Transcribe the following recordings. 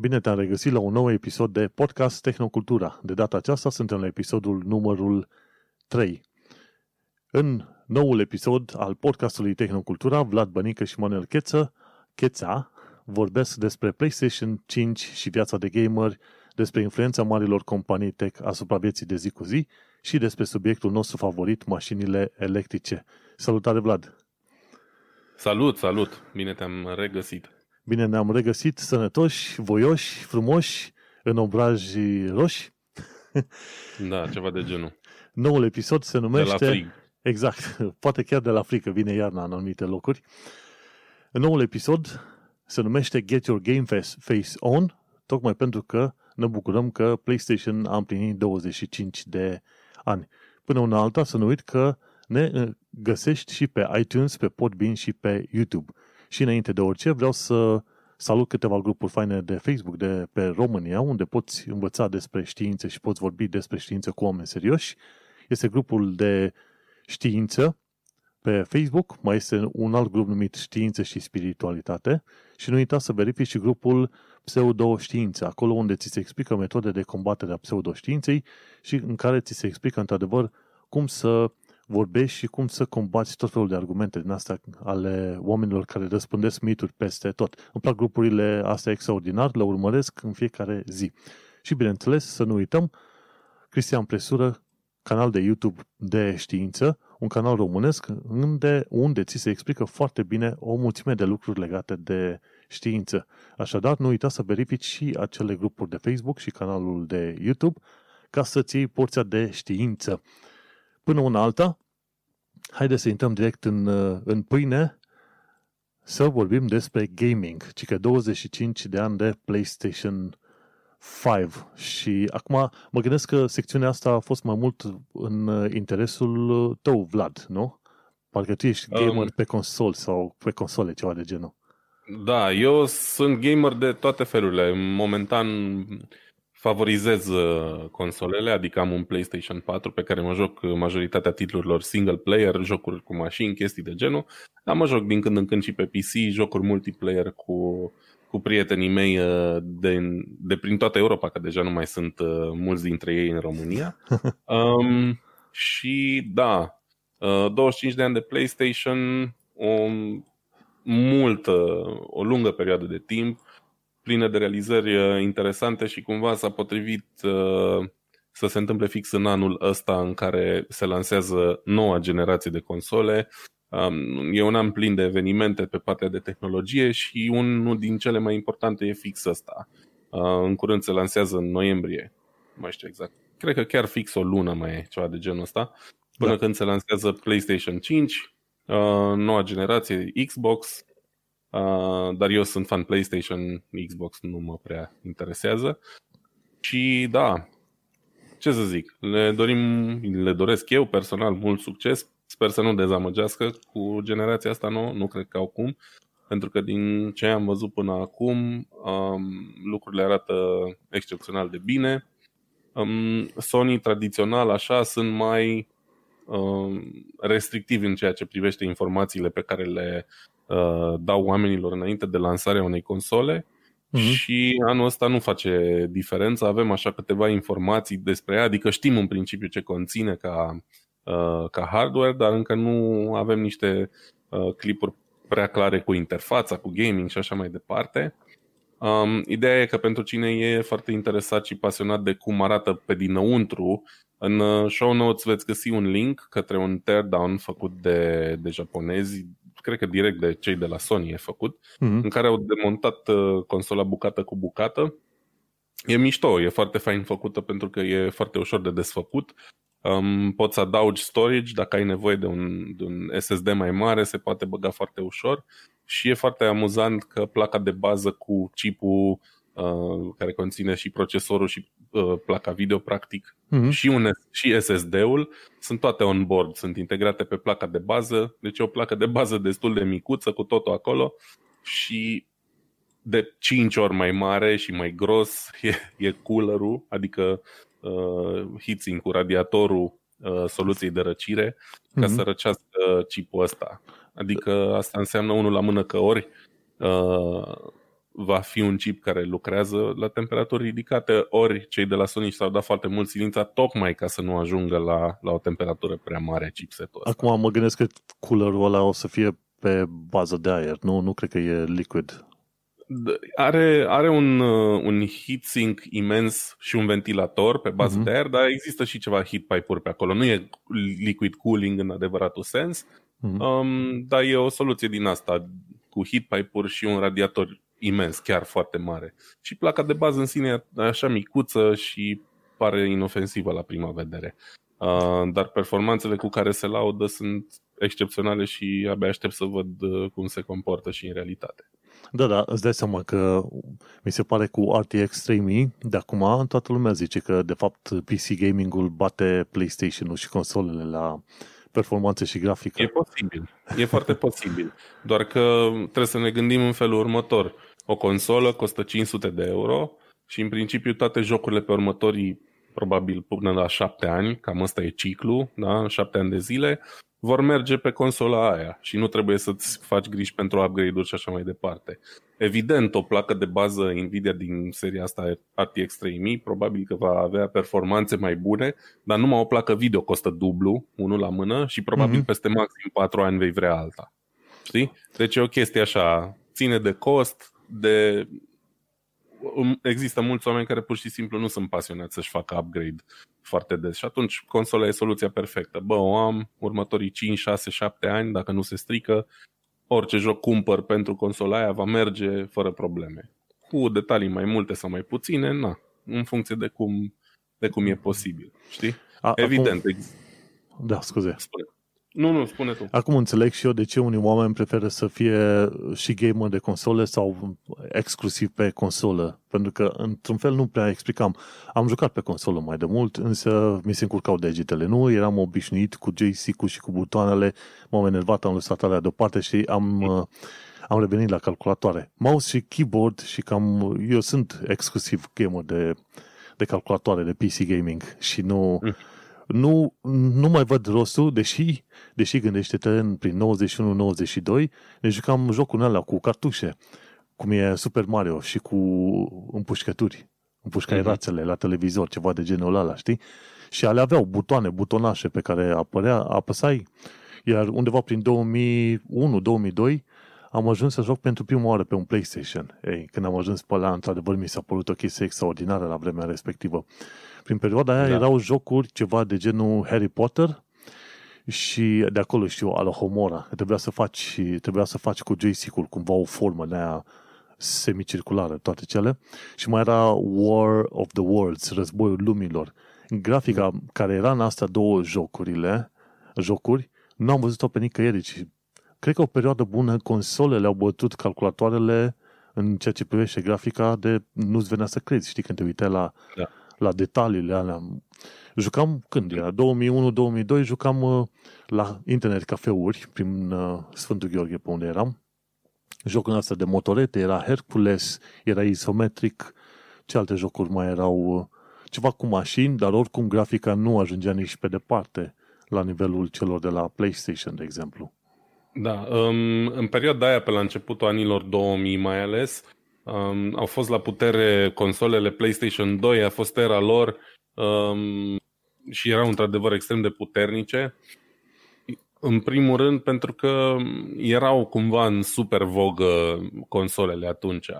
Bine te-am regăsit la un nou episod de podcast Tehnocultura. De data aceasta suntem la episodul numărul 3. În noul episod al podcastului Tehnocultura, Vlad Bănică și Manuel Cheță, Cheța vorbesc despre PlayStation 5 și viața de gamer, despre influența marilor companii tech asupra vieții de zi cu zi și despre subiectul nostru favorit, mașinile electrice. Salutare, Vlad! Salut, salut! Bine te-am regăsit! Bine ne-am regăsit sănătoși, voioși, frumoși, în obraji roși. Da, ceva de genul. Noul episod se numește... De la frig. Exact, poate chiar de la frică, vine iarna în anumite locuri. Noul episod se numește Get Your Game Face On, tocmai pentru că ne bucurăm că PlayStation a împlinit 25 de ani. Până una alta, să nu uit că ne uh, găsești și pe iTunes, pe Podbean și pe YouTube. Și înainte de orice, vreau să salut câteva grupuri faine de Facebook de pe România, unde poți învăța despre științe și poți vorbi despre știință cu oameni serioși. Este grupul de știință pe Facebook, mai este un alt grup numit Știință și Spiritualitate și nu uita să verifici și grupul Pseudoștiință, acolo unde ți se explică metode de combatere a pseudoștiinței și în care ți se explică într-adevăr cum să vorbești și cum să combați tot felul de argumente din astea ale oamenilor care răspândesc mituri peste tot. Îmi plac grupurile astea extraordinar, le urmăresc în fiecare zi. Și bineînțeles, să nu uităm, Cristian Presură, canal de YouTube de știință, un canal românesc unde, unde ți se explică foarte bine o mulțime de lucruri legate de știință. Așadar, nu uita să verifici și acele grupuri de Facebook și canalul de YouTube ca să-ți iei porția de știință. Până una alta, haideți să intrăm direct în, în pâine să vorbim despre gaming, ci că 25 de ani de PlayStation 5 și acum mă gândesc că secțiunea asta a fost mai mult în interesul tău, Vlad, nu? Parcă tu ești gamer um, pe console sau pe console, ceva de genul. Da, eu sunt gamer de toate felurile. Momentan favorizez uh, consolele, adică am un PlayStation 4 pe care mă joc majoritatea titlurilor single player, jocuri cu mașini, chestii de genul, dar mă joc din când în când și pe PC, jocuri multiplayer cu, cu prietenii mei uh, de, de prin toată Europa, că deja nu mai sunt uh, mulți dintre ei în România. Um, și da, 25 de ani de PlayStation, o multă, o lungă perioadă de timp, plină de realizări uh, interesante și cumva s-a potrivit uh, să se întâmple fix în anul ăsta în care se lansează noua generație de console. Um, e un an plin de evenimente pe partea de tehnologie și unul din cele mai importante e fix ăsta. Uh, în curând se lansează în noiembrie, nu mai știu exact. Cred că chiar fix o lună mai e ceva de genul ăsta. Până da. când se lansează PlayStation 5, noua generație Xbox, Uh, dar eu sunt fan PlayStation, Xbox nu mă prea interesează. Și da, ce să zic, le dorim, le doresc eu personal mult succes. Sper să nu dezamăgească cu generația asta nouă, nu cred că au cum, pentru că din ce am văzut până acum, um, lucrurile arată excepțional de bine. Um, Sony tradițional așa sunt mai um, restrictivi în ceea ce privește informațiile pe care le uh, dau oamenilor înainte de lansarea unei console mm-hmm. și anul ăsta nu face diferență. Avem așa câteva informații despre ea, adică știm în principiu ce conține ca, uh, ca hardware, dar încă nu avem niște uh, clipuri prea clare cu interfața, cu gaming și așa mai departe. Um, ideea e că pentru cine e foarte interesat și pasionat de cum arată pe dinăuntru, în uh, show notes veți găsi un link către un teardown făcut de, de japonezi cred că direct de cei de la Sony e făcut, mm-hmm. în care au demontat uh, consola bucată cu bucată. E mișto, e foarte fain făcută pentru că e foarte ușor de desfăcut. Um, poți să adaugi storage, dacă ai nevoie de un, de un SSD mai mare, se poate băga foarte ușor și e foarte amuzant că placa de bază cu chipul uh, care conține și procesorul și uh, placa video practic uh-huh. și, un, și SSD-ul sunt toate on board, sunt integrate pe placa de bază, deci e o placă de bază destul de micuță cu totul acolo și de 5 ori mai mare și mai gros e, e coolerul, adică uh, heatsink cu radiatorul uh, soluției de răcire ca uh-huh. să răcească chipul ăsta. Adică asta înseamnă unul la mână că ori uh, va fi un chip care lucrează la temperaturi ridicate, ori cei de la Sony s-au dat foarte mult silința tocmai ca să nu ajungă la, la o temperatură prea mare a chipsetul ăsta. Acum mă gândesc că coolerul ăla o să fie pe bază de aer, nu, nu cred că e liquid. Are, are un, uh, un heatsink imens și un ventilator pe bază uh-huh. de aer, dar există și ceva heat pipe-uri pe acolo. Nu e liquid cooling în adevăratul sens, uh-huh. um, dar e o soluție din asta, cu heat pipe-uri și un radiator imens, chiar foarte mare. Și placa de bază în sine e așa micuță și pare inofensivă la prima vedere. Uh, dar performanțele cu care se laudă sunt excepționale și abia aștept să văd uh, cum se comportă și în realitate. Da, da, îți dai seama că mi se pare cu RTX 3000, de acum toată lumea zice că de fapt PC gaming-ul bate PlayStation-ul și consolele la performanțe și grafică. E posibil, e foarte posibil. Doar că trebuie să ne gândim în felul următor. O consolă costă 500 de euro și în principiu toate jocurile pe următorii probabil până la șapte ani, cam ăsta e ciclu, da? șapte ani de zile, vor merge pe consola aia și nu trebuie să-ți faci griji pentru upgrade-uri și așa mai departe. Evident, o placă de bază Nvidia din seria asta RTX 3000 probabil că va avea performanțe mai bune, dar numai o placă video costă dublu, unul la mână și probabil mm-hmm. peste maxim 4 ani vei vrea alta. Știi? Deci e o chestie așa, ține de cost, de Um, există mulți oameni care pur și simplu nu sunt pasionați să-și facă upgrade foarte des și atunci consola e soluția perfectă. Bă, o am următorii 5, 6, 7 ani, dacă nu se strică, orice joc cumpăr pentru consola aia va merge fără probleme. Cu detalii mai multe sau mai puține, na, în funcție de cum, de cum e posibil. Știi? A, Evident. Acum... Da, scuze. Spune. Nu, nu, spune tu. Acum înțeleg și eu de ce unii oameni preferă să fie și gamer de console sau exclusiv pe consolă. Pentru că, într-un fel, nu prea explicam. Am jucat pe consolă mai de mult, însă mi se încurcau degetele. Nu eram obișnuit cu joystick-ul și cu butoanele. M-am enervat, am lăsat alea deoparte și am, mm. am revenit la calculatoare. Mouse și keyboard și cam... Eu sunt exclusiv gamer de, de calculatoare, de PC gaming și nu... Mm nu, nu mai văd rostul, deși, deși gândește-te prin 91-92, ne jucam jocul ăla cu cartușe, cum e Super Mario și cu împușcături. Împușcai mm-hmm. rațele la televizor, ceva de genul ăla, știi? Și ale aveau butoane, butonașe pe care apărea, apăsai. Iar undeva prin 2001-2002 am ajuns să joc pentru prima oară pe un PlayStation. Ei, când am ajuns pe la, într-adevăr, mi s-a părut o chestie extraordinară la vremea respectivă. Prin perioada aia da. erau jocuri ceva de genul Harry Potter și de acolo știu Alohomora. Trebuia să faci, trebuia să faci cu joystick-ul cumva o formă de aia semicirculară, toate cele. Și mai era War of the Worlds, Războiul Lumilor. Grafica care era în astea două jocurile, jocuri, nu am văzut-o pe nicăieri. Deci, cred că o perioadă bună consolele au bătut calculatoarele în ceea ce privește grafica de nu-ți venea să crezi, știi, când te uitai la da la detaliile alea. Jucam, când era? 2001-2002, jucam uh, la internet cafeuri prin uh, Sfântul Gheorghe, pe unde eram. Jocul ăsta de motorete, era Hercules, era isometric, ce alte jocuri mai erau? Uh, ceva cu mașini, dar oricum grafica nu ajungea nici pe departe la nivelul celor de la PlayStation, de exemplu. Da, um, în perioada aia, pe la începutul anilor 2000 mai ales, Um, au fost la putere consolele PlayStation 2, a fost era lor um, și erau într-adevăr extrem de puternice. În primul rând pentru că erau cumva în super vogă consolele atunci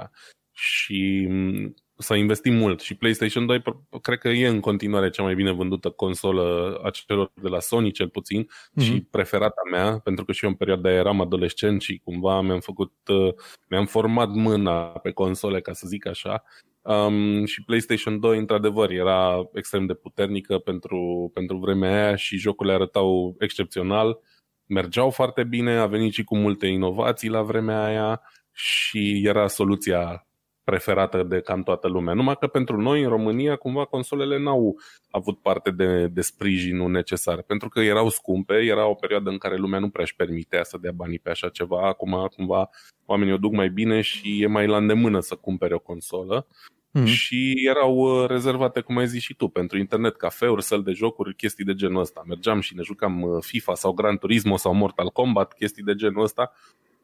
și s-a investit mult. Și PlayStation 2 cred că e în continuare cea mai bine vândută consolă a celor de la Sony cel puțin mm-hmm. și preferata mea, pentru că și eu în perioada eram adolescent și cumva mi-am făcut, uh, mi-am format mâna pe console, ca să zic așa, Um, și PlayStation 2, într-adevăr, era extrem de puternică pentru, pentru vremea aia și jocurile arătau excepțional, mergeau foarte bine, a venit și cu multe inovații la vremea aia și era soluția preferată de cam toată lumea. Numai că pentru noi, în România, cumva consolele n-au avut parte de, de sprijinul necesar, pentru că erau scumpe, era o perioadă în care lumea nu prea își permitea să dea banii pe așa ceva. Acum, cumva, oamenii o duc mai bine și e mai la îndemână să cumpere o consolă. Mm-hmm. Și erau uh, rezervate, cum ai zis și tu, pentru internet, cafeuri, săl de jocuri, chestii de genul ăsta. Mergeam și ne jucam uh, FIFA sau Gran Turismo sau Mortal Kombat, chestii de genul ăsta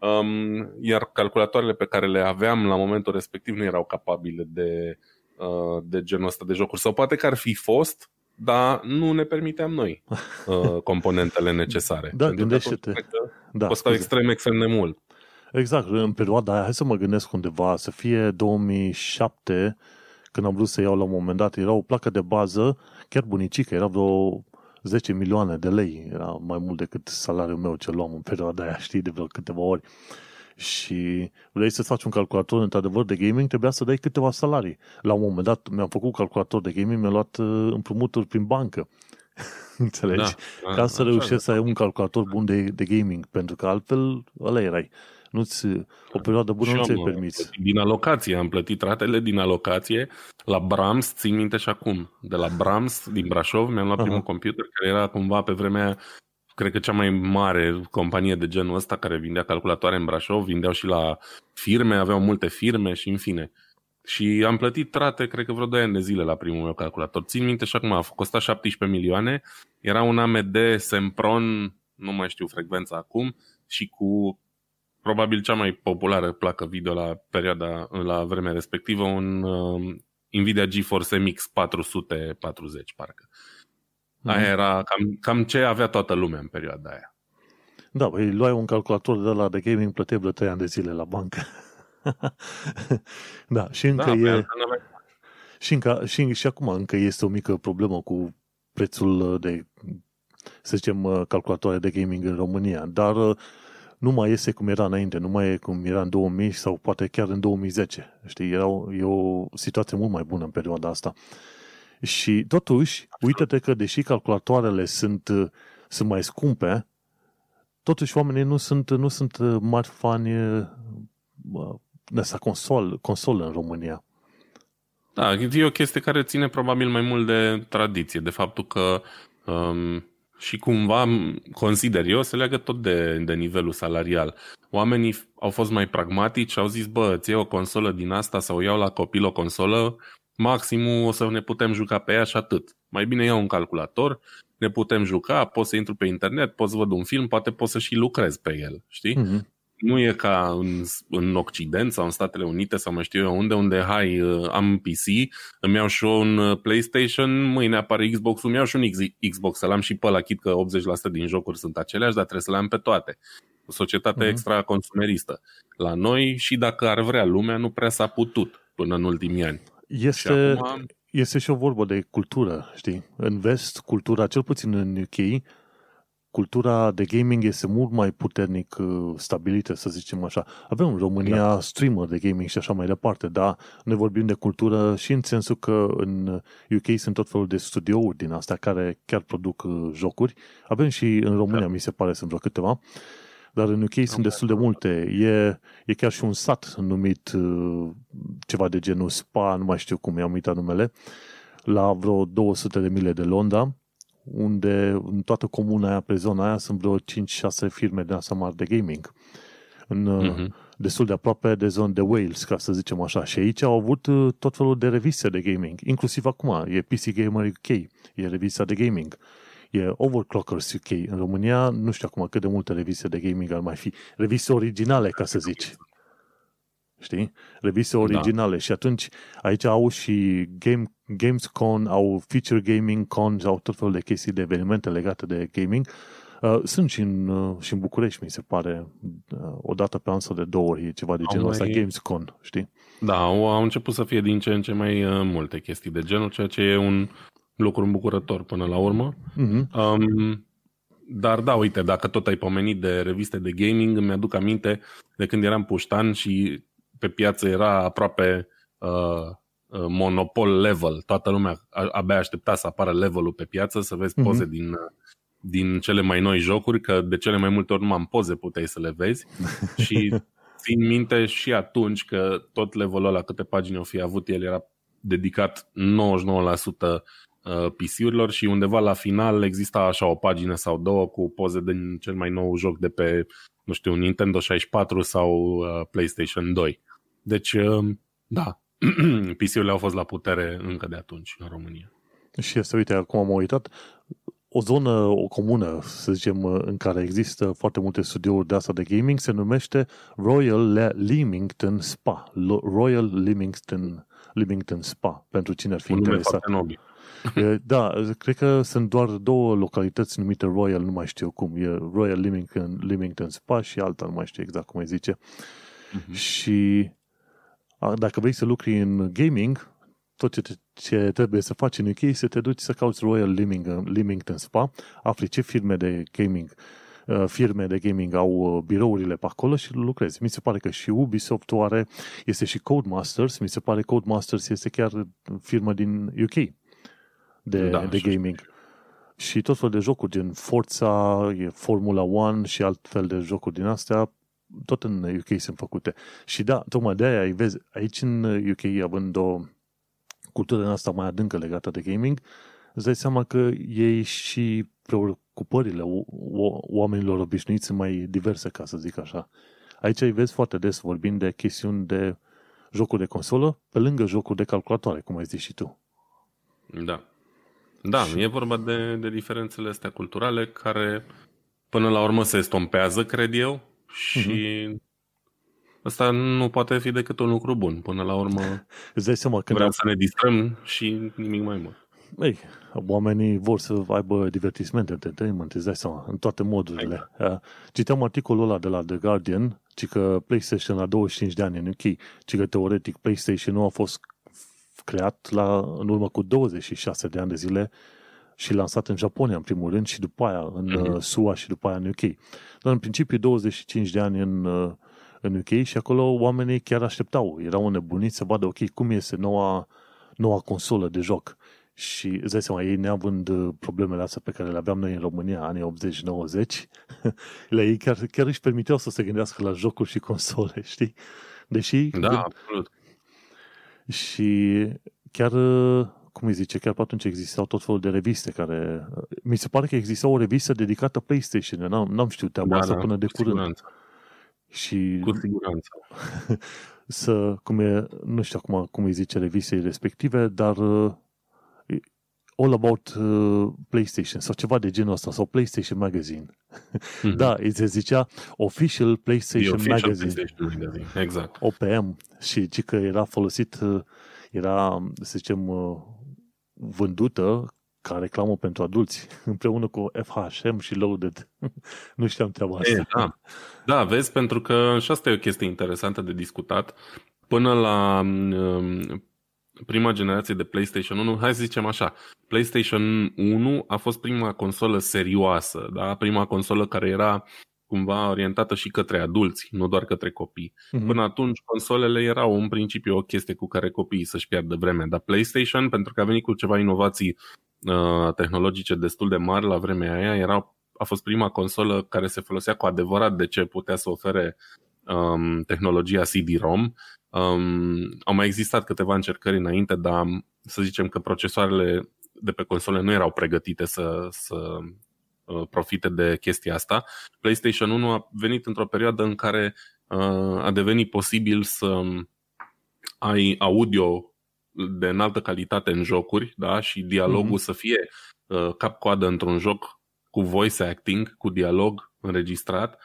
um, iar calculatoarele pe care le aveam la momentul respectiv nu erau capabile de, uh, de genul ăsta de jocuri. Sau poate că ar fi fost, dar nu ne permiteam noi uh, componentele necesare. Da, gândește-te. Da, costau extrem, extrem de mult. Exact, în perioada aia, hai să mă gândesc undeva, să fie 2007, când am vrut să iau la un moment dat, era o placă de bază, chiar bunicică, era vreo 10 milioane de lei, era mai mult decât salariul meu ce luam în perioada aia, știi, de vreo câteva ori. Și vrei să faci un calculator, într-adevăr, de gaming, trebuia să dai câteva salarii. La un moment dat mi-am făcut calculator de gaming, mi-am luat uh, împrumuturi prin bancă. Înțelegi? Da, Ca da, să reușești să ai un calculator bun de, de gaming, pentru că altfel ăla erai. Nu-ți, o perioadă bună și nu ți-ai permis. Din alocație, am plătit ratele din alocație la Brahms, țin minte și acum. De la Brahms, din Brașov, mi-am luat Aha. primul computer care era cumva pe vremea cred că cea mai mare companie de genul ăsta care vindea calculatoare în Brașov, vindeau și la firme, aveau multe firme și în fine. Și am plătit rate, cred că vreo 2 ani de zile la primul meu calculator. Țin minte și acum a costat 17 milioane, era un AMD Sempron, nu mai știu frecvența acum, și cu probabil cea mai populară placă video la perioada, la vremea respectivă, un uh, Nvidia GeForce MX 440, parcă. Mm. Aia era cam, cam ce avea toată lumea în perioada aia. Da, îi luai un calculator de la de gaming, plăteai vreo 3 ani de zile la bancă. da, și încă da, e... Și, încă, și, și acum încă este o mică problemă cu prețul de, să zicem, calculatoare de gaming în România, dar nu mai este cum era înainte, nu mai e cum era în 2000 sau poate chiar în 2010. Știi, era o, e o situație mult mai bună în perioada asta. Și totuși, uite-te că deși calculatoarele sunt, sunt mai scumpe, totuși oamenii nu sunt, nu sunt mari fani de asta consol, consolă în România. Da, e o chestie care ține probabil mai mult de tradiție, de faptul că um, și cumva consider eu se leagă tot de, de nivelul salarial. Oamenii au fost mai pragmatici și au zis, bă, ți o consolă din asta sau iau la copil o consolă, maximum o să ne putem juca pe ea și atât. Mai bine iau un calculator, ne putem juca, pot să intru pe internet, pot să văd un film, poate pot să și lucrez pe el, știi? Mm-hmm. Nu e ca în, în Occident sau în Statele Unite sau mai știu eu unde, unde, hai, uh, am PC, îmi iau și un uh, PlayStation, mâine apare Xbox-ul, îmi iau și un Xbox, să-l am și pe ăla, chit că 80% din jocuri sunt aceleași, dar trebuie să le am pe toate. O societate uh-huh. extra consumeristă. La noi, și dacă ar vrea lumea, nu prea s-a putut până în ultimii ani. Este, și acum... este și o vorbă de cultură, știi? În vest, cultura, cel puțin în UK, cultura de gaming este mult mai puternic uh, stabilită, să zicem așa. Avem în România da. streamer de gaming și așa mai departe, dar ne vorbim de cultură și în sensul că în UK sunt tot felul de studiouri din astea care chiar produc uh, jocuri. Avem și în România, da. mi se pare, sunt vreo câteva, dar în UK okay. sunt destul de multe. E, e chiar și un sat numit uh, ceva de genul SPA, nu mai știu cum i-am uitat numele, la vreo 200 de mile de Londra, unde în toată comuna aia, pe zona aia, sunt vreo 5-6 firme de asta mari de gaming. În, uh-huh. Destul de aproape de zone de Wales, ca să zicem așa. Și aici au avut uh, tot felul de reviste de gaming. Inclusiv acum, e PC Gamer UK, e revista de gaming. E Overclockers UK. În România, nu știu acum cât de multe reviste de gaming ar mai fi. Reviste originale, ca să zici. Știi? Reviste da. originale. Da. Și atunci, aici au și Game Gamescom, au Feature Gaming Con, au tot felul de chestii de evenimente legate de gaming. Uh, sunt și în, uh, și în București, mi se pare, uh, o dată pe an sau de două ori, ceva de genul mai... ăsta, Gamescom, știi? Da, au, au început să fie din ce în ce mai uh, multe chestii de genul, ceea ce e un lucru îmbucurător până la urmă. Mm-hmm. Um, dar da, uite, dacă tot ai pomenit de reviste de gaming, îmi aduc aminte de când eram puștan și pe piață era aproape uh, Uh, monopol level. Toată lumea abia aștepta să apară levelul pe piață, să vezi poze mm-hmm. din, uh, din cele mai noi jocuri, că de cele mai multe ori nu am poze puteai să le vezi. și țin minte și atunci că tot levelul ăla, câte pagini o fi avut, el era dedicat 99% uh, PC-urilor și undeva la final exista așa o pagină sau două cu poze din cel mai nou joc de pe, nu știu, Nintendo 64 sau PlayStation 2. Deci, da, PC-urile au fost la putere încă de atunci în România. Și este, uite, acum am uitat, o zonă, o comună, să zicem, în care există foarte multe studiouri de asta de gaming, se numește Royal Leamington Spa. Royal Leamington, Leamington Spa, pentru cine ar fi Un nume interesat. foarte nobil. E, Da, cred că sunt doar două localități numite Royal, nu mai știu cum. E Royal Leamington, Leamington Spa și alta, nu mai știu exact cum îi zice. Mhm. Și a, dacă vrei să lucri în gaming, tot ce, te- ce trebuie să faci în UK e să te duci să cauți Royal Leamington, Leamington Spa, afli ce firme de gaming uh, firme de gaming au uh, birourile pe acolo și lucrezi. Mi se pare că și Ubisoft o are, este și Codemasters, mi se pare Codemasters este chiar firmă din UK de, Da, de așa gaming. Și tot fel de jocuri, gen Forza, e Formula 1 și alt fel de jocuri din astea, tot în UK sunt făcute. Și da, tocmai de aia, vezi, aici în UK, având o cultură în asta mai adâncă legată de gaming, îți dai seama că ei și preocupările o- o- oamenilor obișnuiți sunt mai diverse, ca să zic așa. Aici îi vezi foarte des vorbind de chestiuni de jocuri de consolă, pe lângă jocuri de calculatoare, cum ai zis și tu. Da. Da, e vorba de, de diferențele astea culturale care până la urmă se estompează, cred eu, și ăsta nu poate fi decât un lucru bun. Până la urmă Îți dai seama când vrem să ne distrăm și nimic mai mult. Ei, oamenii vor să aibă divertisment, entertainment, îți dai seama, în toate modurile. Uh, Citeam articolul ăla de la The Guardian, ci că PlayStation la 25 de ani în UK, ci că teoretic PlayStation nu a fost creat la, în urmă cu 26 de ani de zile și lansat în Japonia în primul rând și după aia în Mhm. uh, SUA și după aia în UK. Dar în principiu 25 de ani în, uh, în UK și acolo oamenii chiar așteptau, erau nebuniți să vadă, ok, cum este noua, noua consolă de joc. Și îți dai seama, ei neavând uh, problemele astea pe care le aveam noi în România, anii 80-90, la ei chiar, chiar își permiteau să se gândească la jocuri și console, știi? Deși Da, absolut. și chiar, uh, cum îi zice, chiar pe atunci existau tot felul de reviste care... uh, Mi se pare că exista o revistă dedicată PlayStation. Eu N-am, n-am știut treaba Da, asta da, până de cu curând. siguranță. Și Cu siguranță. să, cum e, nu știu acum cum îi zice revistei respective, dar uh, e All About uh, PlayStation sau ceva de genul ăsta, sau PlayStation Magazine. Mhm. Da, îi se zicea Official The PlayStation official Magazine. PlayStation Magazine. Exact. OPM și ci că era folosit, uh, era, să zicem, uh, vândută ca reclamă pentru adulți, împreună cu FHM și Loaded. nu știam treaba asta. E, da. da, vezi, pentru că și asta e o chestie interesantă de discutat. Până la um, prima generație de PlayStation 1, hai să zicem așa, PlayStation 1 a fost prima consolă serioasă, da? prima consolă care era cumva orientată și către adulți, nu doar către copii. Mhm. Până atunci, consolele erau în principiu o chestie cu care copiii să-și piardă vremea, dar PlayStation, pentru că a venit cu ceva inovații uh, tehnologice destul de mari la vremea aia, era, a fost prima consolă care se folosea cu adevărat de ce putea să ofere um, tehnologia CD-ROM. Um, au mai existat câteva încercări înainte, dar să zicem că procesoarele de pe console nu erau pregătite să, să uh, profite de chestia asta. PlayStation 1 a venit într-o perioadă în care uh, a devenit posibil să ai audio de înaltă calitate în jocuri da? și dialogul Mhm. să fie uh, cap-coadă într-un joc cu voice acting, cu dialog înregistrat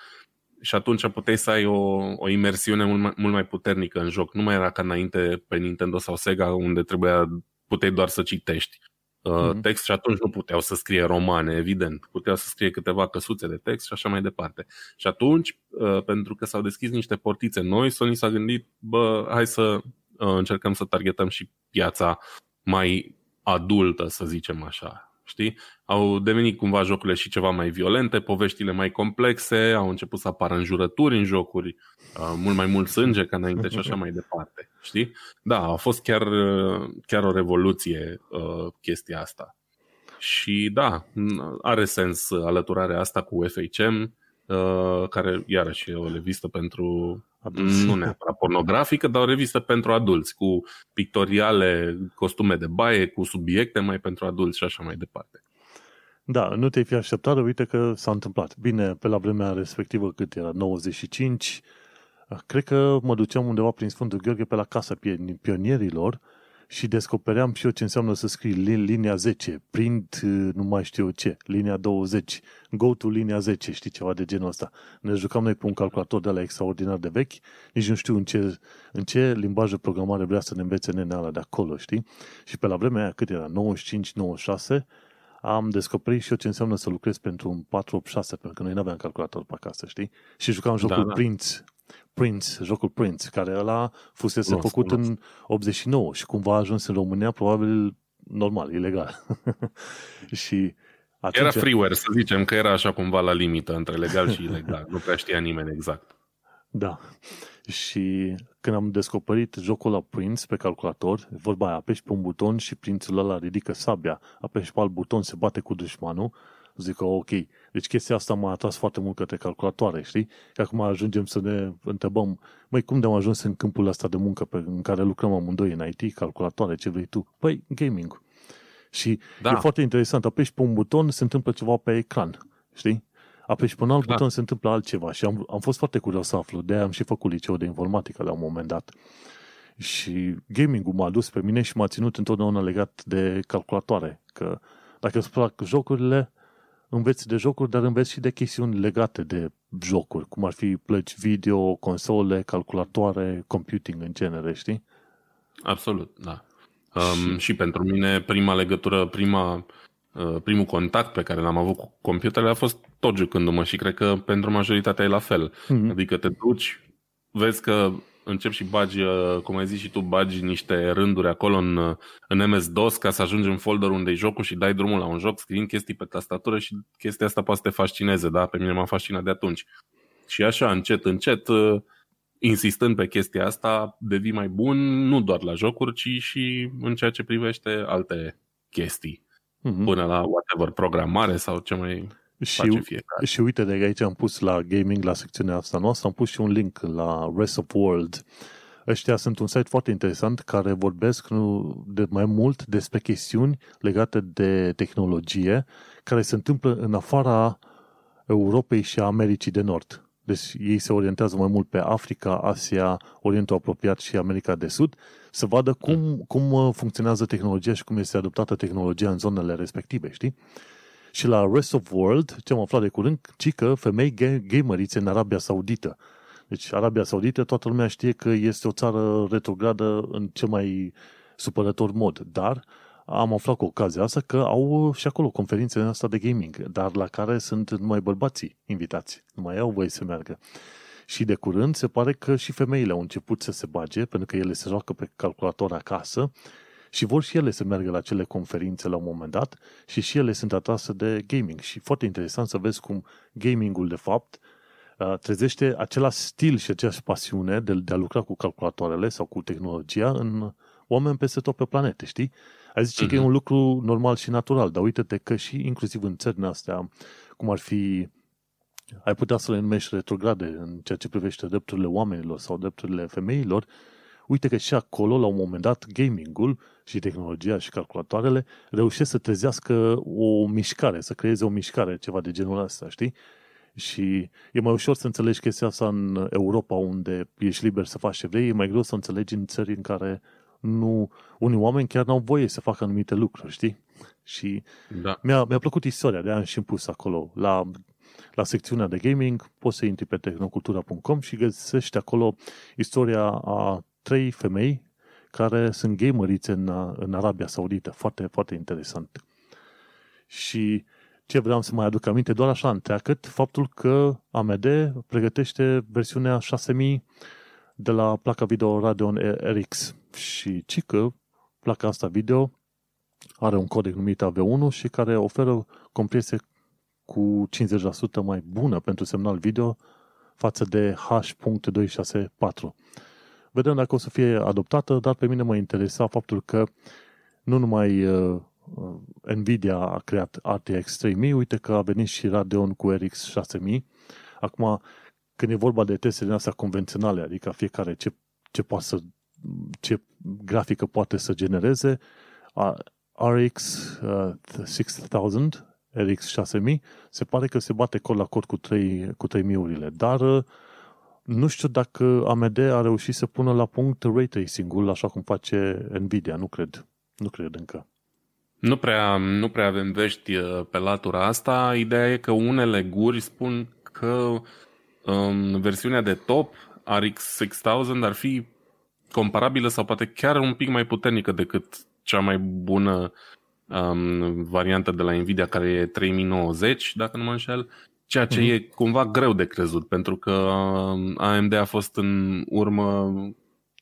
și atunci puteai să ai o, o imersiune mult mai, mult mai puternică în joc. Nu mai era ca înainte pe Nintendo sau Sega unde trebuia, puteai doar să citești uh, Mhm. text și atunci nu puteau să scrie romane, evident. Puteau să scrie câteva căsuțe de text și așa mai departe. Și atunci, uh, pentru că s-au deschis niște portițe noi, Sony s-a gândit, bă, hai să uh, încercăm să targetăm și piața mai adultă, să zicem așa. Știi? Au devenit cumva jocurile și ceva mai violente, poveștile mai complexe, au început să apară înjurături în jocuri, uh, mult mai mult sânge ca înainte și așa mai departe. Știi? Da, a fost chiar, uh, chiar o revoluție uh, chestia asta. Și da, n- are sens alăturarea asta cu FHM, uh, care iarăși e o revistă pentru Adulți. nu neapărat pornografică, dar o revistă pentru adulți, cu pictoriale, costume de baie, cu subiecte mai pentru adulți și așa mai departe. Da, nu te-ai fi așteptat, dar uite că s-a întâmplat. Bine, pe la vremea respectivă, cât era? 95, cred că mă duceam undeva prin Sfântul Gheorghe pe la casa pion- pionierilor și descopeream și eu ce înseamnă să scrii linia 10, print nu mai știu ce, linia 20, go to linia 10, știi, ceva de genul ăsta. Ne jucam noi pe un calculator de la extraordinar de vechi, nici nu știu în ce, în ce limbaj de programare vrea să ne învețe nenea ala de acolo, știi? Și pe la vremea aia, cât era, 95-96, am descoperit și eu ce înseamnă să lucrez pentru un 486, pentru că noi nu aveam calculator pe acasă, știi? Și jucam jocul da, da. Prince, Prince, jocul Prince, care ăla fusese cunosc, făcut cunosc. în 89 și cumva a ajuns în România, probabil normal, ilegal. și atunci... Era freeware, să zicem că era așa cumva la limită între legal și ilegal. nu prea știa nimeni exact. Da. Și când am descoperit jocul la Prince pe calculator, vorba aia, apeși pe un buton și prințul ăla ridică sabia, apeși pe alt buton, se bate cu dușmanul, zic că ok. Deci chestia asta m-a atras foarte mult către calculatoare, știi? Și acum ajungem să ne întrebăm, măi, cum de-am ajuns în câmpul ăsta de muncă pe, în care lucrăm amândoi în IT, calculatoare, ce vrei tu? Păi, gaming. Și da. e foarte interesant, apeși pe un buton, se întâmplă ceva pe ecran, știi? apeși pe un alt da. buton, se întâmplă altceva și am, am fost foarte curios să aflu, de am și făcut liceu de informatică la un moment dat. Și gaming-ul m-a dus pe mine și m-a ținut întotdeauna legat de calculatoare, că dacă îți plac jocurile, înveți de jocuri, dar înveți și de chestiuni legate de jocuri, cum ar fi plăci video, console, calculatoare, computing în genere, știi? Absolut, da. Um, și... și pentru mine prima legătură, prima Uh, primul contact pe care l-am avut cu computerele a fost tot jucându-mă și cred că pentru majoritatea e la fel. Mm-hmm. Adică te duci, vezi că începi și bagi, uh, cum ai zis și tu, bagi niște rânduri acolo în, uh, în MS-DOS ca să ajungi în folder unde e jocul și dai drumul la un joc, scriind chestii pe tastatură și chestia asta poate să te fascineze, da? Pe mine m-a fascinat de atunci. Și așa, încet, încet, insistând pe chestia asta, devii mai bun nu doar la jocuri, ci și în ceea ce privește alte chestii mm-hmm. până la whatever, programare sau ce mai și, face fiecare. Și uite, de aici am pus la gaming, la secțiunea asta noastră, am pus și un link la Rest of World. Ăștia sunt un site foarte interesant care vorbesc de mai mult despre chestiuni legate de tehnologie care se întâmplă în afara Europei și a Americii de Nord. Deci ei se orientează mai mult pe Africa, Asia, Orientul apropiat și America de Sud să vadă cum, cum uh, funcționează tehnologia și cum este adoptată tehnologia în zonele respective, știi? Și la Rest of World, ce am aflat de curând, ci că femei gamerițe în Arabia Saudită. Deci Arabia Saudită, toată lumea știe că este o țară retrogradă în cel mai supărător mod, dar am aflat cu ocazia asta că au și acolo conferințe asta de gaming, dar la care sunt numai bărbații invitați. Nu mai au voie să meargă. Și de curând se pare că și femeile au început să se bage, pentru că ele se joacă pe calculator acasă și vor și ele să meargă la cele conferințe la un moment dat și și ele sunt atrase de gaming. Și foarte interesant să vezi cum gamingul, de fapt, uh, trezește același stil și aceeași pasiune de, de a lucra cu calculatoarele sau cu tehnologia în oameni peste tot pe planete, știi? Ai zice uh-huh. că e mhm. un lucru normal și natural, dar uite-te că și inclusiv în țările astea, cum ar fi ai putea să le numești retrograde în ceea ce privește drepturile oamenilor sau drepturile femeilor, uite că și acolo, la un moment dat, gamingul și tehnologia și calculatoarele reușesc să trezească o mișcare, să creeze o mișcare, ceva de genul ăsta, știi? Și e mai ușor să înțelegi chestia asta în Europa, unde ești liber să faci ce vrei, e mai greu să înțelegi în țări în care nu, unii oameni chiar n-au voie să facă anumite lucruri, știi? Și da. mi-a, mi-a plăcut istoria, de-aia am și pus acolo. La la secțiunea de gaming, poți să intri pe tehnocultura.com și găsești acolo istoria a trei femei care sunt gamerițe în, în Arabia Saudită. Foarte, foarte interesant. Și ce vreau să mai aduc aminte, doar așa întreagăt, faptul că AMD pregătește versiunea 6000 de la placa video Radeon RX și ci că placa asta video are un codec numit AV1 și care oferă compresie cu 50% mai bună pentru semnal video față de H.264. Vedem dacă o să fie adoptată, dar pe mine mă interesa faptul că nu numai uh, Nvidia a creat RTX 3000, uite că a venit și Radeon cu RX 6000. Acum, când e vorba de testele astea convenționale, adică fiecare ce, ce, poate să, ce grafică poate să genereze, RX uh, 6000 RX 6000, se pare că se bate col la cod cu, 3, cu 3000-urile, dar uh, Nu știu dacă AMD a reușit să pună la punct ray tracing-ul așa cum face Nvidia, nu cred. Nu cred încă. Nu prea, nu prea avem vești uh, pe latura asta. Ideea e că unele guri spun că um, versiunea de top RX 6000 ar fi comparabilă sau poate chiar un pic mai puternică decât cea mai bună um, variantă de la Nvidia care e 3090, dacă nu mă înșel, ceea ce uh-huh. e cumva greu de crezut, pentru că um, AMD a fost în urmă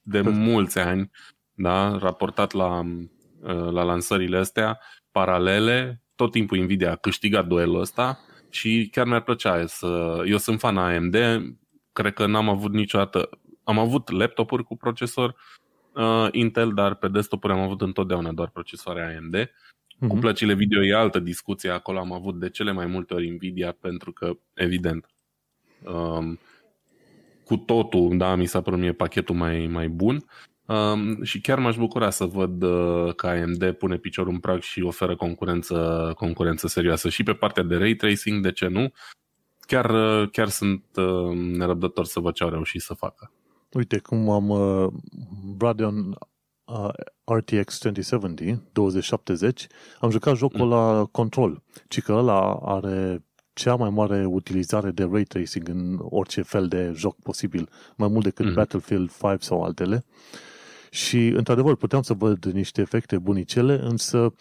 de Pe... mulți ani, da, raportat la, uh, la lansările astea paralele, tot timpul Nvidia a câștigat duelul ăsta și chiar mi-ar plăcea să... Eu sunt fan AMD, cred că n-am avut niciodată... Am avut laptopuri cu procesor uh, Intel, dar pe desktop-uri am avut întotdeauna doar procesoare AMD. Uh-huh. Cu mhm. plăcile video e altă discuție, acolo am avut de cele mai multe ori Nvidia, pentru că, evident, um, cu totul, da, mi s-a părut mie pachetul mai, mai bun. Um, și chiar m-aș bucura să văd uh, că AMD pune piciorul în prag și oferă concurență, concurență serioasă și pe partea de ray tracing, de ce nu? Chiar, uh, chiar sunt uh, nerăbdător să văd ce au reușit să facă. Uite, cum am uh, Radeon uh, RTX 2070, 2070, am jucat jocul mm. la Control, ci că ăla are cea mai mare utilizare de ray tracing în orice fel de joc posibil, mai mult decât mm. Battlefield 5 sau altele. Și, într-adevăr, puteam să văd niște efecte bunicele, însă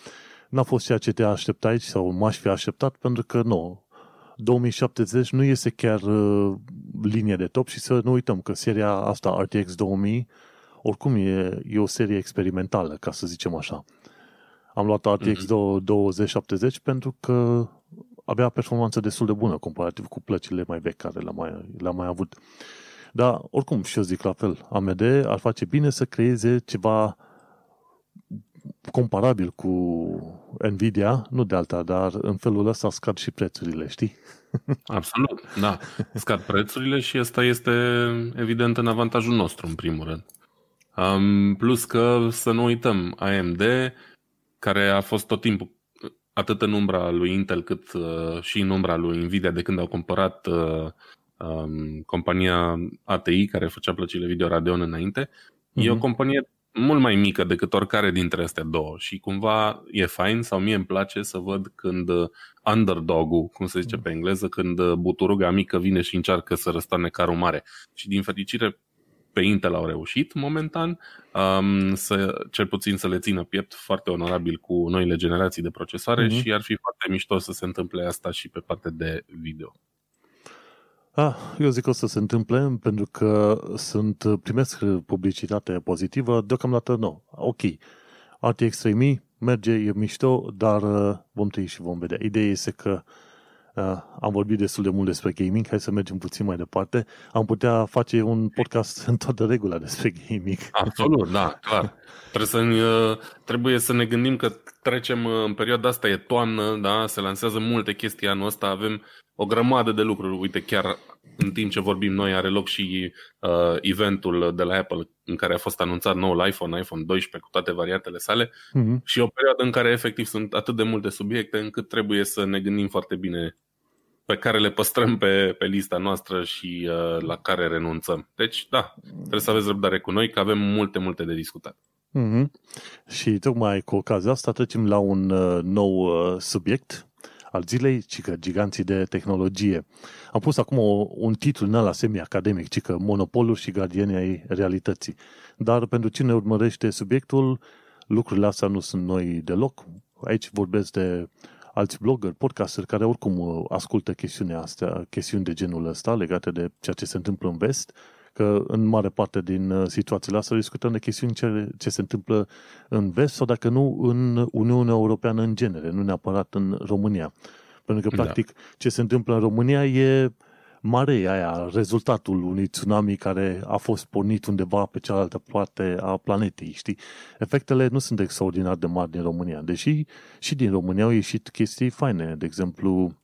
n-a fost ceea ce te așteptai sau m-aș fi așteptat, pentru că nu, 2070 nu este chiar uh, linie de top și să nu uităm că seria asta RTX 2000 oricum e, e o serie experimentală, ca să zicem așa. Am luat RTX mm-hmm. 2070 pentru că avea performanță destul de bună comparativ cu plăcile mai vechi care le-am mai, le-am mai avut. Dar, oricum, și eu zic la fel, AMD ar face bine să creeze ceva comparabil cu Nvidia, nu de alta, dar în felul ăsta scad și prețurile, știi? Absolut, da. Scad prețurile și asta este evident în avantajul nostru, în primul rând. Um, plus că să nu uităm, AMD, care a fost tot timpul atât în umbra lui Intel cât uh, și în umbra lui Nvidia de când au cumpărat uh, um, compania ATI care făcea plăcile video Radeon înainte, uh-huh. e o mhm. companie mult mai mică decât oricare dintre astea două și cumva e fain sau mie îmi place să văd când underdog-ul, cum se zice pe engleză, când buturuga mică vine și încearcă să răstane carul mare. Și din fericire pe Intel au reușit momentan um, să, cel puțin să le țină piept foarte onorabil cu noile generații de procesoare mm-hmm. și ar fi foarte mișto să se întâmple asta și pe partea de video. Ah, eu zic că o să se întâmple pentru că sunt, primesc publicitate pozitivă, deocamdată nu. Ok, RTX 3000 merge, e mișto, dar uh, vom trăi și vom vedea. Ideea este că uh, am vorbit destul de mult despre gaming, hai să mergem puțin mai departe. Am putea face un podcast în toată regula despre gaming. Absolut, da, clar. Trebuie să, uh, trebuie să ne gândim că trecem uh, în perioada asta, e toamnă, da, se lansează multe chestii anul ăsta, avem o grămadă de lucruri. Uite, chiar în timp ce vorbim noi are loc și uh, eventul de la Apple în care a fost anunțat noul iPhone, iPhone 12 cu toate variantele sale uh-huh. și o perioadă în care efectiv sunt atât de multe subiecte încât trebuie să ne gândim foarte bine pe care le păstrăm pe, pe lista noastră și uh, la care renunțăm. Deci, da, trebuie să aveți răbdare cu noi, că avem multe, multe de discutat. Mm-hmm. Și tocmai cu ocazia asta trecem la un uh, nou uh, subiect al zilei, ci că giganții de tehnologie. Am pus acum o, un titlu în ăla semi-academic, ci că monopoluri și gardieni ai realității. Dar pentru cine urmărește subiectul, lucrurile astea nu sunt noi deloc. Aici vorbesc de alți blogger, podcasteri care oricum uh, ascultă chestiunea astea, chestiuni de genul ăsta legate de ceea ce se întâmplă în vest, că în mare parte din uh, situațiile astea discutăm de chestiuni ce, ce se întâmplă în vest sau dacă nu în Uniunea Europeană în genere, nu neapărat în România. Pentru că, da. practic, da. ce se întâmplă în România e marea aia, rezultatul unui tsunami care a fost pornit undeva pe cealaltă parte a planetei, știi? Efectele nu sunt extraordinar de mari din România, deși și din România au ieșit chestii faine. De exemplu,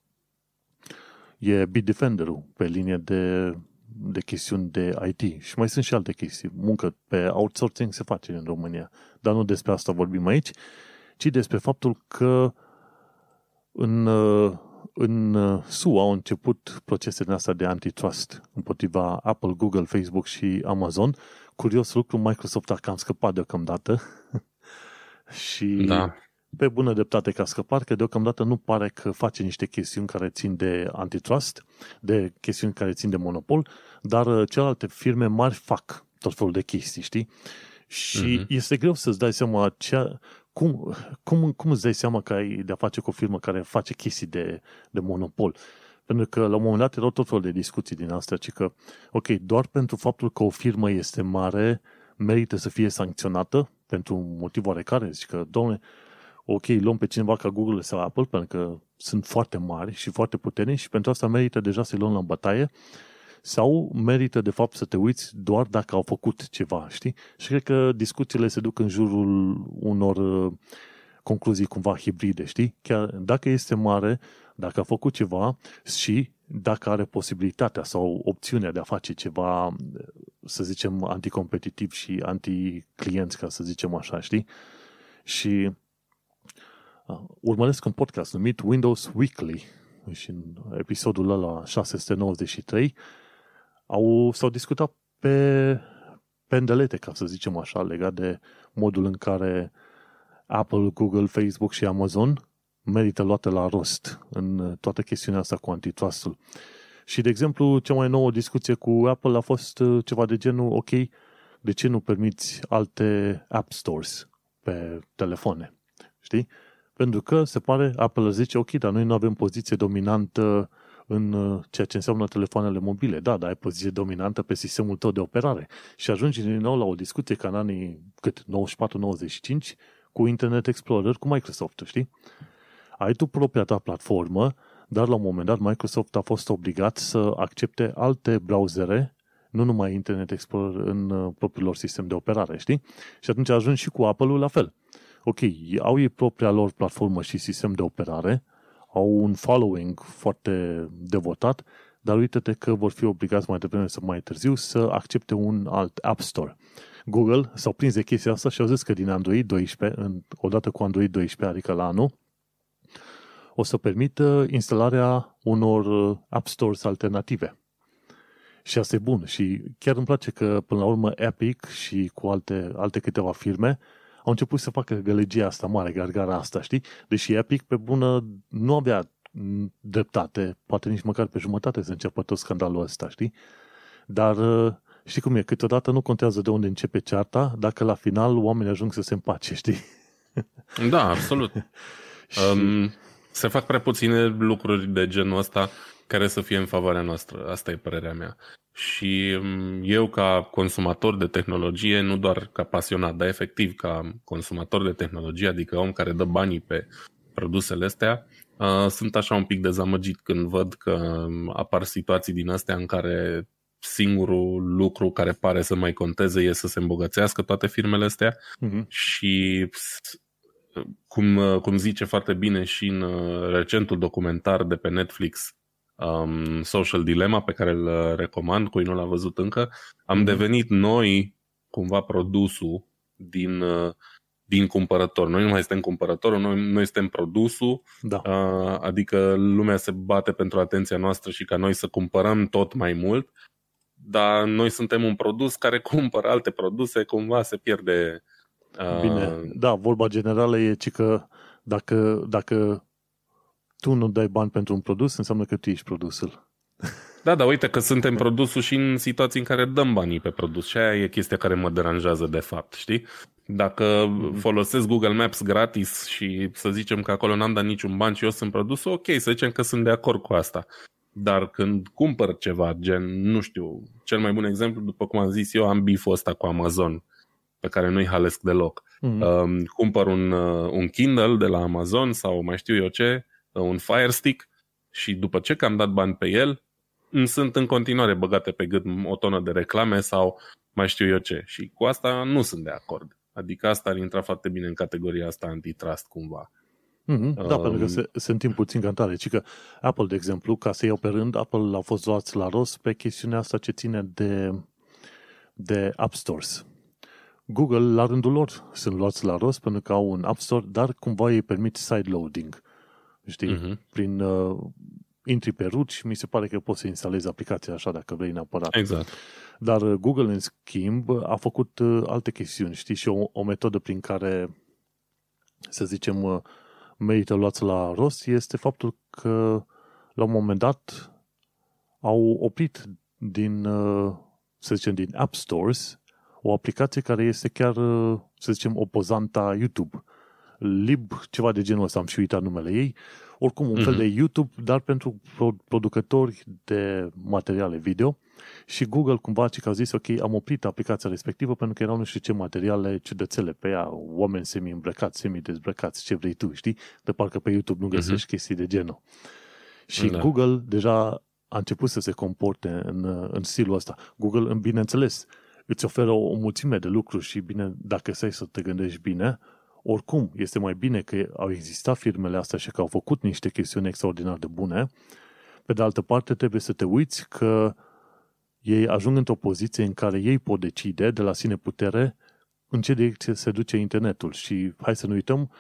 e Bitdefender-ul pe linie de, de chestiuni de IT și mai sunt și alte chestii. Muncă pe outsourcing se face în România, dar nu despre asta vorbim aici, ci despre faptul că în în uh, SUA au început procesele astea de antitrust împotriva Apple, Google, Facebook și Amazon. Curios lucru, Microsoft a cam scăpat deocamdată și Da. pe bună dreptate că a scăpat, că deocamdată nu pare că face niște chestiuni care țin de antitrust, de chestiuni care țin de monopol, dar uh, celelalte firme mari fac tot felul de chestii, știi? Și Mhm. este greu să-ți dai seama cea, cum, cum, cum îți dai seama că ai de-a face cu o firmă care face chestii de, de monopol. Pentru că la un moment dat erau tot felul de discuții din astea, ci că, ok, doar pentru faptul că o firmă este mare, merită să fie sancționată pentru un motiv oarecare. Zici că, domnule, ok, luăm pe cineva ca Google sau Apple, pentru că sunt foarte mari și foarte puternici și pentru asta merită deja să-i luăm la bătaie sau merită de fapt să te uiți doar dacă au făcut ceva, știi? Și cred că discuțiile se duc în jurul unor uh, concluzii cumva hibride, știi? Chiar dacă este mare, dacă a făcut ceva și dacă are posibilitatea sau opțiunea de a face ceva, să zicem, anticompetitiv și anti-clienți, ca să zicem așa, știi? Și uh, urmăresc un podcast numit Windows Weekly și în episodul ăla 693 au, s-au discutat pe pendelete, ca să zicem așa, legat de modul în care Apple, Google, Facebook și Amazon merită luate la rost în toată chestiunea asta cu antitrustul. Și, de exemplu, cea mai nouă discuție cu Apple a fost uh, ceva de genul, ok, de ce nu permiți alte app stores pe telefoane? Știi? Pentru că se pare, Apple zice, ok, dar noi nu avem poziție dominantă în uh, ceea ce înseamnă telefoanele mobile. Da, dar ai poziție dominantă pe sistemul tău de operare. Și ajungi din nou la o discuție ca în anii cât, 94-95 cu Internet Explorer cu Microsoft, știi? Ai tu propria ta platformă, dar la un moment dat Microsoft a fost obligat să accepte alte browsere, nu numai Internet Explorer în uh, propriul lor sistem de operare, știi? Și atunci ajungi și cu Apple-ul la fel. Ok, au ei propria lor platformă și sistem de operare, au un following foarte devotat, dar uite-te că vor fi obligați mai devreme sau mai târziu să accepte un alt App Store. Google s-au prins de chestia asta și au zis că din Android 12, în, odată cu Android 12, adică la anul, o să permită instalarea unor uh, App Stores alternative. Și asta e bun. Și chiar îmi place că, până la urmă, Epic și cu alte, alte câteva firme au început să facă gălăgia asta mare, gargara asta, știi? Deși Epic, pe bună, nu avea m, dreptate, poate nici măcar pe jumătate să înceapă tot scandalul ăsta, știi? Dar uh, știi cum e, câteodată nu contează de unde începe cearta, dacă la final oamenii ajung să se împace, știi? Da, absolut. Și, Um, se fac prea puține lucruri de genul ăsta care să fie în favoarea noastră. Asta e părerea mea. Și um, eu, ca consumator de tehnologie, nu doar ca pasionat, dar efectiv ca consumator de tehnologie, adică om care dă banii pe produsele astea, uh, sunt așa un pic dezamăgit când văd că um, apar situații din astea în care singurul lucru care pare să mai conteze e să se îmbogățească toate firmele astea Mhm. și s- cum, cum zice foarte bine și în uh, recentul documentar de pe Netflix um, Social Dilemma pe care îl uh, recomand, cui nu l-a văzut încă, am Mhm. devenit noi cumva produsul din, uh, din cumpărător. Noi nu mai suntem cumpărătorul, noi, noi suntem produsul, Da. uh, adică lumea se bate pentru atenția noastră și ca noi să cumpărăm tot mai mult, dar noi suntem un produs care cumpără alte produse, cumva se pierde uh, Bine, da, vorba generală e ci că dacă, dacă tu nu dai bani pentru un produs, înseamnă că tu ești produsul. Da, da, uite că suntem produsul și în situații în care dăm banii pe produs și aia e chestia care mă deranjează de fapt, știi? Dacă folosesc Google Maps gratis și să zicem că acolo n-am dat niciun ban și eu sunt produsul, ok, să zicem că sunt de acord cu asta. Dar când cumpăr ceva, gen, nu știu, cel mai bun exemplu, după cum am zis eu, am biful ăsta cu Amazon, pe care nu-i halesc deloc. Mm. Um, cumpăr un, uh, un Kindle de la Amazon sau mai știu eu ce, uh, un Fire Stick și după ce că am dat bani pe el, îmi sunt în continuare băgate pe gât o tonă de reclame sau mai știu eu ce. Și cu asta nu sunt de acord. Adică asta ar intra foarte bine în categoria asta antitrust cumva. Mm-hmm. Da, Um, pentru că se, se întind puțin cantare. Ci că Apple, de exemplu, ca să iau pe rând, Apple a fost luați la rost pe chestiunea asta ce ține de, de App Stores. Google, la rândul lor, sunt luați la rost pentru că au un App Store, dar cumva ei permit side-loading. Știi? Uh-huh. Prin uh, intri pe root și mi se pare că poți să instalezi aplicația așa dacă vrei neapărat. Exact. Dar uh, Google, în schimb, a făcut uh, alte chestiuni, știi? Și o, o metodă prin care, să zicem, uh, merită luați la rost este faptul că, la un moment dat, au oprit din, uh, să zicem, din App Stores o aplicație care este chiar, uh, să zicem, opozanta YouTube. Lib, ceva de genul ăsta, am și uitat numele ei, oricum un mm-hmm. fel mhm. de YouTube, dar pentru producători de materiale video și Google cumva ce că a zis, ok, am oprit aplicația respectivă pentru că erau nu știu ce materiale ciudățele pe ea, oameni semi-îmbrăcați, semi-dezbrăcați, ce vrei tu, știi? De parcă pe YouTube nu găsești mm-hmm. chestii de genul. Și da. Google deja a început să se comporte în, în stilul ăsta. Google, bineînțeles, îți oferă o, o mulțime de lucruri și bine, dacă stai să te gândești bine, oricum, este mai bine că au existat firmele astea și că au făcut niște chestiuni extraordinar de bune. Pe de altă parte, trebuie să te uiți că ei ajung într-o poziție în care ei pot decide de la sine putere în ce direcție se duce internetul. Și hai să nu uităm,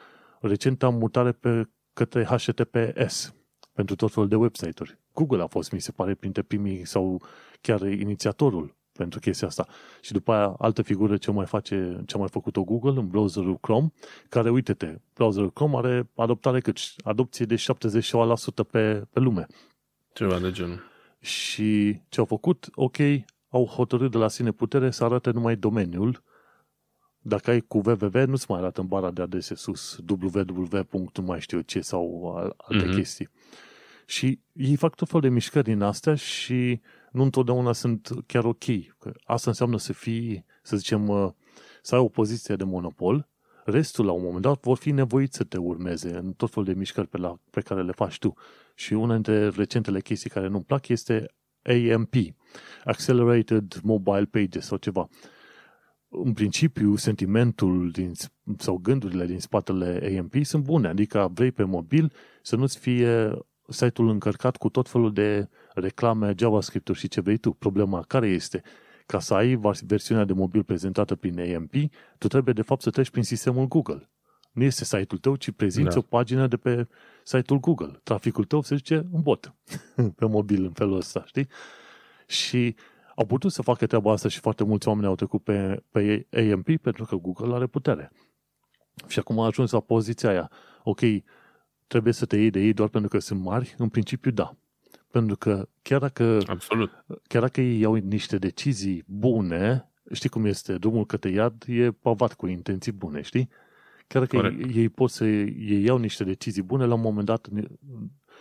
recent am mutare pe către HTTPS pentru tot felul de website-uri. Google a fost, mi se pare, printre primii sau chiar inițiatorul pentru chestia asta. Și după aia, altă figură ce mai face, ce a mai făcut-o Google în browserul Chrome, care, uite-te, browserul Chrome are adoptare cât? Adopție de 70% pe, pe lume. Ceva de genul. Și ce au făcut? Ok, au hotărât de la sine putere să arate numai domeniul. Dacă ai cu www, nu-ți mai arată în bara de adrese sus www. nu mai știu ce sau alte mm-hmm. chestii. Și ei fac tot fel de mișcări din astea și nu întotdeauna sunt chiar ok. Că asta înseamnă să fii, să zicem, uh, să ai o poziție de monopol, restul la un moment dat vor fi nevoiți să te urmeze în tot felul de mișcări pe, la, pe care le faci tu. Și una dintre recentele chestii care nu-mi plac este AMP, Accelerated Mobile Pages sau ceva. În principiu, sentimentul din, sau gândurile din spatele AMP sunt bune, adică vrei pe mobil să nu-ți fie site-ul încărcat cu tot felul de reclame, JavaScript-uri și ce vrei tu. Problema care este? Ca să ai versiunea de mobil prezentată prin AMP, tu trebuie de fapt să treci prin sistemul Google. Nu este site-ul tău, ci prezinți da. o pagină de pe site-ul Google. Traficul tău se zice în bot, pe mobil, în felul ăsta, știi? Și au putut să facă treaba asta și foarte mulți oameni au trecut pe, pe AMP pentru că Google are putere. Și acum a ajuns la poziția aia. Ok, trebuie să te iei de ei doar pentru că sunt mari? În principiu, da. Pentru că chiar dacă, Absolut. chiar dacă ei iau niște decizii bune, știi cum este, drumul către iad e pavat cu intenții bune, știi? Chiar dacă ei, ei pot să ei iau niște decizii bune, la un moment dat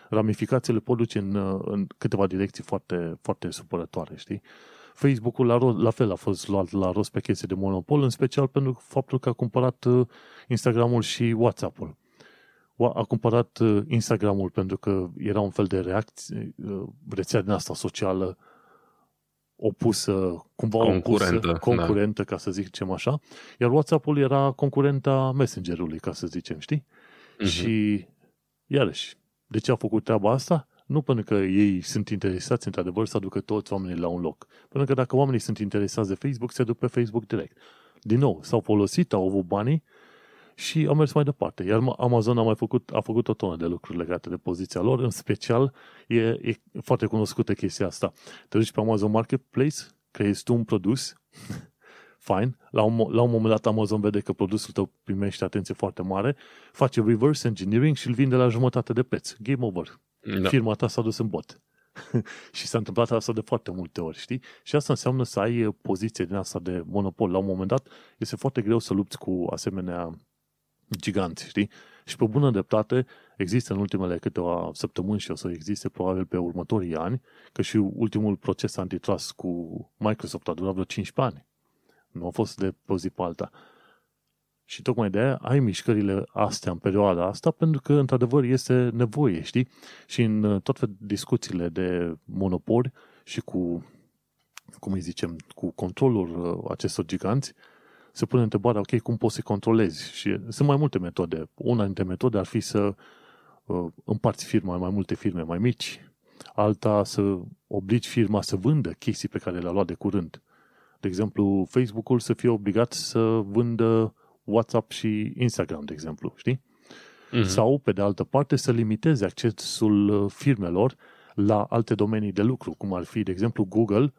ramificațiile pot duce în, în câteva direcții foarte, foarte supărătoare, știi? Facebook-ul la, la fel a fost luat la rost pe chestii de monopol, în special pentru faptul că a cumpărat uh, Instagramul și WhatsApp-ul a cumpărat uh, Instagramul pentru că era un fel de reacție, uh, rețea din asta socială opusă, cumva concurentă, opusă, concurentă, da. ca să zicem așa, iar WhatsApp-ul era concurenta Messenger-ului, ca să zicem, știi? Uh-huh. Și, iarăși, de ce a făcut treaba asta? Nu pentru că ei sunt interesați, într-adevăr, să aducă toți oamenii la un loc. Pentru că dacă oamenii sunt interesați de Facebook, se duc pe Facebook direct. Din nou, s-au folosit, au avut banii și au mers mai departe. Iar Amazon a mai făcut, a făcut o tonă de lucruri legate de poziția lor, în special e, e foarte cunoscută chestia asta. Te duci pe Amazon Marketplace, creezi tu un produs, fine, la un, la un moment dat Amazon vede că produsul tău primește atenție foarte mare, face reverse engineering și îl vinde la jumătate de preț. Game over. Da. Firma ta s-a dus în bot. și s-a întâmplat asta de foarte multe ori, știi? Și asta înseamnă să ai poziție din asta de monopol. La un moment dat este foarte greu să lupți cu asemenea giganți, știi? Și pe bună dreptate există în ultimele câteva săptămâni și o să existe probabil pe următorii ani, că și ultimul proces antitrust cu Microsoft a durat vreo 15 ani. Nu a fost de pe zi pe alta. Și tocmai de aia ai mișcările astea în perioada asta, pentru că, într-adevăr, este nevoie, știi? Și în uh, toate discuțiile de monopoli și cu, cum îi zicem, cu controlul uh, acestor giganți, se pune întrebarea, ok, cum poți să controlezi? Și sunt mai multe metode. Una dintre metode ar fi să uh, împarți firma în mai multe firme mai mici, alta să obligi firma să vândă chestii pe care le-a luat de curând. De exemplu, Facebook-ul să fie obligat să vândă WhatsApp și Instagram, de exemplu, știi? Mm-hmm. Sau, pe de altă parte, să limiteze accesul uh, firmelor la alte domenii de lucru, cum ar fi, de exemplu, Google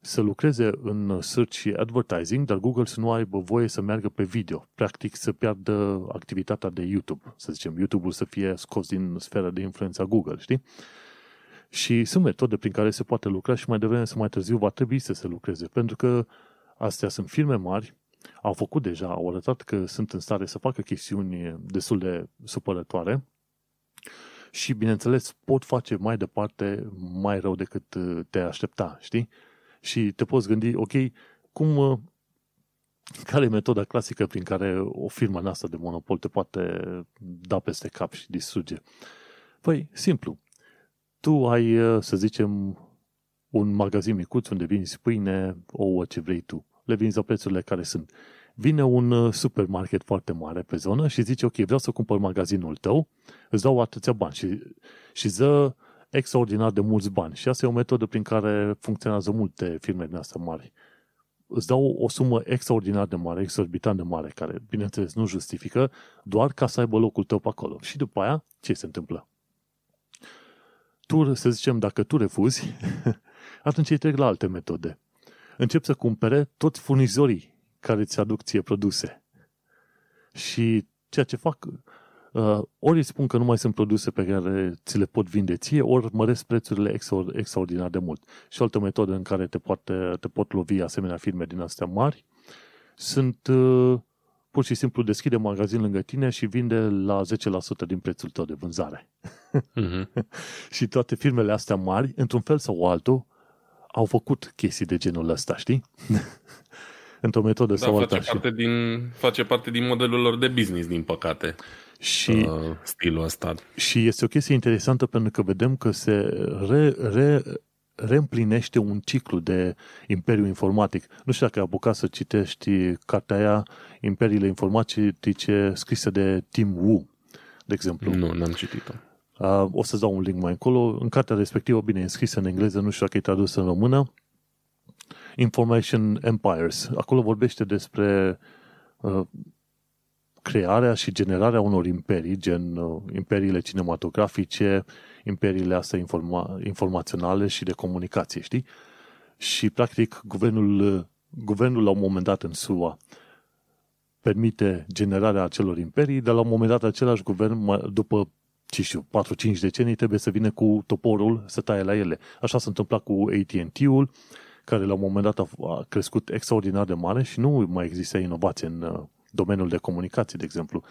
să lucreze în search și advertising, dar Google să nu aibă voie să meargă pe video. Practic să piardă activitatea de YouTube. Să zicem, YouTube-ul să fie scos din sfera de influență a Google, știi? Și sunt metode prin care se poate lucra și mai devreme sau mai târziu va trebui să se lucreze, pentru că astea sunt firme mari, au făcut deja, au arătat că sunt în stare să facă chestiuni destul de supărătoare și, bineînțeles, pot face mai departe mai rău decât te aștepta, știi? Și te poți gândi, ok, cum, care e metoda clasică prin care o firmă noastră de monopol te poate da peste cap și distruge? Păi, simplu. Tu ai, să zicem, un magazin micuț unde vinzi pâine, ouă, ce vrei tu. Le vinzi la prețurile care sunt. Vine un supermarket foarte mare pe zonă și zice, ok, vreau să cumpăr magazinul tău, îți dau atâția bani și, și ză extraordinar de mulți bani. Și asta e o metodă prin care funcționează multe firme din astea mari. Îți dau o sumă extraordinar de mare, exorbitant de mare, care, bineînțeles, nu justifică, doar ca să aibă locul tău pe acolo. Și după aia, ce se întâmplă? Tu, să zicem, dacă tu refuzi, atunci ei trec la alte metode. Încep să cumpere toți furnizorii care îți aduc ție produse. Și ceea ce fac uh, ori îi spun că nu mai sunt produse pe care ți le pot vinde ție, ori măresc prețurile extraordinar de mult. Și o altă metodă în care te, poate, te pot lovi asemenea firme din astea mari sunt uh, pur și simplu deschide magazin lângă tine și vinde la 10% din prețul tău de vânzare. Uh-huh. și toate firmele astea mari, într-un fel sau altul, au făcut chestii de genul ăsta, știi? Într-o metodă da, sau alta. Face parte, din, face parte din modelul lor de business, din păcate și, uh, stilul ăsta. Și este o chestie interesantă pentru că vedem că se re, re, reîmplinește un ciclu de imperiu informatic. Nu știu dacă ai apucat să citești cartea aia Imperiile informatice scrisă de Tim Wu, de exemplu. Nu, n-am citit-o. Uh, o să-ți dau un link mai încolo. În cartea respectivă, bine, e scrisă în engleză, nu știu dacă e tradusă în română. Information Empires. Acolo vorbește despre uh, crearea și generarea unor imperii, gen uh, imperiile cinematografice, imperiile astea informa- informaționale și de comunicație, știi? Și, practic, guvernul, uh, guvernul la un moment dat în SUA permite generarea acelor imperii, dar la un moment dat același guvern, după ce știu, 4-5 decenii, trebuie să vină cu toporul să taie la ele. Așa s-a întâmplat cu AT&T-ul, care la un moment dat a crescut extraordinar de mare și nu mai există inovație în uh, domeniul de comunicații, de exemplu.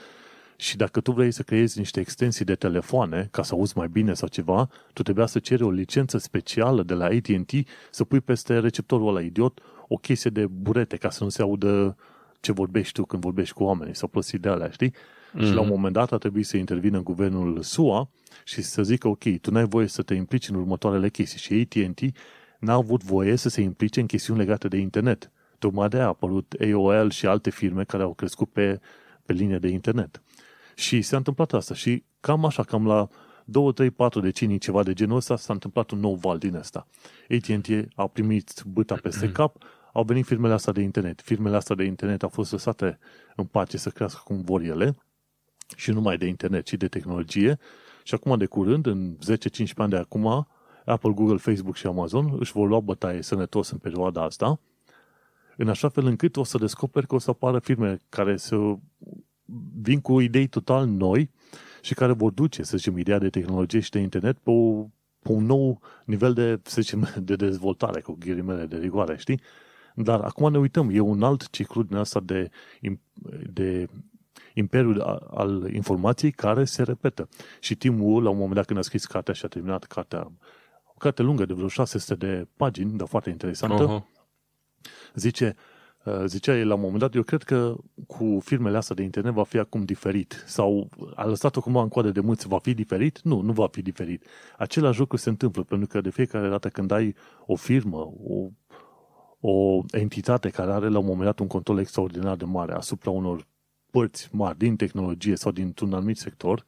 Și dacă tu vrei să creezi niște extensii de telefoane ca să auzi mai bine sau ceva, tu trebuia să ceri o licență specială de la AT&T să pui peste receptorul ăla idiot o chestie de burete ca să nu se audă ce vorbești tu când vorbești cu oamenii sau prostii de alea, știi? Mm-hmm. Și la un mhm. moment dat a trebuit să intervină guvernul SUA și să zică, ok, tu n-ai voie să te implici în următoarele chestii. Și AT&T n-a avut voie să se implice în chestiuni legate de internet. Tocmai de a apărut AOL și alte firme care au crescut pe, pe linie de internet. Și s-a întâmplat asta și cam așa, cam la 2, 3, 4 decenii, ceva de genul ăsta, s-a întâmplat un nou val din asta. AT&T a primit băta peste cap, au venit firmele astea de internet. Firmele astea de internet au fost lăsate în pace să crească cum vor ele și nu numai de internet, ci de tehnologie. Și acum, de curând, în 10-15 ani de acum, Apple, Google, Facebook și Amazon își vor lua bătaie sănătos în perioada asta în așa fel încât o să descoperi că o să apară firme care să vin cu idei total noi și care vor duce, să zicem, ideea de tehnologie și de internet pe, o, pe un nou nivel de, să zicem, de dezvoltare, cu ghilimele de rigoare, știi? Dar acum ne uităm, e un alt ciclu din asta de, de imperiul al informației care se repetă. Și Timul, la un moment dat când a scris cartea și a terminat cartea, o carte lungă de vreo 600 de pagini, dar foarte interesantă, uh-huh Zice, uh, zicea el la un moment dat, eu cred că cu firmele astea de internet va fi acum diferit. Sau a lăsat-o cumva în coadă de mulți, va fi diferit? Nu, nu va fi diferit. Același lucru se întâmplă, pentru că de fiecare dată când ai o firmă, o, o entitate care are la un moment dat un control extraordinar de mare asupra unor părți mari din tehnologie sau dintr-un anumit sector,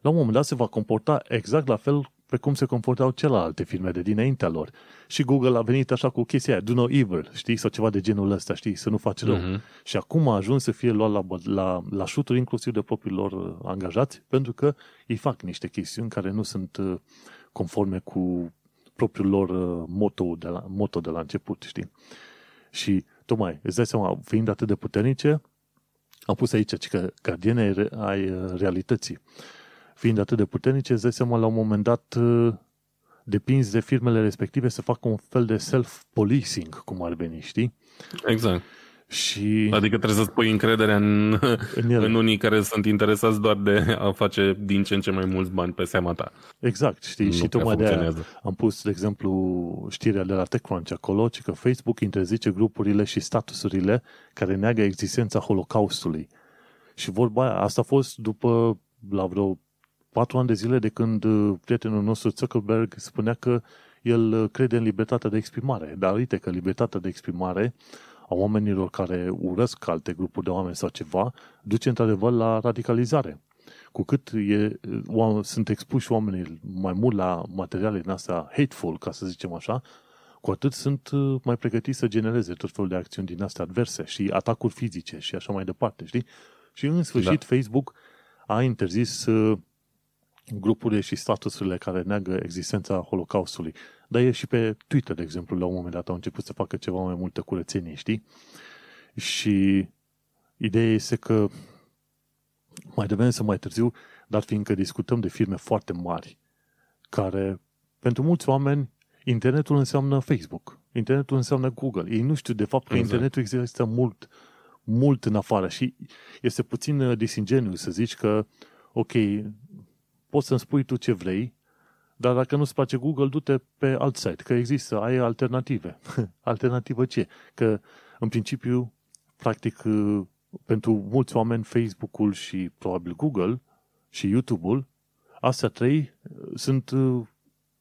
la un moment dat se va comporta exact la fel pe cum se comportau celelalte firme de dinaintea lor. Și Google a venit așa cu chestia aia, do no evil, știi, sau ceva de genul ăsta, știi, să nu faci rău. Uh-huh. Și acum a ajuns să fie luat la, la, la șuturi inclusiv de propriilor uh, angajați, pentru că ei fac niște chestiuni care nu sunt uh, conforme cu propriul lor uh, moto de la, moto de la început, știi? Și tocmai, îți dai seama, fiind atât de puternice, am pus aici că gardiene ai realității fiind atât de puternice, îți dai seama la un moment dat uh, depinzi de firmele respective să facă un fel de self-policing, cum ar veni, știi? Exact. Și... Adică trebuie să-ți pui încrederea în, în, în unii care sunt interesați doar de a face din ce în ce mai mulți bani pe seama ta. Exact, știi? Nu și tocmai de aia am pus, de exemplu, știrea de la TechCrunch acolo, ci că Facebook interzice grupurile și statusurile care neagă existența Holocaustului. Și vorba aia, asta a fost după, la vreo patru ani de zile de când uh, prietenul nostru Zuckerberg spunea că el uh, crede în libertatea de exprimare. Dar uite că libertatea de exprimare a oamenilor care urăsc alte grupuri de oameni sau ceva, duce într-adevăr la radicalizare. Cu cât e, o, sunt expuși oamenii mai mult la materiale din astea hateful, ca să zicem așa, cu atât sunt uh, mai pregătiți să genereze tot felul de acțiuni din astea adverse și atacuri fizice și așa mai departe, știi? Și în sfârșit da. Facebook a interzis grupurile și statusurile care neagă existența Holocaustului. Dar e și pe Twitter, de exemplu, la un moment dat au început să facă ceva mai multă curățenie, știi? Și ideea este că mai devreme să mai târziu, dar fiindcă discutăm de firme foarte mari, care, pentru mulți oameni, internetul înseamnă Facebook, internetul înseamnă Google. Ei nu știu, de fapt, că exact. internetul există mult, mult în afară și este puțin uh, disingeniu să zici că, ok, poți să-mi spui tu ce vrei, dar dacă nu-ți place Google, du-te pe alt site, că există, ai alternative. Alternativă ce? Că, în principiu, practic, pentru mulți oameni, Facebook-ul și probabil Google și YouTube-ul, astea trei sunt uh,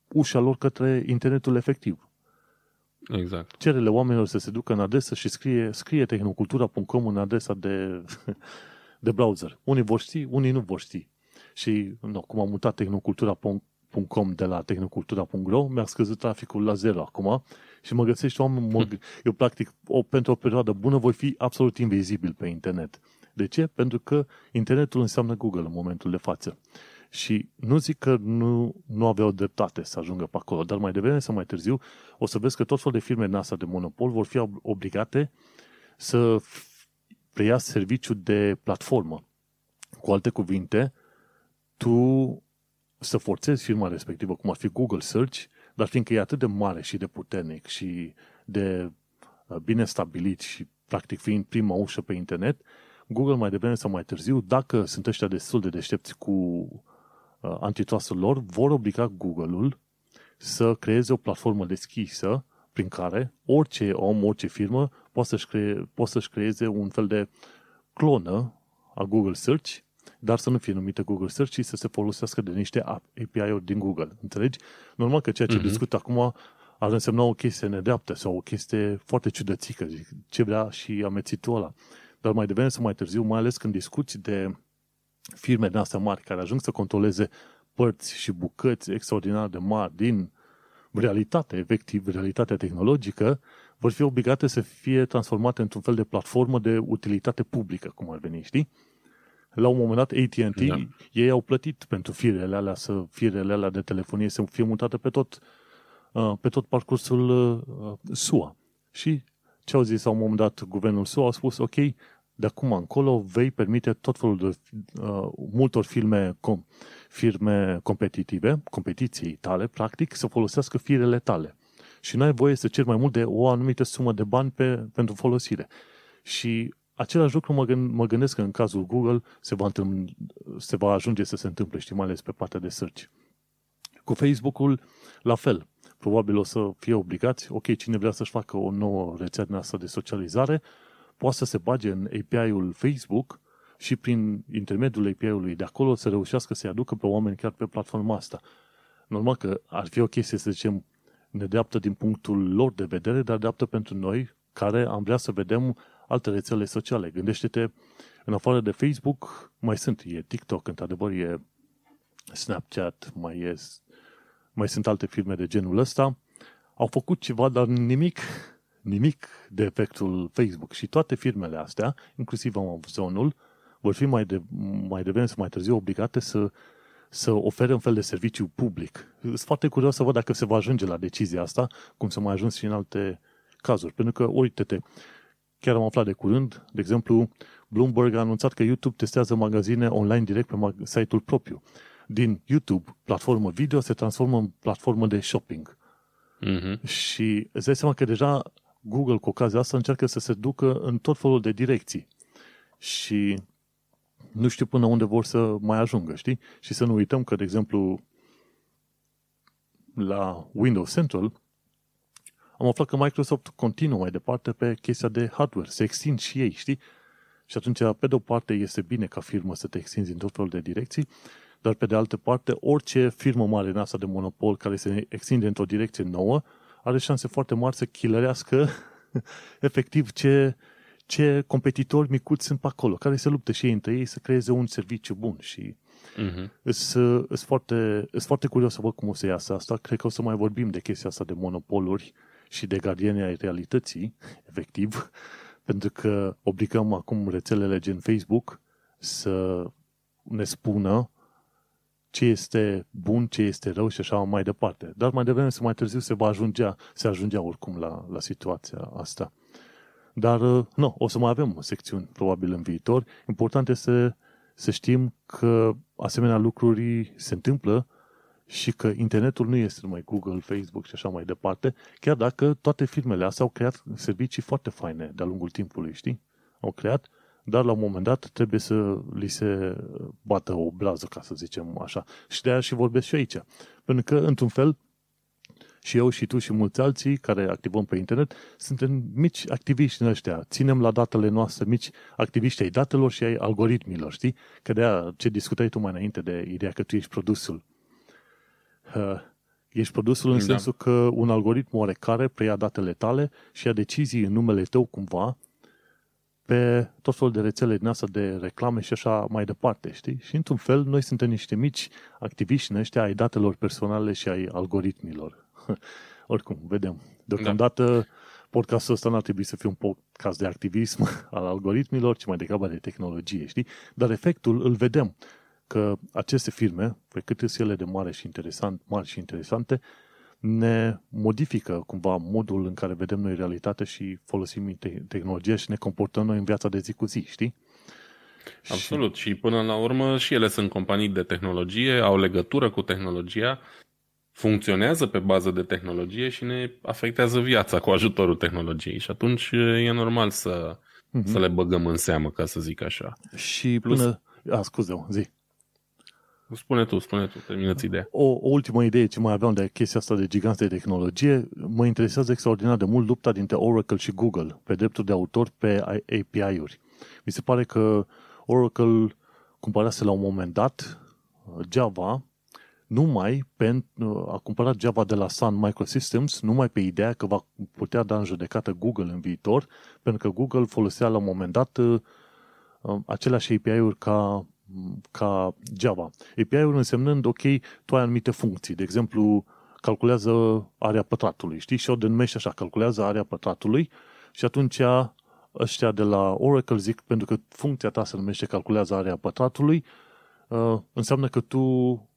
ușa lor către internetul efectiv. Exact. Cerele oamenilor să se ducă în adresă și scrie, scrie tehnocultura.com în adresa de, de browser. Unii vor ști, unii nu vor ști și no, cum am mutat tehnocultura.com de la tehnocultura.ro, mi-a scăzut traficul la zero acum și mă găsești oameni, mă, eu practic o, pentru o perioadă bună voi fi absolut invizibil pe internet. De ce? Pentru că internetul înseamnă Google în momentul de față. Și nu zic că nu, nu aveau dreptate să ajungă pe acolo, dar mai devreme sau mai târziu o să vezi că tot felul de firme NASA de monopol vor fi obligate să preia serviciu de platformă. Cu alte cuvinte, tu să forțezi firma respectivă, cum ar fi Google Search, dar fiindcă e atât de mare și de puternic și de uh, bine stabilit și practic fiind prima ușă pe internet, Google mai devreme sau mai târziu, dacă sunt ăștia destul de deștepți cu uh, antitrustul lor, vor obliga Google-ul să creeze o platformă deschisă prin care orice om, orice firmă poate să-și, cree, poate să-și creeze un fel de clonă a Google Search dar să nu fie numită Google Search, ci să se folosească de niște API-uri din Google. Înțelegi? Normal că ceea ce uh-huh. discut acum ar însemna o chestie nedreaptă sau o chestie foarte ciudățică, ce vrea și amețitul ăla. Dar mai devreme sau mai târziu, mai ales când discuți de firme din astea mari care ajung să controleze părți și bucăți extraordinar de mari din realitate, efectiv, realitatea tehnologică, vor fi obligate să fie transformate într-un fel de platformă de utilitate publică, cum ar veni, știi? La un moment dat AT&T, da. ei au plătit pentru firele alea, să firele alea de telefonie să fie mutate pe tot, uh, pe tot parcursul uh, SUA. Și ce au zis la un moment dat guvernul SUA? Au spus, ok, de acum încolo vei permite tot felul de uh, multor firme, com, firme competitive, competiției tale, practic, să folosească firele tale. Și nu ai voie să ceri mai mult de o anumită sumă de bani pe, pentru folosire. Și același lucru mă, gând, mă gândesc că în cazul Google se va, întâmpl, se va ajunge să se întâmple, știi, mai ales pe partea de search. Cu Facebook-ul, la fel. Probabil o să fie obligați, ok, cine vrea să-și facă o nouă rețea din asta de socializare, poate să se bage în API-ul Facebook și prin intermediul API-ului de acolo să reușească să-i aducă pe oameni chiar pe platforma asta. Normal că ar fi o chestie, să zicem, nedreaptă din punctul lor de vedere, dar dreaptă pentru noi, care am vrea să vedem alte rețele sociale. Gândește-te, în afară de Facebook, mai sunt, e TikTok, într-adevăr, e Snapchat, mai e mai sunt alte firme de genul ăsta, au făcut ceva, dar nimic, nimic de efectul Facebook. Și toate firmele astea, inclusiv Amazonul, vor fi mai, de, mai devreme sau mai târziu obligate să, să ofere un fel de serviciu public. Sunt foarte curios să văd dacă se va ajunge la decizia asta, cum să mai ajuns și în alte cazuri. Pentru că, uite-te, chiar am aflat de curând, de exemplu, Bloomberg a anunțat că YouTube testează magazine online direct pe site-ul propriu. Din YouTube, platformă video, se transformă în platformă de shopping. Mm-hmm. Și îți dai seama că deja Google, cu ocazia asta, încearcă să se ducă în tot felul de direcții. Și nu știu până unde vor să mai ajungă, știi? Și să nu uităm că, de exemplu, la Windows Central, am aflat că Microsoft continuă mai departe pe chestia de hardware, se extind și ei, știi? Și atunci, pe de o parte, este bine ca firmă să te extinzi în tot felul de direcții, dar pe de altă parte, orice firmă mare în asta de monopol care se extinde într-o direcție nouă, are șanse foarte mari să chilărească efectiv ce, ce competitori micuți sunt pe acolo, care se luptă și ei între ei să creeze un serviciu bun și Uh-huh. sunt foarte, foarte curios să văd cum o să iasă asta. Cred că o să mai vorbim de chestia asta de monopoluri și de gardieni ai realității, efectiv, pentru că obligăm acum rețelele gen Facebook să ne spună ce este bun, ce este rău și așa mai departe. Dar mai devreme sau mai târziu se va ajungea, se ajungea oricum la, la situația asta. Dar, uh, nu, o să mai avem secțiuni probabil în viitor. Important este să, să știm că asemenea lucruri se întâmplă și că internetul nu este numai Google, Facebook și așa mai departe, chiar dacă toate firmele astea au creat servicii foarte faine de-a lungul timpului, știi? Au creat, dar la un moment dat trebuie să li se bată o blază, ca să zicem așa. Și de aia și vorbesc și aici. Pentru că, într-un fel, și eu și tu și mulți alții care activăm pe internet, suntem mici activiști în ăștia. Ținem la datele noastre, mici activiști ai datelor și ai algoritmilor, știi? Că de aia ce discutai tu mai înainte de ideea că tu ești produsul. Uh, ești produsul în da. sensul că un algoritm oarecare preia datele tale și ia decizii în numele tău cumva pe tot felul de rețele din asta de reclame și așa mai departe, știi? Și într-un fel noi suntem niște mici activiști în ăștia ai datelor personale și ai algoritmilor. Oricum, vedem. Deocamdată da. podcastul ăsta n-ar trebui să fie un podcast de activism al algoritmilor, ci mai degrabă de tehnologie, știi? Dar efectul îl vedem că aceste firme, pe cât sunt ele de mare și interesant, mari și interesante, ne modifică cumva modul în care vedem noi realitatea și folosim tehnologia și ne comportăm noi în viața de zi cu zi, știi? Absolut. Și... și până la urmă și ele sunt companii de tehnologie, au legătură cu tehnologia, funcționează pe bază de tehnologie și ne afectează viața cu ajutorul tehnologiei. Și atunci e normal să, mm-hmm. să le băgăm în seamă, ca să zic așa. Și Plus... până... A, scuze zi. Spune tu, spune tu, terminați ideea. O, o ultimă idee ce mai aveam de chestia asta de giganți de tehnologie, mă interesează extraordinar de mult lupta dintre Oracle și Google pe drepturi de autor pe API-uri. Mi se pare că Oracle cumpărase la un moment dat uh, Java numai pentru a cumpărat Java de la Sun Microsystems numai pe ideea că va putea da în judecată Google în viitor, pentru că Google folosea la un moment dat uh, uh, aceleași API-uri ca ca Java. API-ul însemnând, ok, tu ai anumite funcții. De exemplu, calculează area pătratului, știi? Și o denumești așa, calculează area pătratului și atunci ăștia de la Oracle zic, pentru că funcția ta se numește calculează area pătratului, uh, înseamnă că tu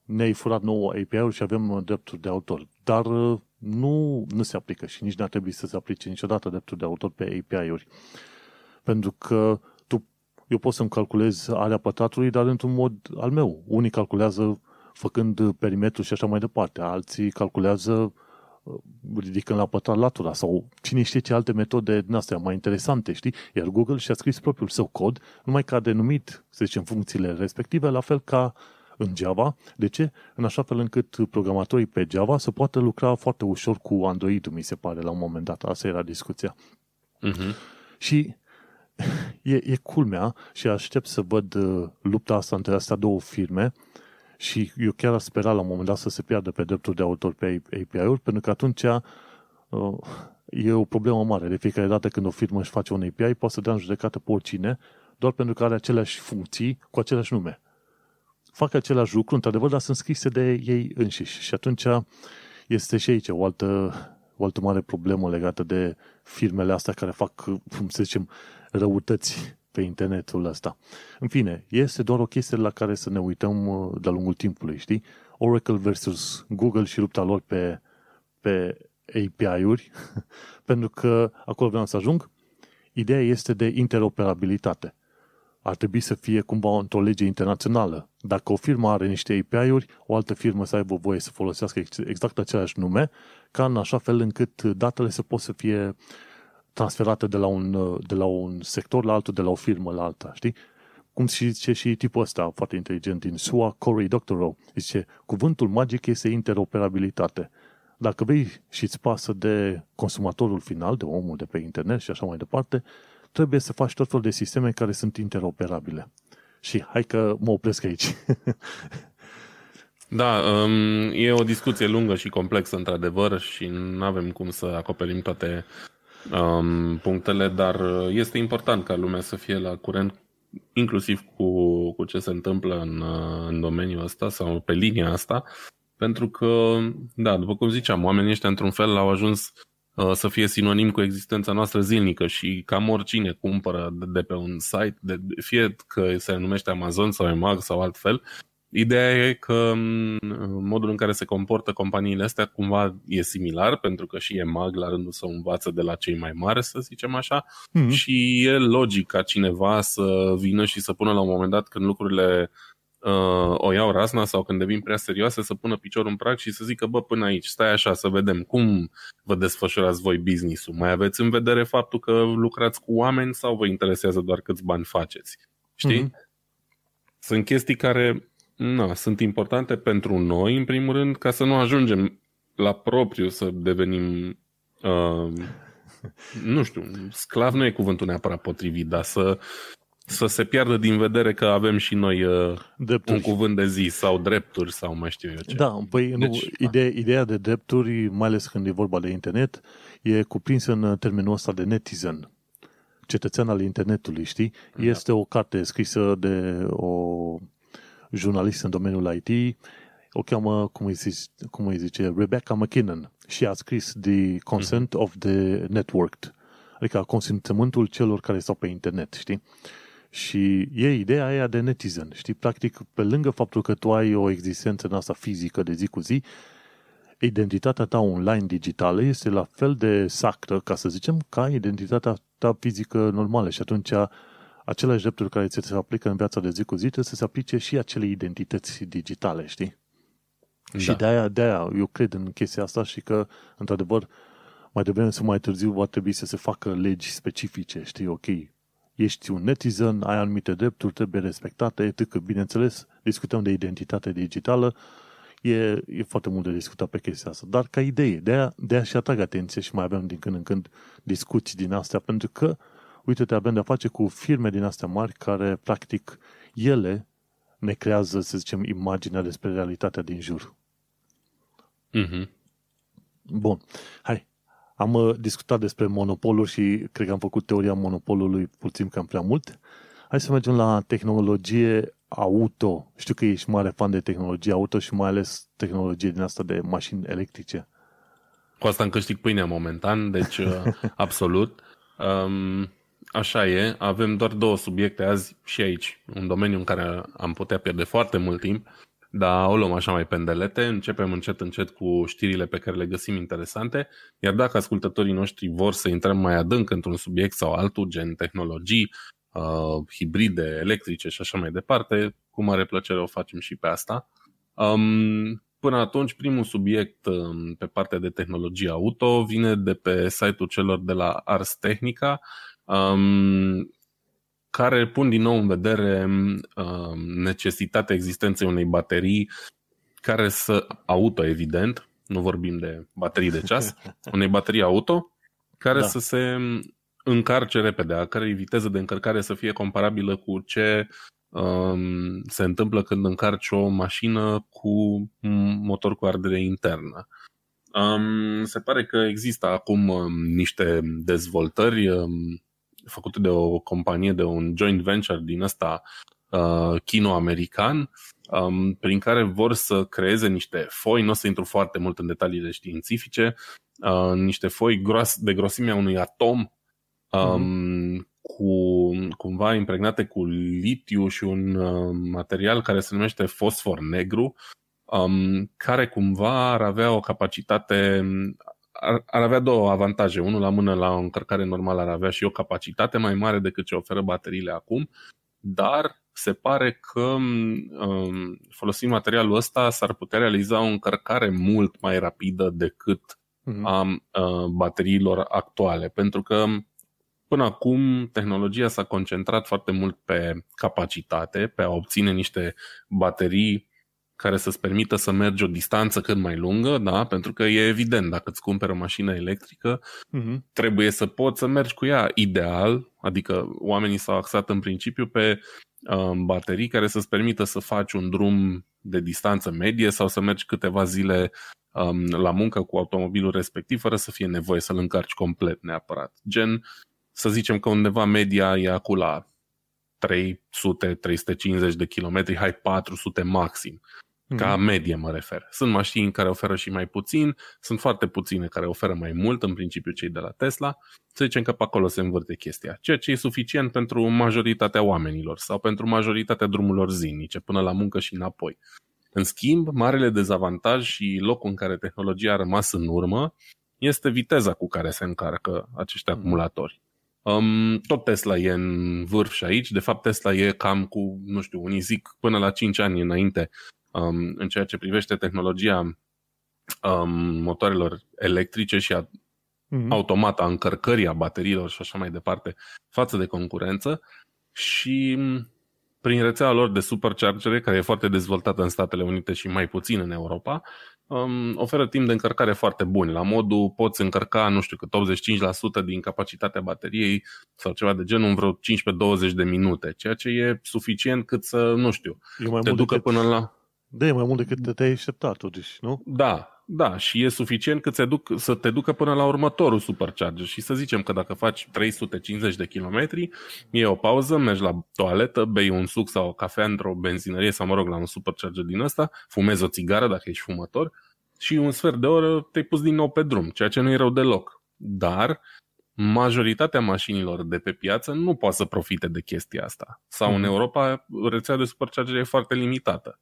ne-ai furat nouă API-uri și avem drepturi de autor. Dar uh, nu, nu se aplică și nici nu ar trebui să se aplice niciodată drepturi de autor pe API-uri. Pentru că eu pot să-mi calculez area pătratului, dar într-un mod al meu. Unii calculează făcând perimetru și așa mai departe, alții calculează uh, ridicând la pătrat latura sau cine știe ce alte metode din astea mai interesante, știi? Iar Google și-a scris propriul său cod, numai că a denumit, să zicem, funcțiile respective, la fel ca în Java. De ce? În așa fel încât programatorii pe Java să poată lucra foarte ușor cu Android, mi se pare, la un moment dat. Asta era discuția. Uh-huh. Și e, e culmea și aștept să văd uh, lupta asta între astea două firme și eu chiar aș spera la un moment dat să se piardă pe drepturi de autor pe API-uri, pentru că atunci uh, e o problemă mare. De fiecare dată când o firmă își face un API, poate să dea în judecată pe oricine, doar pentru că are aceleași funcții cu același nume. fac același lucru, într-adevăr, dar sunt scrise de ei înșiși. Și atunci este și aici o altă, o altă mare problemă legată de firmele astea care fac, cum să zicem, răutăți pe internetul ăsta. În fine, este doar o chestie la care să ne uităm uh, de-a lungul timpului, știi? Oracle versus Google și lupta lor pe, pe API-uri, pentru că acolo vreau să ajung. Ideea este de interoperabilitate. Ar trebui să fie cumva într-o lege internațională. Dacă o firmă are niște API-uri, o altă firmă să aibă voie să folosească exact același nume, ca în așa fel încât datele să pot să fie transferate de la un, de la un sector la altul, de la o firmă la alta, știi? Cum și zice și tipul ăsta foarte inteligent din SUA, Cory Doctorow, zice, cuvântul magic este interoperabilitate. Dacă vrei și îți pasă de consumatorul final, de omul de pe internet și așa mai departe, trebuie să faci tot felul de sisteme care sunt interoperabile. Și hai că mă opresc aici. Da, um, e o discuție lungă și complexă, într-adevăr, și nu avem cum să acoperim toate um, punctele, dar este important ca lumea să fie la curent, inclusiv cu, cu ce se întâmplă în, în domeniul ăsta sau pe linia asta, pentru că, da, după cum ziceam, oamenii ăștia într-un fel au ajuns uh, să fie sinonim cu existența noastră zilnică și cam oricine cumpără de, de pe un site, de, fie că se numește Amazon sau EMAG sau altfel, Ideea e că modul în care se comportă companiile astea cumva e similar, pentru că și EMAG la rândul său învață de la cei mai mari, să zicem așa, mm-hmm. și e logic ca cineva să vină și să pună la un moment dat când lucrurile uh, o iau razna sau când devin prea serioase să pună piciorul în prag și să zică, bă, până aici, stai așa să vedem cum vă desfășurați voi business-ul. Mai aveți în vedere faptul că lucrați cu oameni sau vă interesează doar câți bani faceți? Știi? Mm-hmm. Sunt chestii care na, sunt importante pentru noi, în primul rând, ca să nu ajungem la propriu să devenim uh, nu știu, sclav nu e cuvântul neapărat potrivit, dar să să se piardă din vedere că avem și noi uh, un cuvânt de zi sau drepturi sau mai știu eu ce. Da, păi deci, nu, ideea, ideea de drepturi, mai ales când e vorba de internet, e cuprinsă în termenul ăsta de netizen. Cetățean al internetului, știi? Da. Este o carte scrisă de o jurnalist în domeniul IT, o cheamă, cum îi, zice, cum îi zice, Rebecca McKinnon și a scris The Consent mm-hmm. of the Networked, adică consimțământul celor care stau pe internet, știi? Și e ideea aia de netizen, știi? Practic, pe lângă faptul că tu ai o existență în asta fizică de zi cu zi, identitatea ta online digitală este la fel de sacră, ca să zicem, ca identitatea ta fizică normală și atunci aceleași drepturi care ți se aplică în viața de zi cu zi trebuie să se aplice și acele identități digitale, știi? Da. Și de-aia, de-aia eu cred în chestia asta și că, într-adevăr, mai devreme sau mai târziu va trebui să se facă legi specifice, știi, ok, ești un netizen, ai anumite drepturi, trebuie respectate, etc. Bineînțeles, discutăm de identitate digitală, e, e foarte mult de discutat pe chestia asta. Dar ca idee, de-aia, de-aia și atrag atenție și mai avem din când în când discuții din astea, pentru că uite-te, avem de-a face cu firme din astea mari care, practic, ele ne creează, să zicem, imaginea despre realitatea din jur. Mm-hmm. Bun. Hai. Am uh, discutat despre monopoluri și cred că am făcut teoria monopolului puțin cam prea mult. Hai să mergem la tehnologie auto. Știu că ești mare fan de tehnologie auto și mai ales tehnologie din asta de mașini electrice. Cu asta îmi câștig pâinea momentan, deci uh, absolut. Um, Așa e, avem doar două subiecte azi și aici, un domeniu în care am putea pierde foarte mult timp, dar o luăm așa mai pendelete, începem încet încet cu știrile pe care le găsim interesante, iar dacă ascultătorii noștri vor să intrăm mai adânc într-un subiect sau altul, gen tehnologii, uh, hibride, electrice și așa mai departe, cu mare plăcere o facem și pe asta. Um, până atunci, primul subiect um, pe partea de tehnologie auto vine de pe site-ul celor de la Ars Technica, um, care pun din nou în vedere um, necesitatea existenței unei baterii care să auto, evident, nu vorbim de baterii de ceas, unei baterii auto care da. să se încarce repede, a cărei viteză de încărcare să fie comparabilă cu ce um, se întâmplă când încarci o mașină cu motor cu ardere internă. Um, se pare că există acum um, niște dezvoltări um, făcute de o companie, de un joint venture din ăsta uh, chino-american, um, prin care vor să creeze niște foi, nu o să intru foarte mult în detaliile științifice, uh, niște foi gros, de grosimea unui atom um, mm. cu cumva impregnate cu litiu și un uh, material care se numește fosfor negru, um, care cumva ar avea o capacitate ar, ar avea două avantaje. Unul la mână la o încărcare normală ar avea și o capacitate mai mare decât ce oferă bateriile acum, dar se pare că um, folosind materialul ăsta s-ar putea realiza o încărcare mult mai rapidă decât uh-huh. a uh, bateriilor actuale, pentru că până acum tehnologia s-a concentrat foarte mult pe capacitate, pe a obține niște baterii care să-ți permită să mergi o distanță cât mai lungă, da? pentru că e evident, dacă îți cumperi o mașină electrică, uh-huh. trebuie să poți să mergi cu ea ideal, adică oamenii s-au axat în principiu pe um, baterii care să-ți permită să faci un drum de distanță medie sau să mergi câteva zile um, la muncă cu automobilul respectiv fără să fie nevoie să-l încarci complet neapărat. Gen, să zicem că undeva media e acum la 300-350 de kilometri, hai 400 maxim. Ca mm-hmm. medie mă refer. Sunt mașini care oferă și mai puțin, sunt foarte puține care oferă mai mult, în principiu cei de la Tesla. Să zicem că pe acolo se învârte chestia. Ceea ce e suficient pentru majoritatea oamenilor sau pentru majoritatea drumurilor zilnice, până la muncă și înapoi. În schimb, marele dezavantaj și locul în care tehnologia a rămas în urmă este viteza cu care se încarcă acești mm. acumulatori. Um, tot Tesla e în vârf și aici. De fapt, Tesla e cam cu, nu știu, unii zic până la 5 ani înainte um, în ceea ce privește tehnologia um, motoarelor electrice și a mm-hmm. automată a încărcării a bateriilor și așa mai departe față de concurență și prin rețeaua lor de superchargere, care e foarte dezvoltată în Statele Unite și mai puțin în Europa, um, oferă timp de încărcare foarte bun. La modul poți încărca, nu știu cât, 85% din capacitatea bateriei sau ceva de genul în vreo 15-20 de minute, ceea ce e suficient cât să, nu știu, te ducă decât... până la... Da, e mai mult decât te-ai așteptat, totuși, nu? Da, da, și e suficient cât să, duc, să te ducă până la următorul supercharger. Și să zicem că dacă faci 350 de kilometri, e o pauză, mergi la toaletă, bei un suc sau o cafea într-o benzinărie sau, mă rog, la un supercharger din ăsta, fumezi o țigară dacă ești fumător și un sfert de oră te-ai pus din nou pe drum, ceea ce nu e rău deloc. Dar majoritatea mașinilor de pe piață nu poate să profite de chestia asta. Sau în mhm. Europa rețeaua de supercharger e foarte limitată.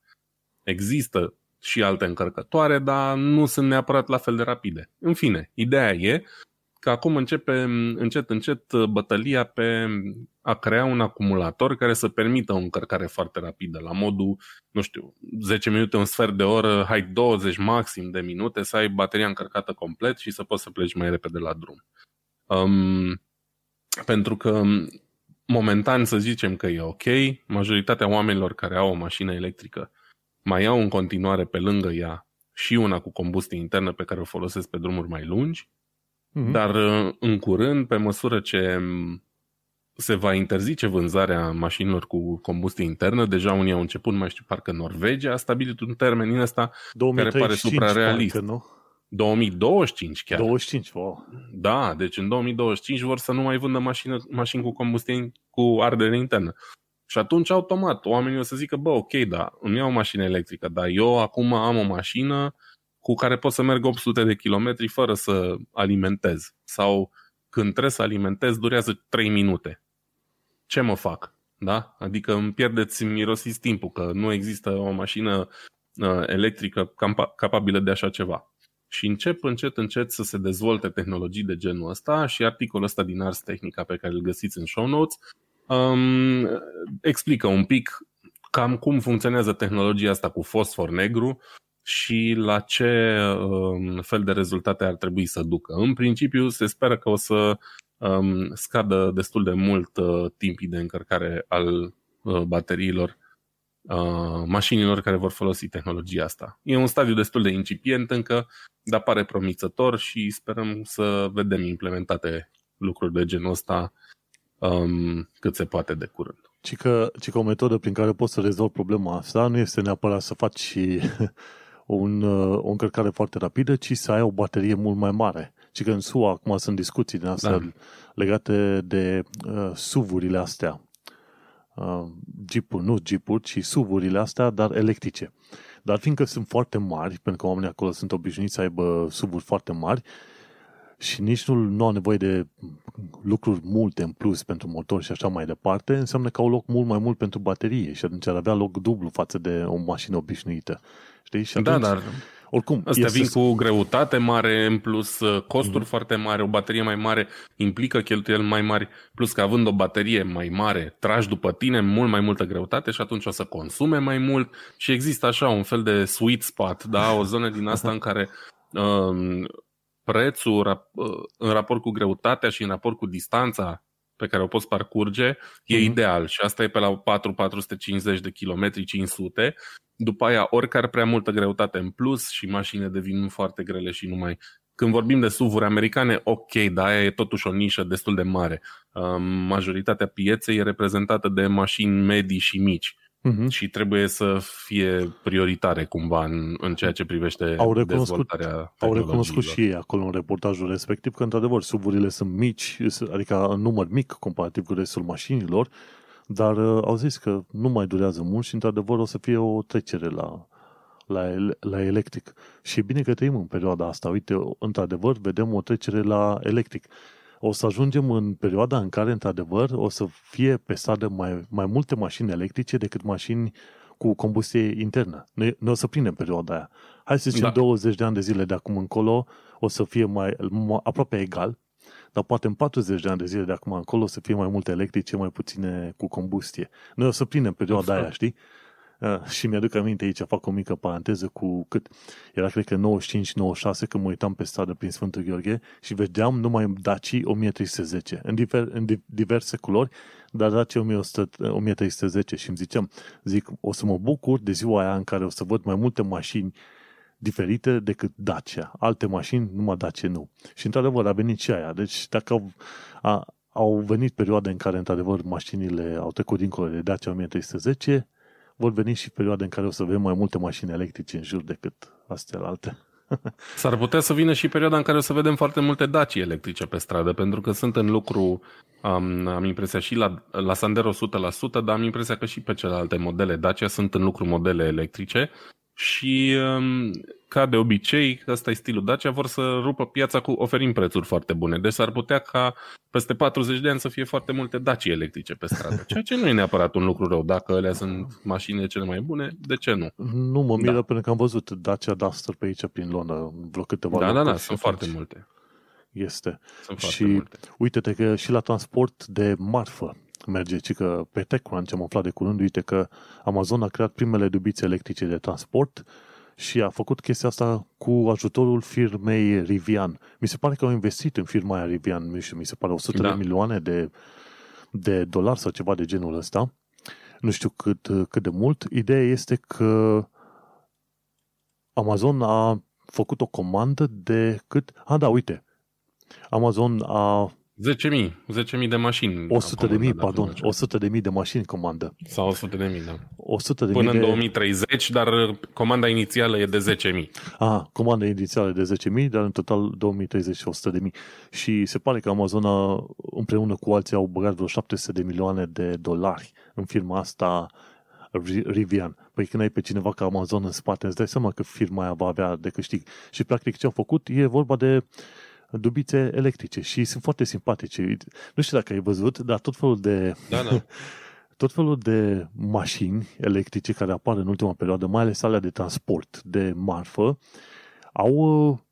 Există și alte încărcătoare, dar nu sunt neapărat la fel de rapide. În fine, ideea e că acum începe încet, încet bătălia pe a crea un acumulator care să permită o încărcare foarte rapidă, la modul, nu știu, 10 minute, un sfert de oră, hai 20 maxim de minute să ai bateria încărcată complet și să poți să pleci mai repede la drum. Um, pentru că momentan să zicem că e ok, majoritatea oamenilor care au o mașină electrică mai au în continuare pe lângă ea și una cu combustie internă pe care o folosesc pe drumuri mai lungi, mm-hmm. dar uh, în curând, pe măsură ce mm, se va interzice vânzarea mașinilor cu combustie internă, deja unii au început, nu mai știu, parcă Norvegia a stabilit un termen din ăsta care pare suprarealist. Parcă, nu? 2025 chiar. 25, wow. Da, deci în 2025 vor să nu mai vândă mașină, mașini cu combustie cu ardere internă. Și atunci, automat, oamenii o să zică, bă, ok, da, îmi iau o mașină electrică, dar eu acum am o mașină cu care pot să merg 800 de kilometri fără să alimentez. Sau când trebuie să alimentez, durează 3 minute. Ce mă fac? Da? Adică îmi pierdeți, mirosiți timpul, că nu există o mașină uh, electrică capabilă de așa ceva. Și încep încet, încet să se dezvolte tehnologii de genul ăsta și articolul ăsta din Ars Technica pe care îl găsiți în show notes um, explică un pic cam cum funcționează tehnologia asta cu fosfor negru și la ce um, fel de rezultate ar trebui să ducă. În principiu se speră că o să um, scadă destul de mult uh, timpii de încărcare al uh, bateriilor uh, mașinilor care vor folosi tehnologia asta. E un stadiu destul de incipient încă, dar pare promițător și sperăm să vedem implementate lucruri de genul ăsta um, cât se poate de curând. Ci că, ci că o metodă prin care poți să rezolvi problema asta nu este neapărat să faci un, uh, o încărcare foarte rapidă, ci să ai o baterie mult mai mare. Ci că în SUA acum sunt discuții din astea da. legate de uh, suvurile astea. uh, jeep nu jeep ci suvurile astea, dar electrice. Dar fiindcă sunt foarte mari, pentru că oamenii acolo sunt obișnuiți să aibă suburi foarte mari, și nici nu, nu au nevoie de lucruri multe în plus pentru motor și așa mai departe, înseamnă că au loc mult mai mult pentru baterie și atunci ar avea loc dublu față de o mașină obișnuită. Știi? Și da, atunci, da, dar oricum, Astea este... vin cu greutate mare, în plus uh, costuri mm-hmm. foarte mari, o baterie mai mare implică cheltuieli mai mari, plus că având o baterie mai mare, tragi după tine mult mai multă greutate și atunci o să consume mai mult și există așa un fel de sweet spot, da, o zonă din asta în care um, prețul în raport cu greutatea și în raport cu distanța pe care o poți parcurge e mm-hmm. ideal și asta e pe la 4-450 de kilometri 500. După aia, oricare prea multă greutate în plus și mașinile devin foarte grele și nu mai... Când vorbim de suvuri americane, ok, dar aia e totuși o nișă destul de mare. Majoritatea pieței e reprezentată de mașini medii și mici uh-huh. și trebuie să fie prioritare cumva în, în ceea ce privește au recunoscut, dezvoltarea Au recunoscut și ei acolo în reportajul respectiv că, într-adevăr, suburile sunt mici, adică în număr mic comparativ cu restul mașinilor, dar uh, au zis că nu mai durează mult și, într-adevăr, o să fie o trecere la, la, la electric. Și e bine că trăim în perioada asta. Uite, într-adevăr, vedem o trecere la electric o să ajungem în perioada în care, într-adevăr, o să fie pe stradă mai, mai multe mașini electrice decât mașini cu combustie internă. Noi, noi o să prindem perioada aia. Hai să zicem da. 20 de ani de zile de acum încolo o să fie mai, mai aproape egal, dar poate în 40 de ani de zile de acum încolo o să fie mai multe electrice, mai puține cu combustie. Noi o să prindem perioada aia, știi? Uh, și mi-aduc aminte aici, fac o mică paranteză cu cât era, cred că 95-96, când mă uitam pe stradă prin Sfântul Gheorghe și vedeam numai Daci 1310, în, diver, în diverse culori, dar Daci 1310 și îmi ziceam, zic, o să mă bucur de ziua aia în care o să văd mai multe mașini diferite decât Dacia. Alte mașini, numai Dacia nu. Și într-adevăr a venit și aia. Deci dacă au, a, au venit perioade în care într-adevăr mașinile au trecut dincolo de Dacia 1310, vor veni și perioade în care o să avem mai multe mașini electrice în jur decât astea alte. S-ar putea să vină și perioada în care o să vedem foarte multe Daci electrice pe stradă, pentru că sunt în lucru, am, am impresia și la, la Sandero 100%, dar am impresia că și pe celelalte modele Dacia sunt în lucru modele electrice și um, ca de obicei, ăsta e stilul Dacia, vor să rupă piața cu oferind prețuri foarte bune. Deci s-ar putea ca peste 40 de ani să fie foarte multe Daci electrice pe stradă, ceea ce nu e neapărat un lucru rău. Dacă alea sunt mașinile cele mai bune, de ce nu? Nu mă miră da. pentru că am văzut Dacia Duster pe aici prin Londra, vreo câteva Da, da, da, sunt foarte multe. Este. Sunt și multe. uite-te că și la transport de marfă merge, ci că pe TechCrunch am aflat de curând, uite că Amazon a creat primele dubițe electrice de transport și a făcut chestia asta cu ajutorul firmei Rivian. Mi se pare că au investit în firma aia Rivian, nu știu, mi se pare 100 da. de milioane de, de dolari sau ceva de genul ăsta. Nu știu cât, cât de mult. Ideea este că Amazon a făcut o comandă de cât... Ah, da, uite. Amazon a 10.000, 10.000 de mașini. 100 de mii, pardon, 100 de mii de mașini comandă. Sau 100 de mii, da. 100 de Până mii în 2030, dar comanda inițială e de 10.000. Ah, comanda inițială e de 10.000, dar în total 2030 și 100 de mii. Și se pare că Amazon împreună cu alții au băgat vreo 700 de milioane de dolari în firma asta Rivian. Păi când ai pe cineva ca Amazon în spate, îți dai seama că firma aia va avea de câștig. Și practic ce au făcut e vorba de dubițe electrice și sunt foarte simpatice. Nu știu dacă ai văzut, dar tot felul de... Da, da. tot felul de mașini electrice care apar în ultima perioadă, mai ales alea de transport, de marfă, au,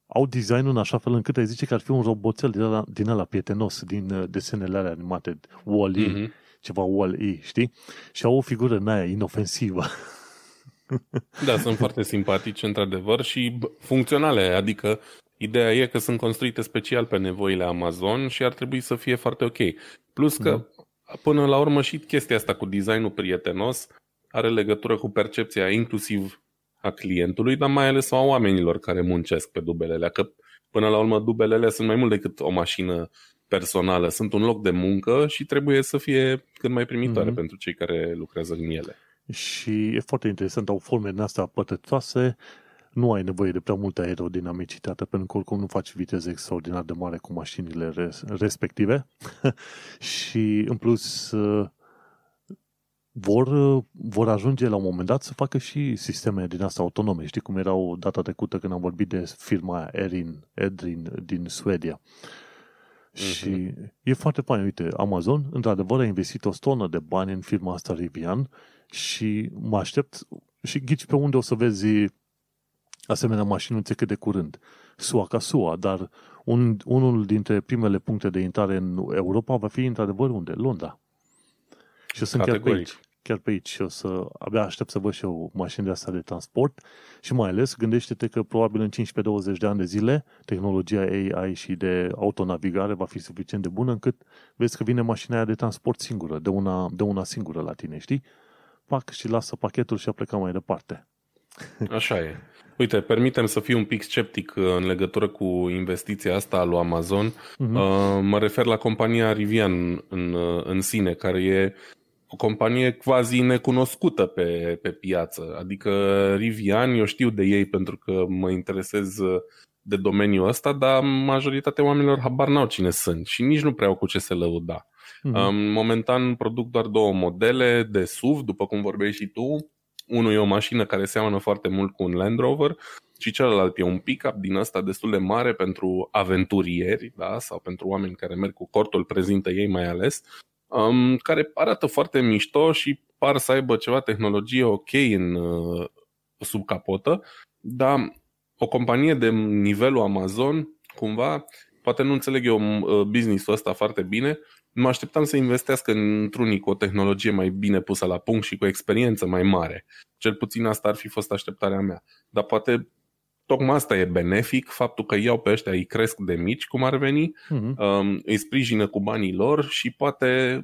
au design în așa fel încât ai zice că ar fi un roboțel din ăla, din ăla prietenos, din uh, desenele alea animate, Wall-E, mm-hmm. ceva Wall-E, știi? Și au o figură în aia inofensivă. Da, sunt foarte simpatici, într-adevăr, și funcționale, adică Ideea e că sunt construite special pe nevoile Amazon și ar trebui să fie foarte ok. Plus că, da. până la urmă, și chestia asta cu designul prietenos are legătură cu percepția inclusiv a clientului, dar mai ales a oamenilor care muncesc pe dubelele. Că, până la urmă, dubelele sunt mai mult decât o mașină personală. Sunt un loc de muncă și trebuie să fie cât mai primitoare mm-hmm. pentru cei care lucrează în ele. Și e foarte interesant, au forme din astea pătătoase, nu ai nevoie de prea multă aerodinamicitate, pentru că oricum nu faci viteze extraordinar de mare cu mașinile res- respective. și, în plus, uh, vor, vor ajunge la un moment dat să facă și sisteme din asta autonome. Știi cum erau data trecută când am vorbit de firma Erin, Edrin din Suedia. Uh-huh. Și e foarte fain. Uite, Amazon, într-adevăr, a investit o stonă de bani în firma asta Rivian și mă aștept și ghici pe unde o să vezi asemenea mașinuțe cât de curând. SUA ca SUA, dar un, unul dintre primele puncte de intrare în Europa va fi într-adevăr unde? Londra. Și eu sunt chiar pe aici. Chiar pe aici. Și o să abia aștept să văd și eu mașini de asta de transport și mai ales gândește-te că probabil în 15-20 de ani de zile tehnologia AI și de autonavigare va fi suficient de bună încât vezi că vine mașina aia de transport singură, de una, de una singură la tine, știi? Pac și lasă pachetul și a plecat mai departe. Așa e. Uite, permitem să fiu un pic sceptic uh, în legătură cu investiția asta a lui Amazon. Uh-huh. Mă refer la compania Rivian în, uh, în sine, care e o companie quasi necunoscută pe, pe piață. Adică Rivian, eu știu de ei pentru că mă interesez uh, de domeniul ăsta, dar majoritatea oamenilor habar n-au cine sunt și nici nu prea au cu ce se lăuda. Uh-huh. Momentan produc doar două modele de SUV, după cum vorbeai și tu, unul e o mașină care seamănă foarte mult cu un Land Rover și celălalt e un pick-up din ăsta destul de mare pentru aventurieri da? sau pentru oameni care merg cu cortul, prezintă ei mai ales, um, care arată foarte mișto și par să aibă ceva tehnologie ok în uh, sub capotă, dar o companie de nivelul Amazon, cumva, poate nu înțeleg eu uh, business-ul ăsta foarte bine, mă așteptam să investească într-unii cu o tehnologie mai bine pusă la punct și cu o experiență mai mare. Cel puțin asta ar fi fost așteptarea mea. Dar poate tocmai asta e benefic, faptul că iau pe ăștia, îi cresc de mici, cum ar veni, uh-huh. îi sprijină cu banii lor și poate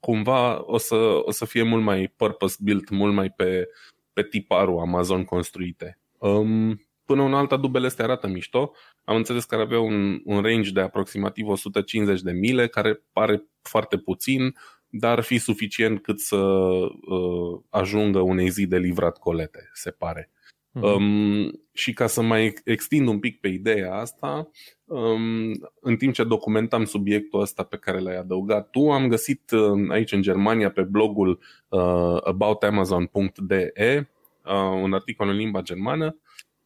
cumva o să, o să fie mult mai purpose-built, mult mai pe, pe tiparul Amazon construite. Um, până un alta dubele astea arată mișto. Am înțeles că ar avea un, un range de aproximativ 150 de mile, care pare foarte puțin, dar ar fi suficient cât să uh, ajungă unei zi de livrat colete, se pare. Mm-hmm. Um, și ca să mai extind un pic pe ideea asta, um, în timp ce documentam subiectul ăsta pe care l-ai adăugat tu, am găsit uh, aici în Germania pe blogul uh, aboutamazon.de uh, un articol în limba germană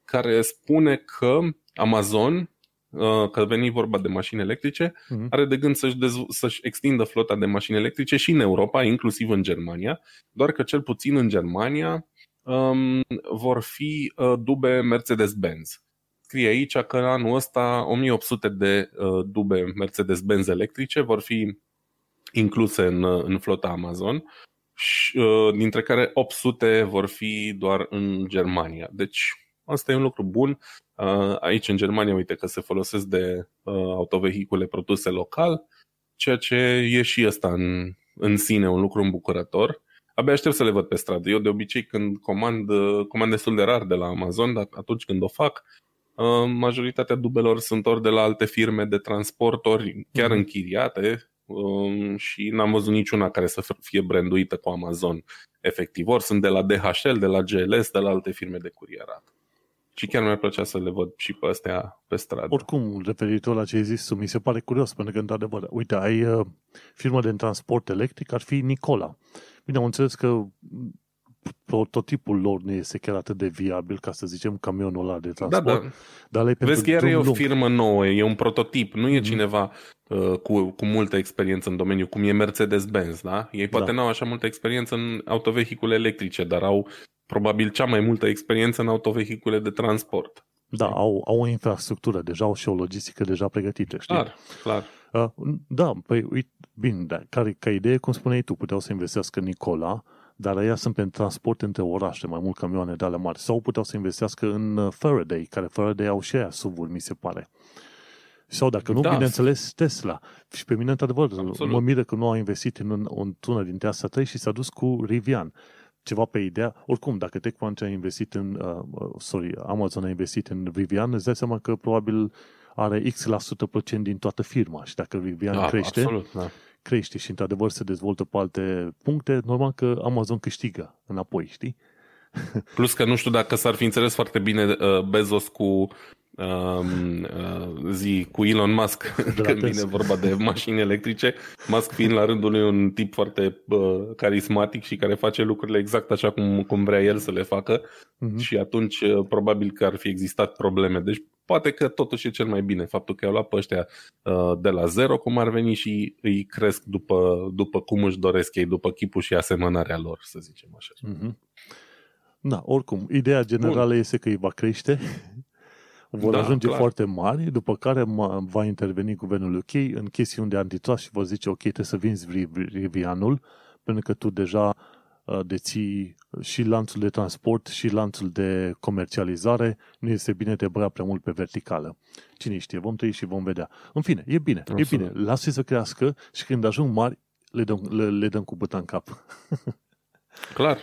care spune că Amazon, uh, că veni vorba de mașini electrice, uh-huh. are de gând să-și, dezv- să-și extindă flota de mașini electrice și în Europa, inclusiv în Germania, doar că cel puțin în Germania um, vor fi uh, dube Mercedes-Benz. Scrie aici că în anul ăsta 1800 de uh, dube Mercedes-Benz electrice vor fi incluse în, uh, în flota Amazon, și, uh, dintre care 800 vor fi doar în Germania. Deci Asta e un lucru bun. Uh, aici, în Germania, uite că se folosesc de uh, autovehicule produse local, ceea ce e și ăsta în, în sine un lucru îmbucurător. Abia aștept să le văd pe stradă. Eu de obicei când comand, uh, comand destul de rar de la Amazon, dar atunci când o fac, majoritatea dubelor sunt ori de la alte firme de transportori, chiar mm-hmm. închiriate, um, și n-am văzut niciuna care să fie branduită cu Amazon efectiv. Ori sunt de la DHL, de la GLS, de la alte firme de curierat. Și chiar mi-ar plăcea să le văd și pe astea pe stradă. Oricum, referitor la ce ai zis, mi se pare curios, pentru că, într-adevăr, uite, ai uh, firmă de transport electric, ar fi Nicola. Bine, am înțeles că prototipul lor nu este chiar atât de viabil, ca să zicem, camionul ăla de transport. Da, da. Dar le Vezi că iar e o lung. firmă nouă, e un prototip, nu e mm-hmm. cineva uh, cu, cu multă experiență în domeniu, cum e Mercedes-Benz, da? Ei poate da. n-au așa multă experiență în autovehicule electrice, dar au probabil cea mai multă experiență în autovehicule de transport. Da, au, au o infrastructură deja, au și o logistică deja pregătită, știi? Clar, clar. Uh, da, păi, uite, bine, da, care, ca idee, cum spuneai tu, puteau să investească Nicola, dar ea sunt pe transport între orașe, mai mult camioane de ale mari. Sau puteau să investească în uh, Faraday, care Faraday au și aia sub mi se pare. Sau dacă nu, da. bineînțeles, Tesla. Și pe mine, într-adevăr, Absolut. mă miră că nu au investit în, în, în tună dintre astea trei și s-a dus cu Rivian ceva pe idea, oricum, dacă TechCrunch a investit în, uh, uh, sorry, Amazon a investit în Vivian, îți dai seama că probabil are X% la sută procent din toată firma și dacă Vivian da, crește, absolut, da. crește și într-adevăr se dezvoltă pe alte puncte, normal că Amazon câștigă înapoi, știi? Plus că nu știu dacă s-ar fi înțeles foarte bine uh, Bezos cu um, uh, zi cu Elon Musk când vine vorba de mașini electrice, Musk fiind la rândul lui un tip foarte uh, carismatic și care face lucrurile exact așa cum, cum vrea el să le facă uh-huh. și atunci uh, probabil că ar fi existat probleme. Deci poate că totuși e cel mai bine faptul că au luat pe ăștia uh, de la zero cum ar veni și îi cresc după, după cum își doresc ei, după chipul și asemănarea lor, să zicem așa. Uh-huh. Da, oricum, ideea generală Bun. este că îi va crește vor da, ajunge clar. foarte mari, după care va interveni guvernul UK în chestiuni de antitrust și vor zice, ok, trebuie să vinzi Rivianul, pentru că tu deja uh, deții și lanțul de transport și lanțul de comercializare, nu este bine de băia prea mult pe verticală. Cine știe, vom trăi și vom vedea. În fine, e bine, Absolut. e bine, lasă să crească și când ajung mari, le dăm, le, le dăm cu băta în cap. Clar.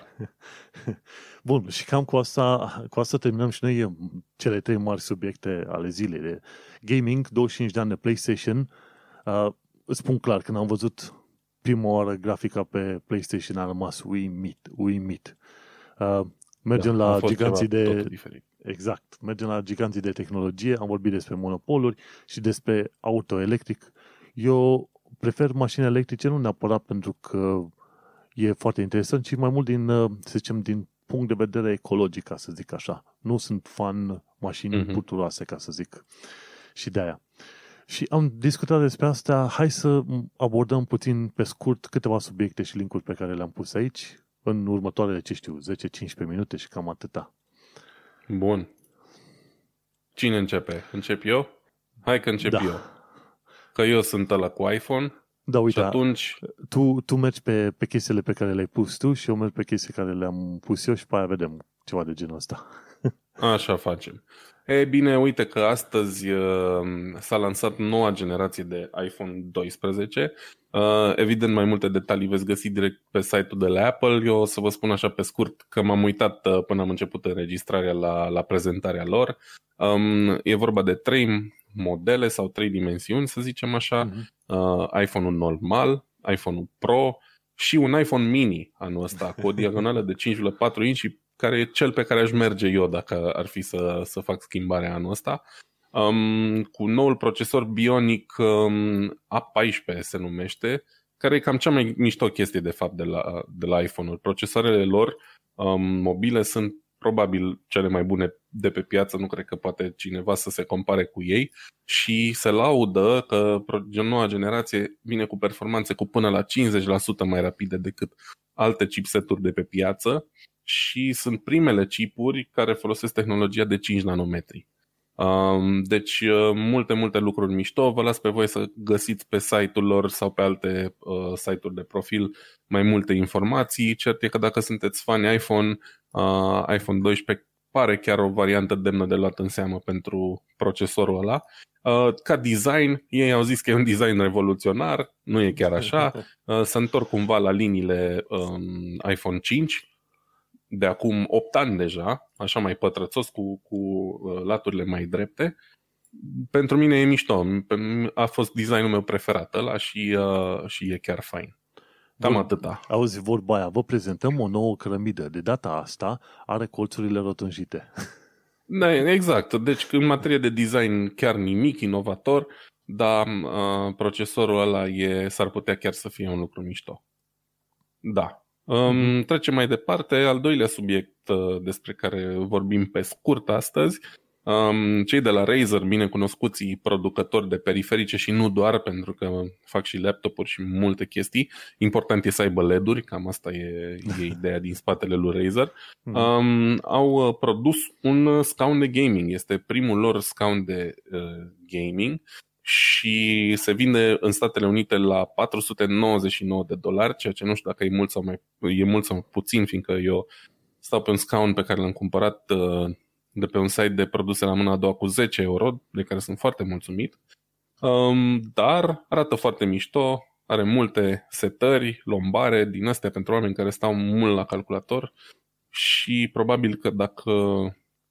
Bun, și cam cu asta, cu asta terminăm și noi cele trei mari subiecte ale zilei. De gaming, 25 de ani de PlayStation. Uh, îți spun clar, când am văzut prima oară grafica pe PlayStation a rămas uimit, uimit. Uh, mergem da, la giganții de... Exact. Mergem la giganții de tehnologie, am vorbit despre monopoluri și despre auto electric. Eu prefer mașini electrice nu neapărat pentru că e foarte interesant, ci mai mult din, uh, să zicem, din punct de vedere ecologic, ca să zic așa. Nu sunt fan mașini uh-huh. puturoase, ca să zic. Și de aia. Și am discutat despre asta. Hai să abordăm puțin pe scurt câteva subiecte și linkuri pe care le-am pus aici în următoarele, ce știu, 10-15 minute și cam atâta. Bun. Cine începe? Încep eu? Hai că încep da. eu. Că eu sunt ăla cu iPhone da, uite, și atunci... tu, tu mergi pe, pe chestiile pe care le-ai pus tu și eu merg pe chestii care le-am pus eu și pe aia vedem ceva de genul ăsta. Așa facem. E bine, uite că astăzi uh, s-a lansat noua generație de iPhone 12. Uh, evident, mai multe detalii veți găsi direct pe site-ul de la Apple. Eu o să vă spun așa pe scurt că m-am uitat uh, până am început înregistrarea la, la prezentarea lor. Um, e vorba de trei modele sau trei dimensiuni, să zicem așa, uh-huh. uh, iPhone-ul normal, iPhone-ul Pro și un iPhone mini anul ăsta, cu o diagonală de 5,4 inch care e cel pe care aș merge eu dacă ar fi să, să fac schimbarea anul ăsta. Um, cu noul procesor Bionic um, A14 se numește, care e cam cea mai mișto chestie de fapt de la, de la iPhone-uri. Procesoarele lor um, mobile sunt probabil cele mai bune de pe piață, nu cred că poate cineva să se compare cu ei și se laudă că noua generație vine cu performanțe cu până la 50% mai rapide decât alte chipseturi de pe piață și sunt primele chipuri care folosesc tehnologia de 5 nanometri. Deci multe, multe lucruri mișto. Vă las pe voi să găsiți pe site-ul lor sau pe alte uh, site-uri de profil mai multe informații. Cert e că dacă sunteți fani iPhone, uh, iPhone 12 pare chiar o variantă demnă de luat în seamă pentru procesorul ăla. Uh, ca design, ei au zis că e un design revoluționar, nu e chiar așa. Uh, se întorc cumva la liniile um, iPhone 5, de acum 8 ani deja, așa mai pătrățos cu, cu uh, laturile mai drepte. Pentru mine e mișto, a fost designul meu preferat ăla și, uh, și e chiar fain. Cam Bun, atâta. Auzi vorba aia, vă prezentăm o nouă cărămidă. De data asta are colțurile rotunjite. Da, exact. Deci în materie de design chiar nimic inovator, dar uh, procesorul ăla e, s-ar putea chiar să fie un lucru mișto. Da. Um, trecem mai departe. Al doilea subiect uh, despre care vorbim pe scurt astăzi. Um, cei de la Razer, binecunoscuții producători de periferice și nu doar, pentru că fac și laptopuri și multe chestii. Important e să aibă LED-uri, cam asta e, e ideea din spatele lui Razer. Um, au uh, produs un scaun de gaming. Este primul lor scaun de uh, gaming și se vinde în Statele Unite la 499 de dolari, ceea ce nu știu dacă e mult sau, mai, e mult sau puțin, fiindcă eu stau pe un scaun pe care l-am cumpărat uh, de pe un site de produse la mâna a doua cu 10 euro, de care sunt foarte mulțumit. Um, dar arată foarte mișto, are multe setări, lombare din astea pentru oameni care stau mult la calculator și probabil că dacă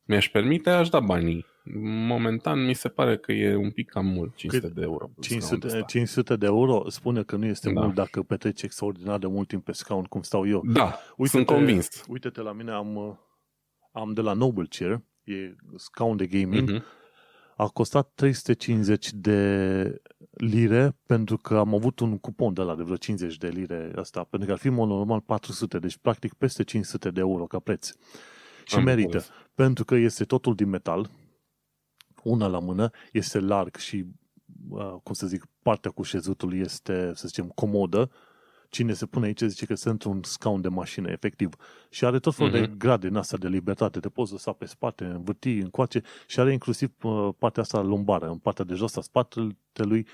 mi-aș permite, aș da banii momentan mi se pare că e un pic cam mult, 500 Cât? de euro. 500, 500 de euro spune că nu este da. mult dacă petreci extraordinar de mult timp pe scaun, cum stau eu. Da, uite sunt convins. Uite-te la mine, am, am de la Noble Chair, e scaun de gaming, uh-huh. a costat 350 de lire pentru că am avut un cupon de la de vreo 50 de lire asta, pentru că ar fi mod normal 400, deci practic peste 500 de euro ca preț. Și am merită, înțeles. pentru că este totul din metal, una la mână, este larg și, uh, cum să zic, partea cu șezutul este, să zicem, comodă, cine se pune aici zice că sunt într-un scaun de mașină, efectiv. Și are tot felul uh-huh. de mhm. grade în asta de libertate. Te poți lăsa pe spate, învârti, încoace și are inclusiv uh, partea asta lumbară, în partea de jos a spatelui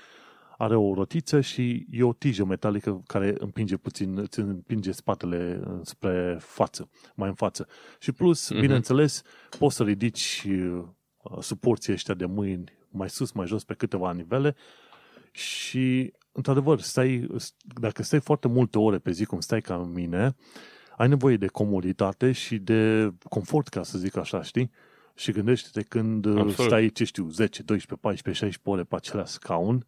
are o rotiță și e o tijă metalică care împinge puțin, îți împinge spatele spre față, mai în față. Și plus, uh-huh. bineînțeles, poți să ridici uh, suporții ăștia de mâini mai sus, mai jos, pe câteva nivele și într-adevăr, stai, dacă stai foarte multe ore pe zi, cum stai ca mine, ai nevoie de comoditate și de confort, ca să zic așa, știi? Și gândește-te când uh, Absolut. stai, ce știu, 10, 12, 14, 16 ore pe același scaun,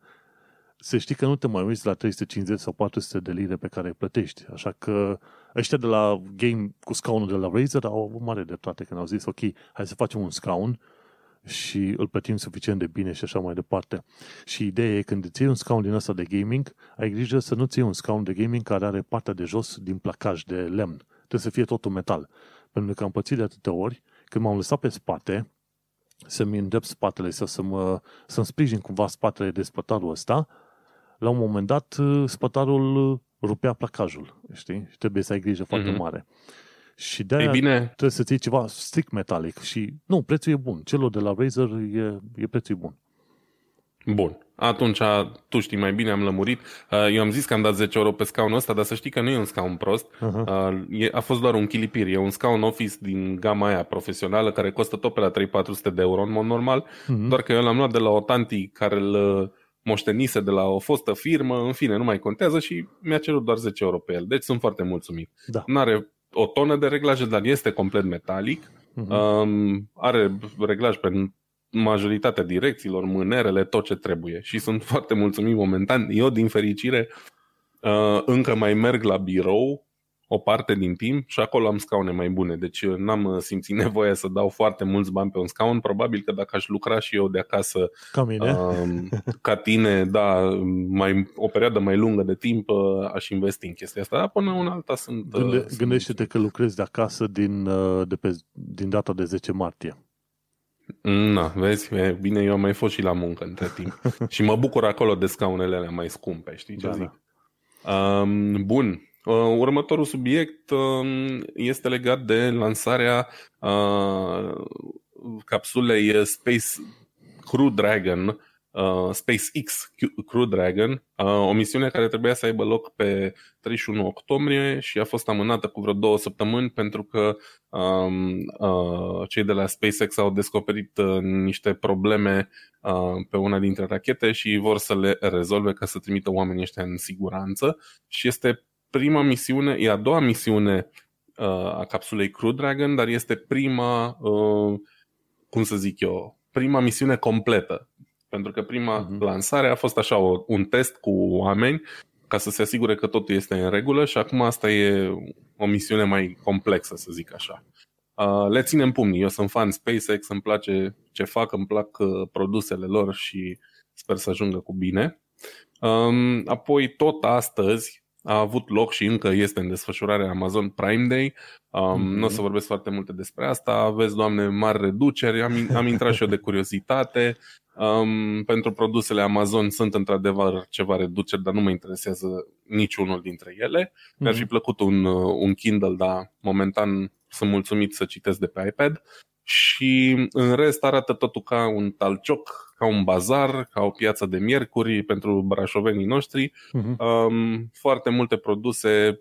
să știi că nu te mai uiți la 350 sau 400 de lire pe care îi plătești. Așa că ăștia de la game cu scaunul de la Razer au avut mare dreptate când au zis, ok, hai să facem un scaun și îl plătim suficient de bine și așa mai departe. Și ideea e când îți iei un scaun din ăsta de gaming, ai grijă să nu-ți iei un scaun de gaming care are partea de jos din placaj de lemn. Trebuie să fie totul metal. Pentru că am pățit de atâtea ori, când m-am lăsat pe spate, să-mi îndrept spatele sau să mă, să-mi sprijin cumva spatele de spătarul ăsta, la un moment dat spătarul rupea placajul, știi? Și trebuie să ai grijă foarte mm-hmm. mare. Și de aia bine... trebuie să ții ceva strict metalic. Și nu, prețul e bun. Celor de la Razer e, e prețul e bun. Bun. Atunci tu știi mai bine, am lămurit. Uh, eu am zis că am dat 10 euro pe scaunul ăsta, dar să știi că nu e un scaun prost. Uh-huh. A fost doar un chilipir. E un scaun office din gama aia profesională care costă tot pe la 3-400 de euro în mod normal. Uh-huh. Doar că eu l-am luat de la o tanti care îl uh, moștenise de la o fostă firmă, în fine, nu mai contează și mi-a cerut doar 10 euro pe el. Deci sunt foarte mulțumit. Da. Nu are o tonă de reglaje, dar este complet metalic. Uh-huh. Um, are reglaj pe majoritatea direcțiilor, mânerele, tot ce trebuie. Și sunt foarte mulțumit momentan. Eu, din fericire, uh, încă mai merg la birou o parte din timp și acolo am scaune mai bune. Deci n-am uh, simțit nevoie să dau foarte mulți bani pe un scaun. Probabil că dacă aș lucra și eu de acasă ca, mine. Uh, ca tine, da, mai, o perioadă mai lungă de timp uh, aș investi în chestia asta. Dar până una alta sunt... Uh, Gânde, sunt gândește-te că lucrezi de acasă din, uh, de pe, din data de 10 martie. Na, vezi, e, bine, eu am mai fost și la muncă între timp. și mă bucur acolo de scaunele alea mai scumpe, știi ce da, zic? Da. Um, bun, Uh, următorul subiect um, este legat de lansarea uh, capsulei Space Crew Dragon, uh, SpaceX Crew Dragon, o misiune care trebuia să aibă loc pe 31 octombrie și a fost amânată cu vreo două săptămâni pentru că um, cei de la SpaceX au descoperit niște probleme pe una dintre rachete și vor să le rezolve ca să trimită oamenii ăștia în siguranță și este prima misiune, e a doua misiune uh, a capsulei Crew Dragon, dar este prima, uh, cum să zic eu, prima misiune completă. Pentru că prima uh-huh. lansare a fost așa o, un test cu oameni ca să se asigure că totul este în regulă și acum asta e o misiune mai complexă, să zic așa. Uh, le ținem pumnii. Eu sunt fan SpaceX, îmi place ce fac, îmi plac uh, produsele lor și sper să ajungă cu bine. Um, apoi, tot astăzi, a avut loc și încă este în desfășurare Amazon Prime Day. Um, mm-hmm. Nu o să vorbesc foarte multe despre asta. Aveți, doamne, mari reduceri. Am, am intrat și eu de curiozitate. Um, pentru produsele Amazon sunt într-adevăr ceva reduceri, dar nu mă interesează niciunul dintre ele. Mm-hmm. Mi-ar fi plăcut un, un Kindle, dar momentan sunt mulțumit să citesc de pe iPad. Și în rest arată totul ca un talcioc ca un bazar, ca o piață de miercuri pentru brașovenii noștri. Uh-huh. Um, foarte multe produse,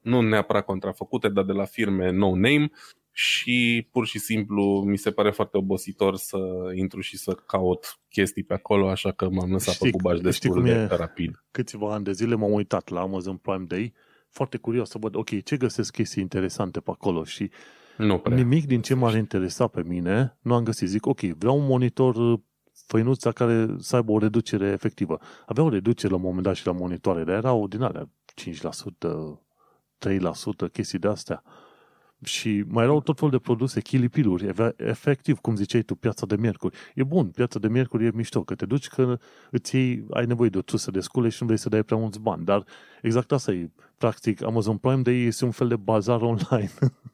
nu neapărat contrafăcute, dar de la firme no-name și pur și simplu mi se pare foarte obositor să intru și să caut chestii pe acolo, așa că m-am lăsat știi, pe cubaș destul de e? rapid. Câțiva ani de zile m-am uitat la Amazon Prime Day, foarte curios să văd, ok, ce găsesc chestii interesante pe acolo și nu prea. nimic din ce m-ar interesa pe mine nu am găsit. Zic, ok, vreau un monitor făinuța care să aibă o reducere efectivă. Avea o reducere la un moment dat și la monitoare, dar erau din alea 5%, 3%, chestii de astea. Și mai erau tot felul de produse, chilipiluri, efectiv, cum ziceai tu, piața de miercuri. E bun, piața de miercuri e mișto, că te duci că îți iei, ai nevoie de o trusă de scule și nu vrei să dai prea mulți bani. Dar exact asta e, practic, Amazon Prime Day este un fel de bazar online.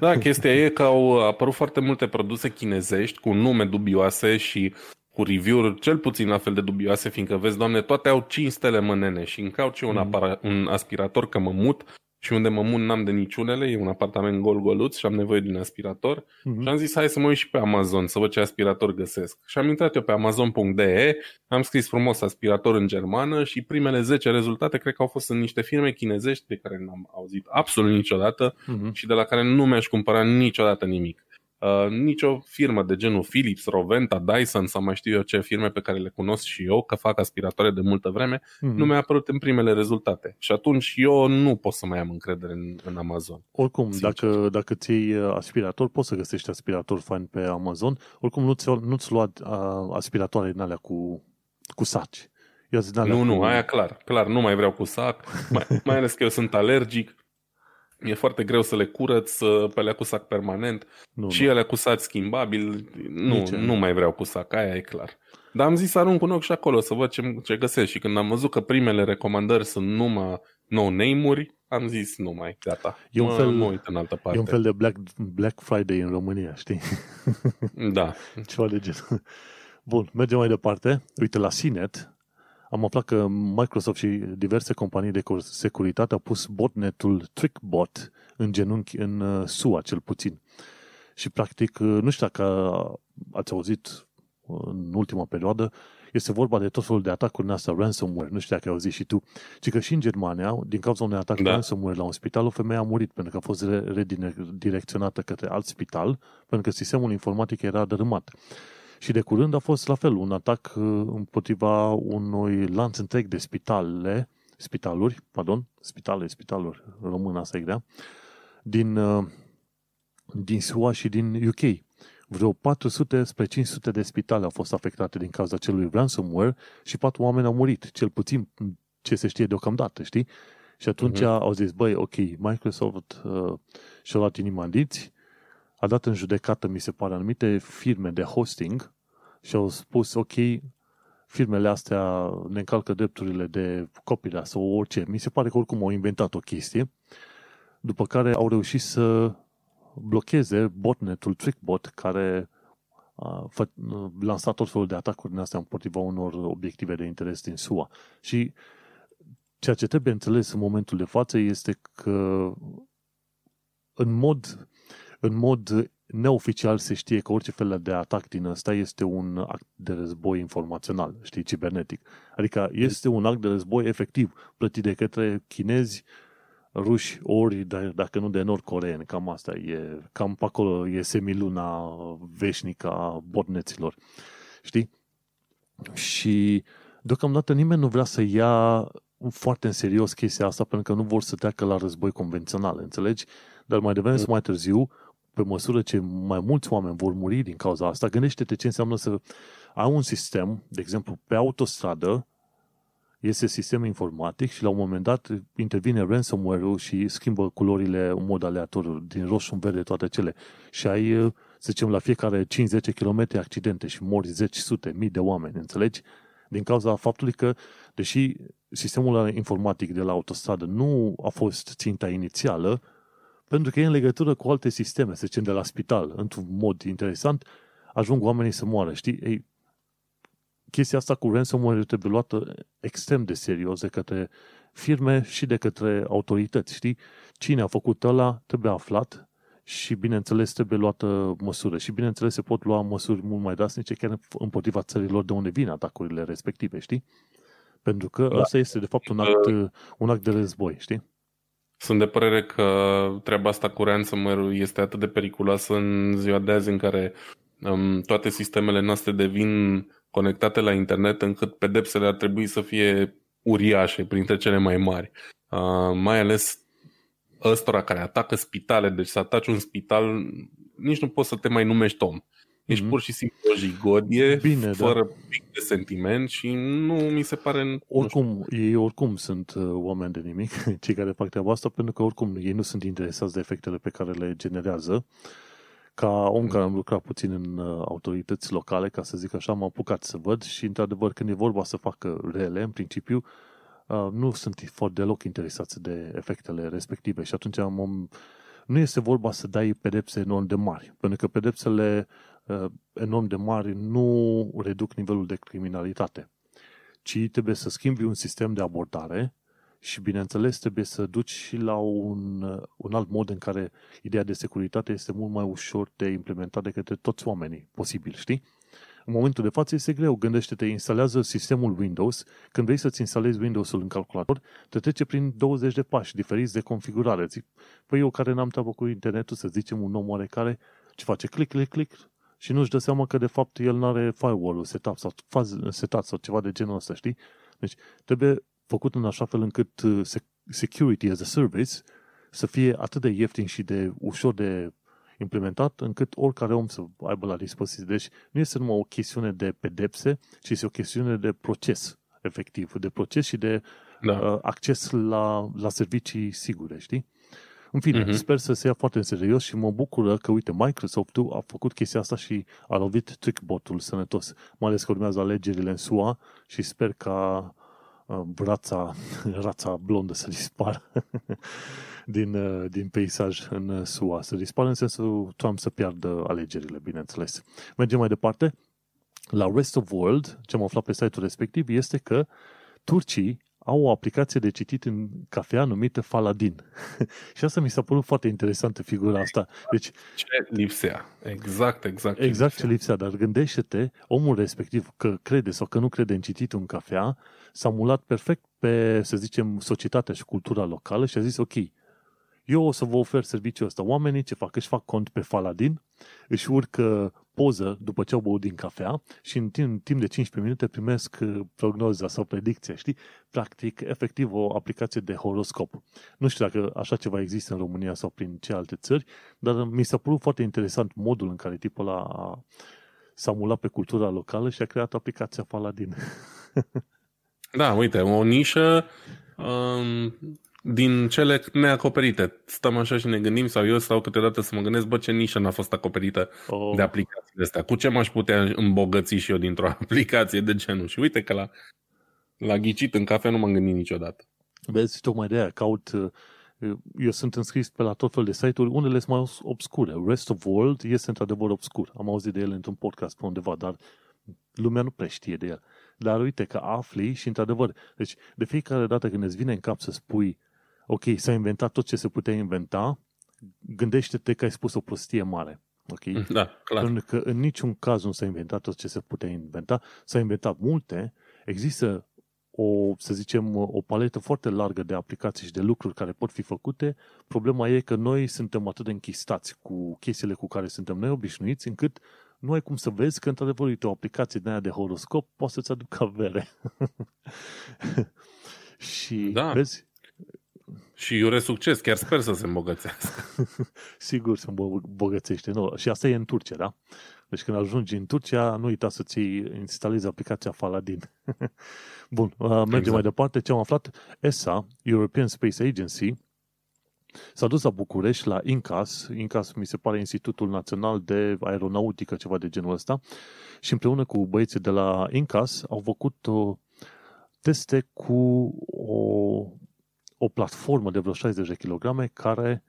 Da, chestia e că au apărut foarte multe produse chinezești cu nume dubioase și cu review-uri cel puțin la fel de dubioase, fiindcă vezi, doamne, toate au 5 stele mânene și încaut și un, mm. apara- un aspirator cămămut și unde mă mun n-am de niciunele, e un apartament gol-goluț și am nevoie de un aspirator mm-hmm. și am zis hai să mă uit și pe Amazon să văd ce aspirator găsesc. Și am intrat eu pe amazon.de, am scris frumos aspirator în germană și primele 10 rezultate cred că au fost în niște firme chinezești de care n-am auzit absolut niciodată mm-hmm. și de la care nu mi-aș cumpăra niciodată nimic. Uh, nicio firmă de genul Philips, Roventa, Dyson sau mai știu eu ce firme pe care le cunosc și eu, că fac aspiratoare de multă vreme, mm-hmm. nu mi-a apărut în primele rezultate. Și atunci eu nu pot să mai am încredere în, în Amazon. Oricum, dacă, dacă ți iei uh, aspirator, poți să găsești aspirator fain pe Amazon. Oricum, nu-ți, nu-ți lua uh, aspiratoare în alea cu, cu saci. Nu, cu... nu, aia clar. Clar, nu mai vreau cu sac, mai, mai ales că eu sunt alergic E foarte greu să le curăț pe alea cu sac permanent nu, și nu. ele cu sac schimbabil. Nu, Nici nu mai vreau cu sac, aia e clar. Dar am zis să arunc un ochi și acolo să văd ce, ce găsesc și când am văzut că primele recomandări sunt numai no name-uri, am zis nu mai, gata. E un, mă, fel, mă uit în altă parte. E un fel de Black, Black Friday în România, știi? Da. Ceva de genul. Bun, mergem mai departe. Uite, la Sinet am aflat că Microsoft și diverse companii de securitate au pus botnetul TrickBot în genunchi în uh, SUA, cel puțin. Și, practic, uh, nu știu dacă ați auzit uh, în ultima perioadă, este vorba de tot felul de atacuri în astea, ransomware, nu știu dacă ai auzit și tu, ci că și în Germania, din cauza unui atac da. ransomware la un spital, o femeie a murit pentru că a fost redirecționată către alt spital, pentru că sistemul informatic era dărâmat. Și de curând a fost la fel un atac uh, împotriva unui lanț întreg de spitale, spitaluri, pardon, spitale, spitaluri, român asta e grea, din, uh, din SUA și din UK. Vreo 400 spre 500 de spitale au fost afectate din cauza celui ransomware și patru oameni au murit, cel puțin ce se știe deocamdată, știi? Și atunci uh-huh. au zis, băi, ok, Microsoft uh, și-a luat inima în dinți, a dat în judecată, mi se pare, anumite firme de hosting și au spus, ok, firmele astea ne încalcă drepturile de copyright sau orice. Mi se pare că oricum au inventat o chestie, după care au reușit să blocheze botnetul TrickBot, care a lansat tot felul de atacuri din astea împotriva unor obiective de interes din SUA. Și ceea ce trebuie înțeles în momentul de față este că în mod, în mod neoficial se știe că orice fel de atac din ăsta este un act de război informațional, știi, cibernetic. Adică este un act de război efectiv, plătit de către chinezi, ruși, ori, dacă nu de nord-coreeni, cam asta e, cam pe acolo e semiluna veșnică a botneților, știi? Și deocamdată nimeni nu vrea să ia foarte în serios chestia asta pentru că nu vor să treacă la război convențional, înțelegi? Dar mai devreme sau mai târziu, pe măsură ce mai mulți oameni vor muri din cauza asta, gândește-te ce înseamnă să ai un sistem, de exemplu, pe autostradă, este sistem informatic și la un moment dat intervine ransomware-ul și schimbă culorile în mod aleatoriu, din roșu în verde, toate cele. Și ai, să zicem, la fiecare 5-10 km accidente și mori 10 sute, mii de oameni, înțelegi? Din cauza faptului că, deși sistemul informatic de la autostradă nu a fost ținta inițială, pentru că e în legătură cu alte sisteme, să zicem de la spital, într-un mod interesant, ajung oamenii să moară, știi? Ei, chestia asta cu ransomware trebuie luată extrem de serios de către firme și de către autorități, știi? Cine a făcut ăla trebuie aflat și, bineînțeles, trebuie luată măsură. Și, bineînțeles, se pot lua măsuri mult mai drastice chiar împotriva țărilor de unde vin atacurile respective, știi? Pentru că da. asta este, de fapt, un act, un act de război, știi? Sunt de părere că treaba asta cu ransomware este atât de periculoasă în ziua de azi în care um, toate sistemele noastre devin conectate la internet încât pedepsele ar trebui să fie uriașe, printre cele mai mari. Uh, mai ales ăstora care atacă spitale, deci să ataci un spital, nici nu poți să te mai numești om. Ești mm-hmm. pur și simplu o jigodie, Bine, fără da. pic de sentiment și nu mi se pare... Oricum, ei oricum sunt uh, oameni de nimic, cei care fac treaba asta, pentru că oricum ei nu sunt interesați de efectele pe care le generează. Ca om care am lucrat puțin în uh, autorități locale, ca să zic așa, m-am apucat să văd și, într-adevăr, când e vorba să facă rele, în principiu, uh, nu sunt foarte deloc interesați de efectele respective și atunci am, nu este vorba să dai pedepse enorm de mari, pentru că pedepsele uh, enorm de mari nu reduc nivelul de criminalitate, ci trebuie să schimbi un sistem de abordare și, bineînțeles, trebuie să duci și la un, un alt mod în care ideea de securitate este mult mai ușor de implementat de către toți oamenii posibil, știi? În momentul de față este greu. Gândește-te, instalează sistemul Windows. Când vrei să-ți instalezi Windows-ul în calculator, te trece prin 20 de pași diferiți de configurare. Zic, păi eu care n-am treabă cu internetul, să zicem un om oarecare, ce face? Click, click, click, și nu-și dă seama că de fapt el nu are firewall-ul setup sau setat sau ceva de genul ăsta, știi? Deci trebuie făcut în așa fel încât uh, security as a service să fie atât de ieftin și de ușor de implementat încât oricare om să aibă la dispoziție. Deci nu este numai o chestiune de pedepse, ci este o chestiune de proces, efectiv, de proces și de da. uh, acces la, la servicii sigure, știi? În fine, uh-huh. sper să se ia foarte în serios și mă bucură că, uite, Microsoft a făcut chestia asta și a lovit TrickBot-ul sănătos. Mai ales că urmează alegerile în SUA și sper ca uh, brața, rața blondă să dispară din, uh, din peisaj în uh, SUA. Să dispară în sensul Trump să piardă alegerile, bineînțeles. Mergem mai departe. La Rest of World, ce am aflat pe site-ul respectiv, este că turcii au o aplicație de citit în cafea numită Faladin. și asta mi s-a părut foarte interesantă figura asta. Deci, ce lipsea? Exact, exact. Ce exact lipsea. ce lipsea, dar gândește-te, omul respectiv, că crede sau că nu crede în cititul în cafea, s-a mulat perfect pe, să zicem, societatea și cultura locală și a zis, ok, eu o să vă ofer serviciul ăsta. Oamenii ce fac? Își fac cont pe Faladin, își urcă poză după ce au băut din cafea și în timp, în timp de 15 minute primesc uh, prognoza sau predicția, știi? Practic, efectiv, o aplicație de horoscop. Nu știu dacă așa ceva există în România sau prin ce alte țări, dar mi s-a părut foarte interesant modul în care tipul ăla a, s-a mulat pe cultura locală și a creat aplicația Paladin. da, uite, o nișă um, din cele neacoperite. Stăm așa și ne gândim, sau eu stau câteodată să mă gândesc, bă, ce nișă n-a fost acoperită oh. de aplicațiile astea. Cu ce m-aș putea îmbogăți și eu dintr-o aplicație de genul? Și uite că la, la ghicit în cafea nu m-am gândit niciodată. Vezi, tocmai de aia caut uh, eu sunt înscris pe la tot fel de site-uri, unele sunt mai obscure. Rest of World este într-adevăr obscur. Am auzit de el într-un podcast pe undeva, dar lumea nu prea știe de el. Dar uite că afli și într-adevăr, deci de fiecare dată când îți vine în cap să spui ok, s-a inventat tot ce se putea inventa, gândește-te că ai spus o prostie mare. Ok? Da, clar. Pentru că în niciun caz nu s-a inventat tot ce se putea inventa, s-a inventat multe, există o, să zicem, o paletă foarte largă de aplicații și de lucruri care pot fi făcute. Problema e că noi suntem atât de închistați cu chestiile cu care suntem noi obișnuiți, încât nu ai cum să vezi că, într-adevăr, uite, o aplicație de aia de horoscop poate să-ți aducă avere. și, da. vezi, și iure succes, chiar sper să se îmbogățească. Sigur se îmbogățește. Nu. Și asta e în Turcia, da? Deci când ajungi în Turcia, nu uita să-ți instalezi aplicația Faladin. Bun, uh, mergem exact. mai departe. Ce am aflat? ESA, European Space Agency, s-a dus la București, la INCAS. INCAS mi se pare Institutul Național de Aeronautică, ceva de genul ăsta. Și împreună cu băieții de la INCAS au făcut uh, teste cu o o platformă de vreo 60 de kilograme care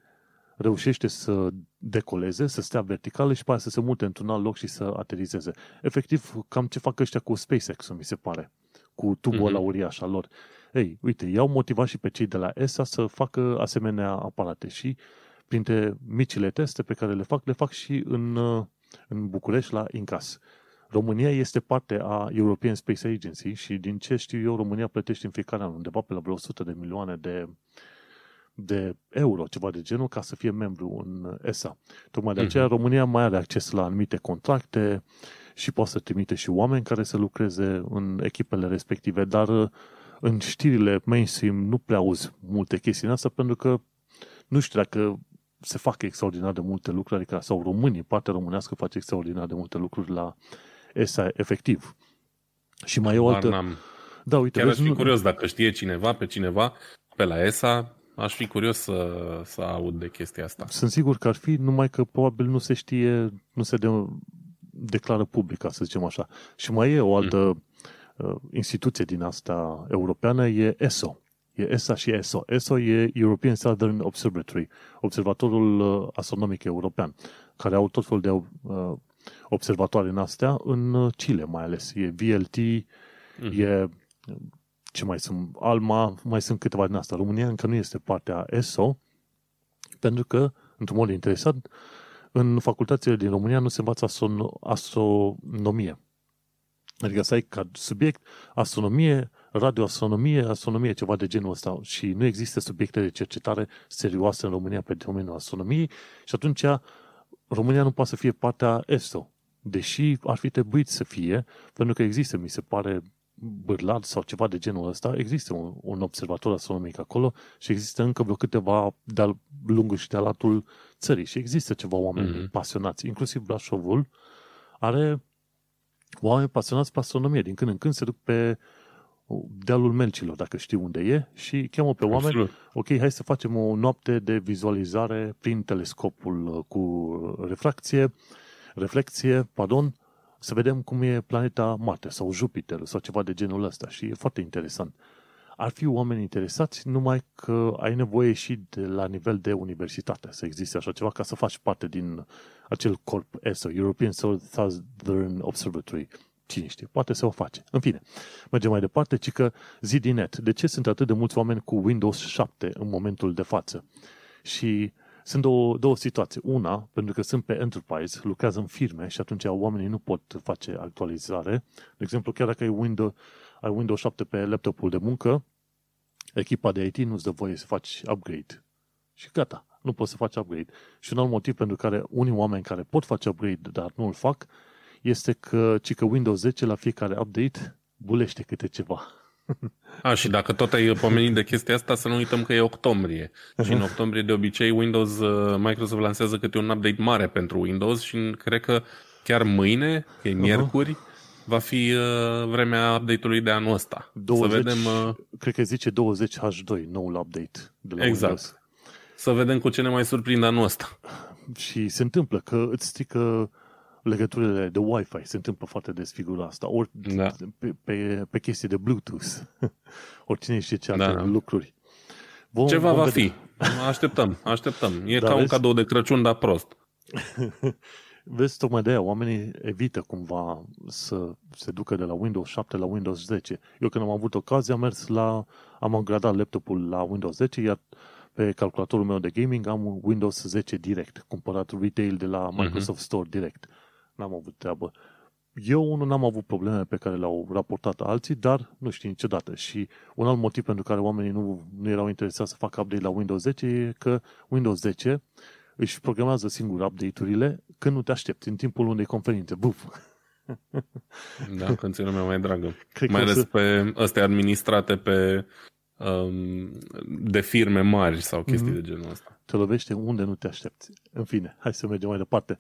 reușește să decoleze, să stea verticală și pe aia să se mute într-un alt loc și să aterizeze. Efectiv, cam ce fac ăștia cu SpaceX, mi se pare, cu tubul mm-hmm. ăla uriaș al lor. Ei, uite, i-au motivat și pe cei de la ESA să facă asemenea aparate și printre micile teste pe care le fac, le fac și în, în București la Incas. România este parte a European Space Agency și din ce știu eu, România plătește în fiecare an undeva pe la vreo 100 de milioane de, de euro, ceva de genul, ca să fie membru în ESA. Tocmai de aceea mm-hmm. România mai are acces la anumite contracte și poate să trimite și oameni care să lucreze în echipele respective, dar în știrile mainstream nu prea auzi multe chestii în asta pentru că nu știu dacă se fac extraordinar de multe lucruri, adică sau românii, partea românească face extraordinar de multe lucruri la ESA efectiv. Și mai e o altă... N-am. Da, uite, Chiar vezi, aș fi nu- curios dacă știe cineva pe cineva pe la ESA, aș fi curios să, să aud de chestia asta. Sunt sigur că ar fi, numai că probabil nu se știe, nu se de, declară public, să zicem așa. Și mai e o altă uh, instituție din asta europeană, e ESO. E ESA și ESO. ESO e European Southern Observatory, Observatorul uh, Astronomic European, care au tot felul de uh, observatoare în astea, în uh, Chile mai ales. E VLT, Mhm. e ce mai sunt, Alma, mai sunt câteva din asta. România încă nu este partea ESO, pentru că, într-un mod interesant, în facultățile din România nu se învață astrono- astronomie. Adică să ai ca subiect astronomie, radioastronomie, astronomie, ceva de genul ăsta. Și nu există subiecte de cercetare serioase în România pe domeniul astronomiei și atunci România nu poate să fie partea ESO. Deși ar fi trebuit să fie, pentru că există, mi se pare, Bârlad sau ceva de genul ăsta, există un, un observator astronomic acolo și există încă vreo câteva de-a lungul și de-a latul țării și există ceva oameni Mhm. mm-hmm. pasionați. Inclusiv Brașovul are oameni pasionați pe astronomie. Din când în când se duc pe dealul Melcilor, dacă știu unde e, și cheamă pe oameni Absolut. ok, hai să facem o noapte de vizualizare prin telescopul uh, cu refracție, reflecție, pardon, să vedem cum e planeta Marte sau Jupiter sau ceva de genul ăsta și e foarte interesant. Ar fi oameni interesați, numai că ai nevoie și de la nivel de universitate să existe așa ceva ca să faci parte din acel corp ESO, European Southern Observatory. Cine știe, poate se o face. În fine, mergem mai departe, ci că ZDNet. De ce sunt atât de mulți oameni cu Windows 7 în momentul de față? Și sunt două, două situații. Una, pentru că sunt pe enterprise, lucrează în firme și atunci oamenii nu pot face actualizare. De exemplu, chiar dacă ai Windows, ai Windows 7 pe laptopul de muncă, echipa de IT nu-ți dă voie să faci upgrade. Și gata, nu poți să faci upgrade. Și un alt motiv pentru care unii oameni care pot face upgrade, dar nu îl fac, este că, ci că Windows 10 la fiecare update bulește câte ceva. A, și dacă tot ai pomenit de chestia asta, să nu uităm că e octombrie. Și în octombrie, de obicei, Windows, uh, Microsoft lansează câte un update mare pentru Windows și cred că chiar mâine, că e miercuri, va fi uh, vremea update-ului de anul ăsta. 20, Să vedem, uh, cred că zice 20H2, noul update de la Exact. Windows. să vedem cu ce ne mai surprinde anul ăsta. Și se întâmplă că îți strică legăturile de Wi-Fi, se întâmplă foarte des figura asta, ori Da. pe, pe, pe chestii de Bluetooth, oricine știe ce alte Da, da. lucruri. Vom, Ceva vom va vedea. fi. Așteptăm, așteptăm. E Da, ca un vezi? cadou de Crăciun, dar prost. Vezi, tocmai de aia, oamenii evită cumva să se ducă de la Windows 7 la Windows 10. Eu când am avut ocazia, am mers la, am upgradat laptopul la Windows 10, iar pe calculatorul meu de gaming am un Windows 10 direct, cumpărat retail de la Microsoft Store direct. N-am avut treabă. Eu unul n-am avut probleme pe care le-au raportat alții, dar nu știu niciodată. Și un alt motiv pentru care oamenii nu, nu erau interesați să facă update la Windows 10 e că Windows 10 își programează singur update-urile când nu te aștepți, în timpul unei conferințe. Buf! Da, când ți lumea mai dragă. Cred mai că o ales să- pe astea administrate pe um, de firme mari sau chestii Mhm. de genul ăsta. te lovește unde nu te aștepți. În fine, hai să mergem mai departe.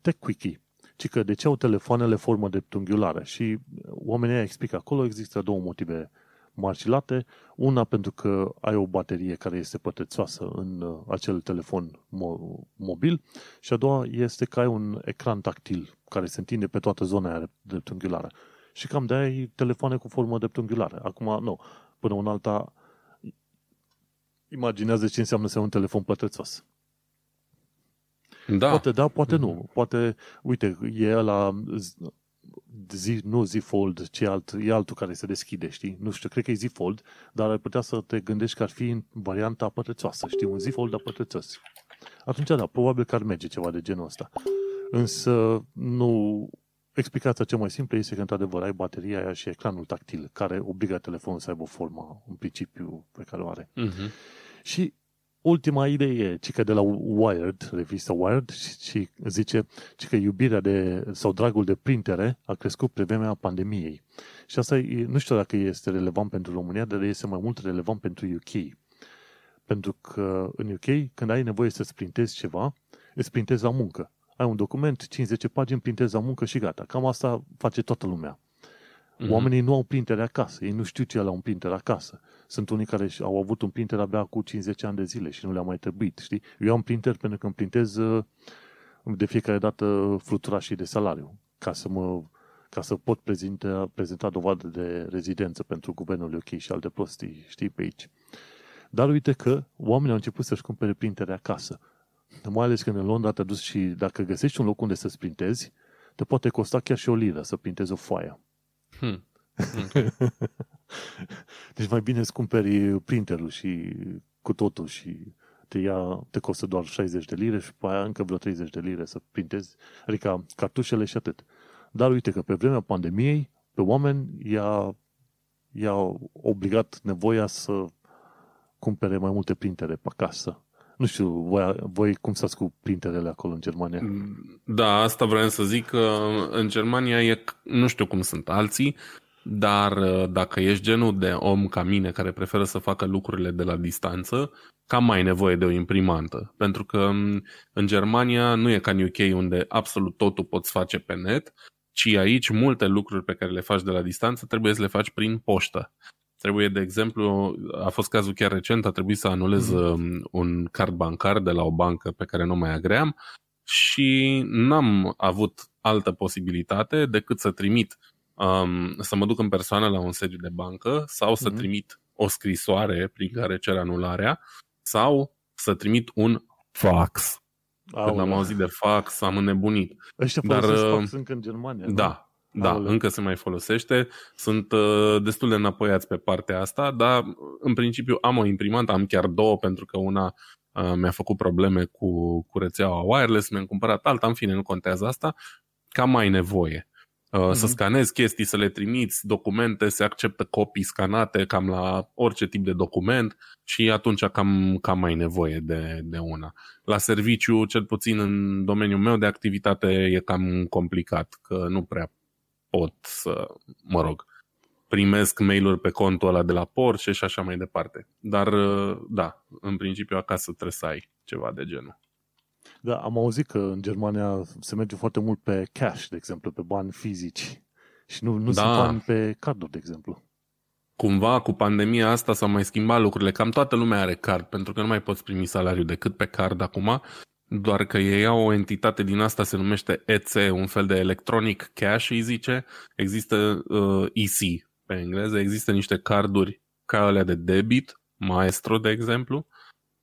Tech Quickie. Ci că de ce au telefoanele formă de unghiulară? Și oamenii ăia explică acolo, există două motive mari și late. Una pentru că ai o baterie care este pătățoasă în uh, acel telefon mo- mobil și a doua este că ai un ecran tactil care se întinde pe toată zona aia dreptunghiulară. Și cam de ai telefoane cu formă dreptunghiulară. Acum, nu. Până un alta, imaginează ce înseamnă să ai un telefon pătățos. Da, Poate da, poate nu. Poate, uite, e la zi, nu Z Fold, ci alt, e altul care se deschide, știi? Nu știu, cred că e Z Fold, dar ar putea să te gândești că ar fi în varianta pătrățoasă, știi? Un Z Fold, dar pătrățos. Atunci, da, probabil că ar merge ceva de genul ăsta. Însă, nu... Explicația cea mai simplă este că, într-adevăr, ai bateria aia și ecranul tactil, care obligă telefonul să aibă forma, în principiu, pe care o are. Mhm. Și ultima idee e, ci că de la Wired, revista Wired, și, și zice ci că iubirea de, sau dragul de printere a crescut pe vremea pandemiei. Și asta e, nu știu dacă este relevant pentru România, dar este mai mult relevant pentru UK. Pentru că în UK, când ai nevoie să-ți printezi ceva, îți printezi la muncă. Ai un document, 50 pagini, printezi la muncă și gata. Cam asta face toată lumea. Mm-hmm. Oamenii nu au printere acasă, ei nu știu ce la un printer acasă. Sunt unii care au avut un printer abia cu 50 ani de zile și nu le-a mai trebuit, știi? Eu am printer pentru că îmi printez uh, de fiecare dată fluturașii de salariu, ca să mă ca să pot prezenta, prezenta dovadă de rezidență pentru guvernul UK și alte prostii, știi, pe aici. Dar uite că oamenii au început să-și cumpere printere acasă. Mai ales când în Londra te duci și dacă găsești un loc unde să-ți printezi, te poate costa chiar și o liră să printezi o foaie. Hmm. Okay. deci mai bine îți cumperi printerul și cu totul și te, ia, te costă doar 60 de lire și pe aia încă vreo 30 de lire să printezi, adică cartușele și atât. Dar uite că pe vremea pandemiei, pe oameni i-a, i-a obligat nevoia să cumpere mai multe printere pe acasă. Nu știu, voi, voi cum stați cu printerele acolo în Germania? Da, asta vreau să zic că în Germania e, nu știu cum sunt alții, dar uh, dacă ești genul de om ca mine care preferă să facă lucrurile de la distanță, cam mai nevoie de o imprimantă. Pentru că um, în Germania nu e ca în UK unde absolut totul poți face pe net, ci aici multe lucruri pe care le faci de la distanță trebuie să le faci prin poștă. Trebuie, de exemplu, a fost cazul chiar recent, a trebuit să anulez mm. un card bancar de la o bancă pe care nu mai agream și n-am avut altă posibilitate decât să trimit, um, să mă duc în persoană la un sediu de bancă sau să mm. trimit o scrisoare prin care cer anularea sau să trimit un fax. Aolea. Când am auzit de fax, am înnebunit. Ăștia Dar, fax încă în Germania, Da, da, Aoleu. încă se mai folosește. Sunt uh, destul de înapoiați pe partea asta, dar în principiu am o imprimantă, am chiar două pentru că una uh, mi-a făcut probleme cu, cu rețeaua wireless, mi-am cumpărat alta, în fine, nu contează asta. Cam mai nevoie. Uh, mm-hmm. Să mhm. scanezi chestii, să le trimiți, documente, se acceptă copii scanate cam la orice tip de document și atunci cam, cam mai nevoie de, de una. La serviciu, cel puțin în domeniul meu de activitate, e cam complicat, că nu prea pot să, mă rog, primesc mail-uri pe contul ăla de la Porsche și așa mai departe. Dar, uh, da, în principiu acasă trebuie să ai ceva de genul. Da, am auzit că în Germania se merge foarte mult pe cash, de exemplu, pe bani fizici. Și nu, nu da. sunt bani pe carduri, de exemplu. Cumva, cu pandemia asta s-au mai schimbat lucrurile. Cam toată lumea are card, pentru că nu mai poți primi salariu decât pe card acum. Doar că ei au o entitate din asta, se numește EC, un fel de electronic cash, îi zice. Există uh, EC pe engleză, există niște carduri ca alea de debit, Maestro, de exemplu,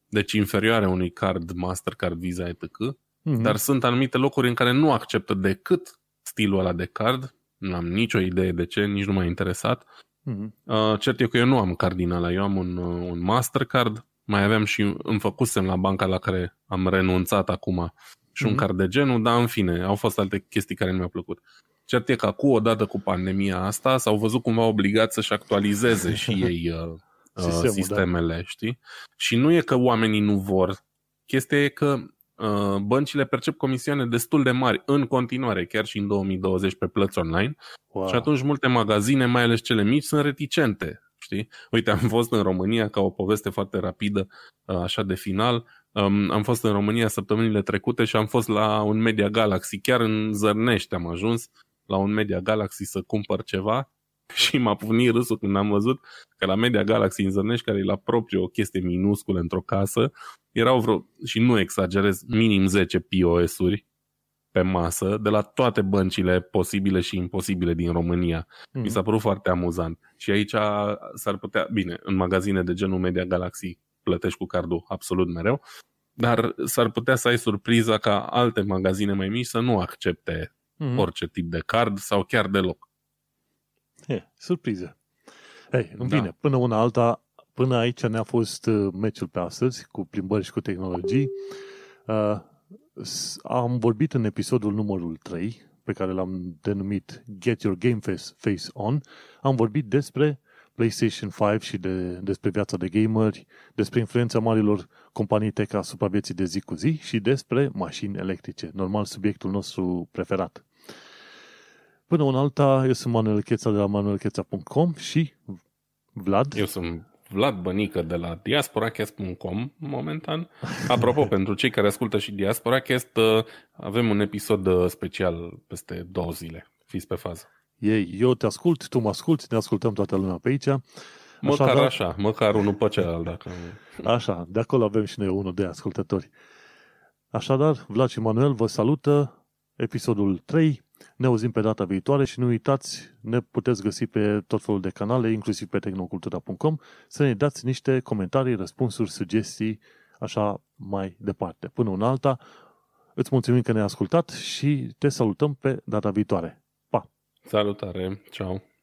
deci inferioare unui card Mastercard, Visa, etc. Mm-hmm. Dar sunt anumite locuri în care nu acceptă decât stilul ăla de card. Nu am nicio idee de ce, nici nu m-a interesat. Mm-hmm. Uh, cert e că eu nu am card din ăla, eu am un, uh, un Mastercard, mai aveam și îmi făcusem la banca la care am renunțat acum și mm-hmm. un mhm. card de genul, dar în fine, au fost alte chestii care nu mi-au plăcut. Cert e că acum, odată cu pandemia asta, s-au văzut cumva obligați să-și actualizeze și ei uh, Sistemul, da. sistemele, da. știi? Și nu e că oamenii nu vor. Chestia e că uh, băncile percep comisioane destul de mari în continuare, chiar și în 2020 pe plăți online. Wow. Și atunci multe magazine, mai ales cele mici, sunt reticente. Știi? Uite, am fost în România ca o poveste foarte rapidă, uh, așa de final. Um, am fost în România săptămânile trecute și am fost la un Media Galaxy, chiar în Zărnești am ajuns la un Media Galaxy să cumpăr ceva și m-a punit râsul când am văzut că la Media Galaxy în Zărnești, care e la propriu o chestie minusculă într-o casă, erau vreo, și nu exagerez, minim 10 POS-uri pe masă de la toate băncile posibile și imposibile din România. Mm-hmm. Mi s-a părut foarte amuzant. Și aici s-ar putea, bine, în magazine de genul Media Galaxy plătești cu cardul absolut mereu, dar s-ar putea să ai surpriza ca alte magazine mai mici să nu accepte mm-hmm. orice tip de card sau chiar deloc. He, surpriză. Ei, în da. bine, până una alta, până aici ne-a fost uh, meciul pe astăzi, cu plimbări și cu tehnologii. Uh, am vorbit în episodul numărul 3, pe care l-am denumit Get Your Game Face, Face On, am vorbit despre PlayStation 5 și de, despre viața de gameri, despre influența marilor companii tech asupra vieții de zi cu zi și despre mașini electrice, normal subiectul nostru preferat. Până un alta, eu sunt Manuel Cheța de la manuelcheța.com și Vlad. Eu sunt Vlad Bănică de la diasporacast.com momentan. Apropo, pentru cei care ascultă și Diasporacast, uh, avem un episod uh, special peste două zile. Fiți pe fază. Ei, eu te ascult, tu mă asculti, ne ascultăm toată lumea pe aici. Măcar așa, așa măcar unul pe celălalt. Dacă... Așa, de acolo avem și noi unul de ascultători. Așadar, Vlad și Manuel vă salută episodul 3. Ne auzim pe data viitoare și nu uitați, ne puteți găsi pe tot felul de canale, inclusiv pe tehnocultura.com, să ne dați niște comentarii, răspunsuri, sugestii, așa mai departe. Până în alta, îți mulțumim că ne-ai ascultat și te salutăm pe data viitoare. Pa! Salutare! Ciao!